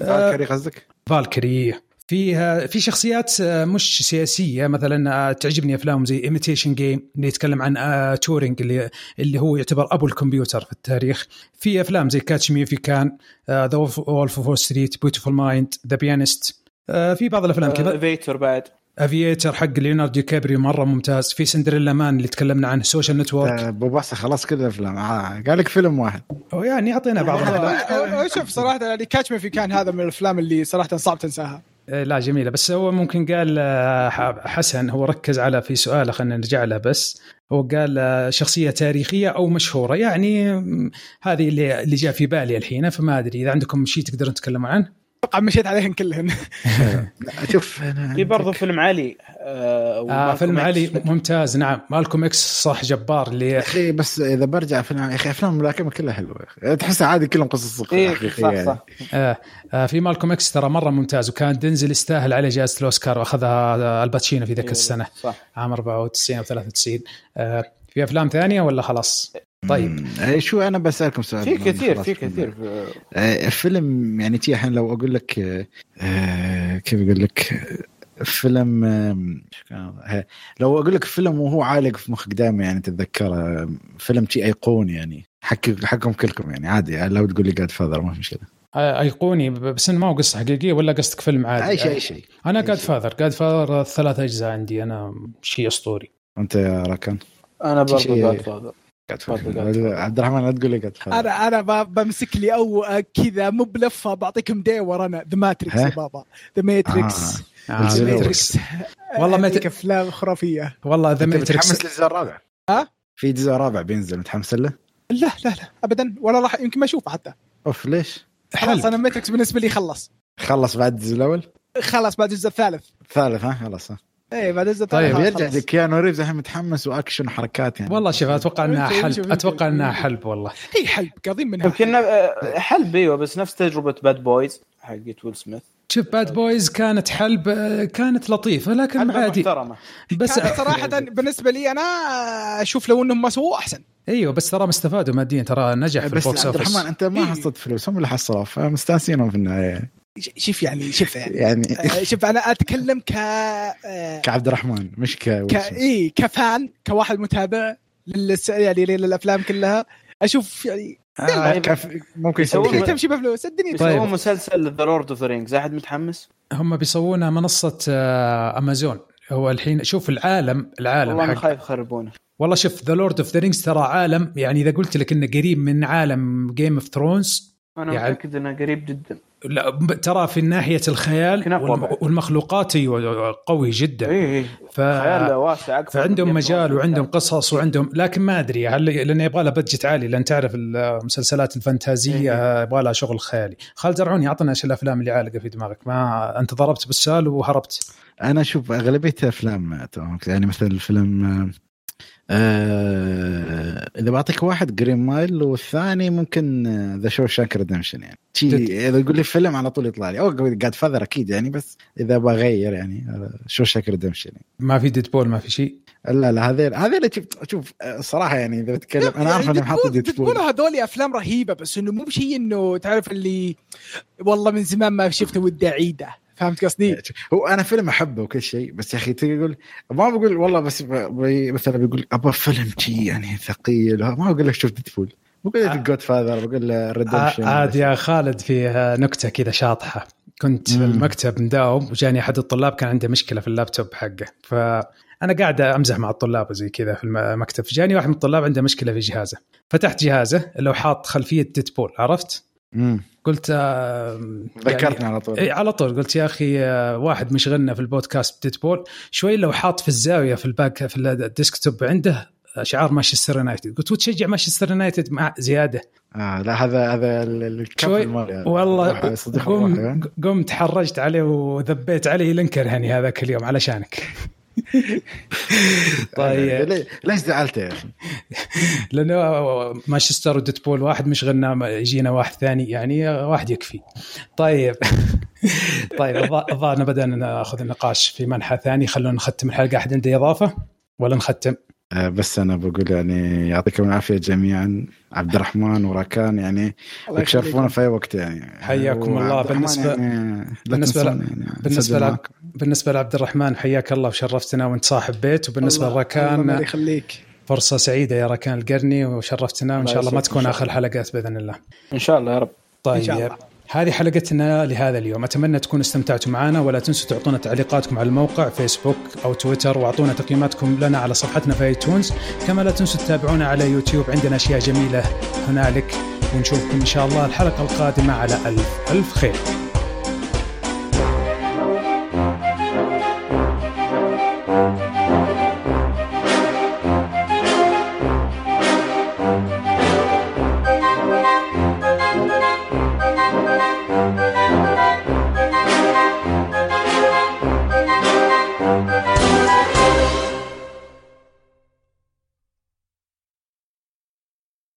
Valkyrie قصدك؟ Valkyrie فيها في شخصيات آه، مش سياسية. مثلا آه، تعجبني أفلام زي Imitation Game اللي يتكلم عن آه، تورينج اللي اللي هو يعتبر أبو الكمبيوتر في التاريخ. في أفلام زي Catch Me If You Can The Wolf of Street Beautiful Mind The Pianist في بعض الأفلام كذا. Aviator بعد. Aviator حق ليوناردو دي كابريو مرة ممتاز. في Cinderella Man اللي تكلمنا عنه Social Network آه، أبو باسا خلاص كل الافلام آه، قال لك فيلم واحد. يعني أعطينا بعض الأفلام. شوف صراحة يعني Catch Me If You Can هذا من الأفلام اللي صراحة صعب تنساها. آه، لا جميلة. بس هو ممكن قال آه، حسن هو ركز على في سؤاله خلينا نرجع له بس. هو قال آه، شخصية تاريخية أو مشهورة. يعني هذه اللي اللي جاء في بالي الحين فما أدري. إذا عندكم شيء تقدرون تتكلموا عنه؟ أتوقع مشيت عليهن كلهن. لا، شوف أنا في برضه فيلم علي آه آه فيلم. علي ممتاز نعم. Malcolm X صح جبار اللي يا أخي بس إذا برجع فيلم يا أخي أفلام الملاكمة كلها حلوة يا أخي. تحسها عادي كلهم قصص إيه حقيقية صح يعني. صح. آه آه في Malcolm X ترى مرة ممتاز وكان دنزل يستاهل عليه جائزة الأوسكار وأخذها آه، آل باتشينو في ذيك إيه، السنة. صح. عام 94 أو 93 آه في أفلام ثانية ولا خلاص؟ طيب. آه، شو أنا بسألكم سؤال في كثير. في كثير. آه، فيلم يعني تي الحين لو أقول لك آه، كيف أقول لك؟ فيلم آه، لو أقول لك فيلم وهو عالق في مخك دائما يعني تتذكره فيلم تي أيقوني يعني حق حقكم كلكم يعني عادي لو تقول لي Godfather ما في مشكلة. أيقوني بس انه ما هو قصة حقيقية ولا قصدك فيلم عادي. أي شيء أي شيء. أنا God. father Godfather ثلاث أجزاء عندي أنا شيء أسطوري. أنت يا راكان؟ أنا برضو شيء- جاد فاذر تفضل. عبد الرحمن لا تقول لي قاعد فاكر. أنا أنا بمسك لي أو كذا مو بلفة بعطيكم ديور أنا ذا ماتريكس؟ يا بابا ذا ماتريكس الأول. ماتريكس والله ما ماتريكس أفلام خرافية والله ذا ماتريكس متحمس للجزء الرابع؟ ها؟ في جزء رابع بينزل متحمس له؟ لا لا لا ابدا ولا راح يمكن ما أشوفه حتى أوف ليش؟ خلاص أنا ماتريكس بالنسبة لي خلص خلص بعد الجزء الأول؟ خلاص بعد الجزء الثالث الثالث ها خلاص ها إيه بعد الجزء طيب، يرجع. كيانو ريفز الحين متحمس وأكشن وحركات يعني. والله شوف أتوقع إنها حلب أتوقع إنها. حلب والله. هي حلب قاضين منها يمكن حلب. إيوه بس نفس تجربة Bad Boys حقت ويل سميث. شوف Bad Boys كانت حلب كانت لطيفة لكن عادي. محترمة. بس كانت صراحة بالنسبة لي أنا أشوف لو إنهم ما سووه أحسن. إيوه بس ترى استفادوا ماديا ترى نجح في بس ال box عبد الرحمن office أنت ما إيه. حصلت فلوس هم اللي حصلوا فمستانسينهم في النهاية. شوف يعني شوف يعني. يعني. آه، شوف أنا أتكلم ك آه، كعبد الرحمن مش ك ك ك fan كواحد متابع للس... يعني للأفلام كلها. أشوف يعني آه كف... ممكن يسوون-. تمشي بفلوس الدنيا طيب. يسوون مسلسل The Lord of the Rings أحد متحمس؟ هم بيسوونها منصة آه، أمازون. هو الحين شوف العالم العالم والله أنا خايف يخربونه. والله شوف The Lord of the Rings ترى عالم يعني إذا قلت لك إنه قريب من عالم Game of Thrones أنا يعني- متأكد إنه قريب جدا. لا ترى في ناحية الخيال. والمخلوقات أيوة قوي جدا. اي اي ف... خيال واسع أكثر فعندهم مجال وعندهم. قصص وعندهم لكن ما أدري هل لأنه يبغى لها budget عالي لأن تعرف المسلسلات الفانتازية يبغى لها شغل خيالي. خالد زرعوني أعطنا إيش الأفلام اللي عالقة في دماغك؟ ما أنت ضربت بالسؤال وهربت. أنا أشوف أغلبية أفلام يعني مثل فيلم آه، إذا بعطيك واحد Green Mile والثاني ممكن The Shawshank Redemption يعني. شي إذا تقول لي فيلم على طول يطلع لي. أو Godfather أكيد يعني بس إذا بغير يعني Shawshank Redemption يعني. ما في Deadpool ما في شيء لا لا هذيل هذيل شوف شوف آه، صراحة يعني إذا بتكلم أنا عارف اني محط Deadpool Deadpool هذول أفلام رهيبة بس إنه مو بشيء إنه تعرف اللي والله من زمان ما شفته ودي اعيده فهمت قصدي؟ هو أنا فيلم أحبه وكل شيء بس يا أخي تقول ما بقول والله بس ب- ب- مثلا بيقول أبغى فيلم شي يعني ثقيل ما بقول لك شوف Deadpool. بقول لك Godfather بقول Redemption عاد يا خالد في آه، نكتة كذا شاطحة. كنت في. المكتب مداوم وجاني أحد الطلاب كان عنده مشكلة في اللابتوب حقه. فانا قاعد أمزح مع الطلاب وزي كذا في المكتب. فجاني واحد من الطلاب عنده مشكلة في جهازه. فتحت جهازه لو حاط خلفية Deadpool عرفت؟ قلت آه، ذكرتني يعني على طول. على طول. قلت يا أخي آه، واحد مشغلنا في البودكاست Deadpool شوي لو حاط في الزاوية في ال back في ال desktop عنده شعار مانشستر يونايتد قلت وتشجع مانشستر يونايتد مع زيادة؟ آه لا هذا هذا شوي هذا. والله روح صديق قم الروح، قمت حرجت عليه وذبيت عليه لين كرهني هذاك اليوم علشانك. طيب. ليش زعلت يا أخي؟ لأنه مانشستر وديدبول واحد مشغلنا يجينا واحد ثاني يعني واحد يكفي. طيب. طيب الظ- الظاهر بدأنا ناخذ النقاش في منحى ثاني خلونا نختم الحلقة. أحد عنده إضافة؟ ولا نختم؟ آه، بس أنا بقول يعني يعطيكم العافية جميعا. عبد الرحمن وراكان يعني تشرفونا. في أي وقت يعني. حياكم الله. بالنسبة- يعني ل- يعني بالنسبة أسجل لعب-. بالنسبة لعبد الرحمن حياك الله وشرفتنا وانت صاحب بيت. وبالنسبة الله- الله يخليك. فرصة سعيدة يا ركان القرني وشرفتنا. وإن شاء الله ما تكون آخر حلقات بإذن الله. إن شاء الله يا رب. طيب. إن شاء الله. هذه حلقتنا لهذا اليوم. أتمنى تكونوا استمتعتوا معنا ولا تنسوا تعطونا تعليقاتكم على الموقع فيسبوك أو تويتر وأعطونا تقييماتكم لنا على صفحتنا في ايتونز كما لا تنسوا تتابعونا على يوتيوب عندنا أشياء جميلة هنالك ونشوفكم إن شاء الله الحلقة القادمة على ألف ألف خير.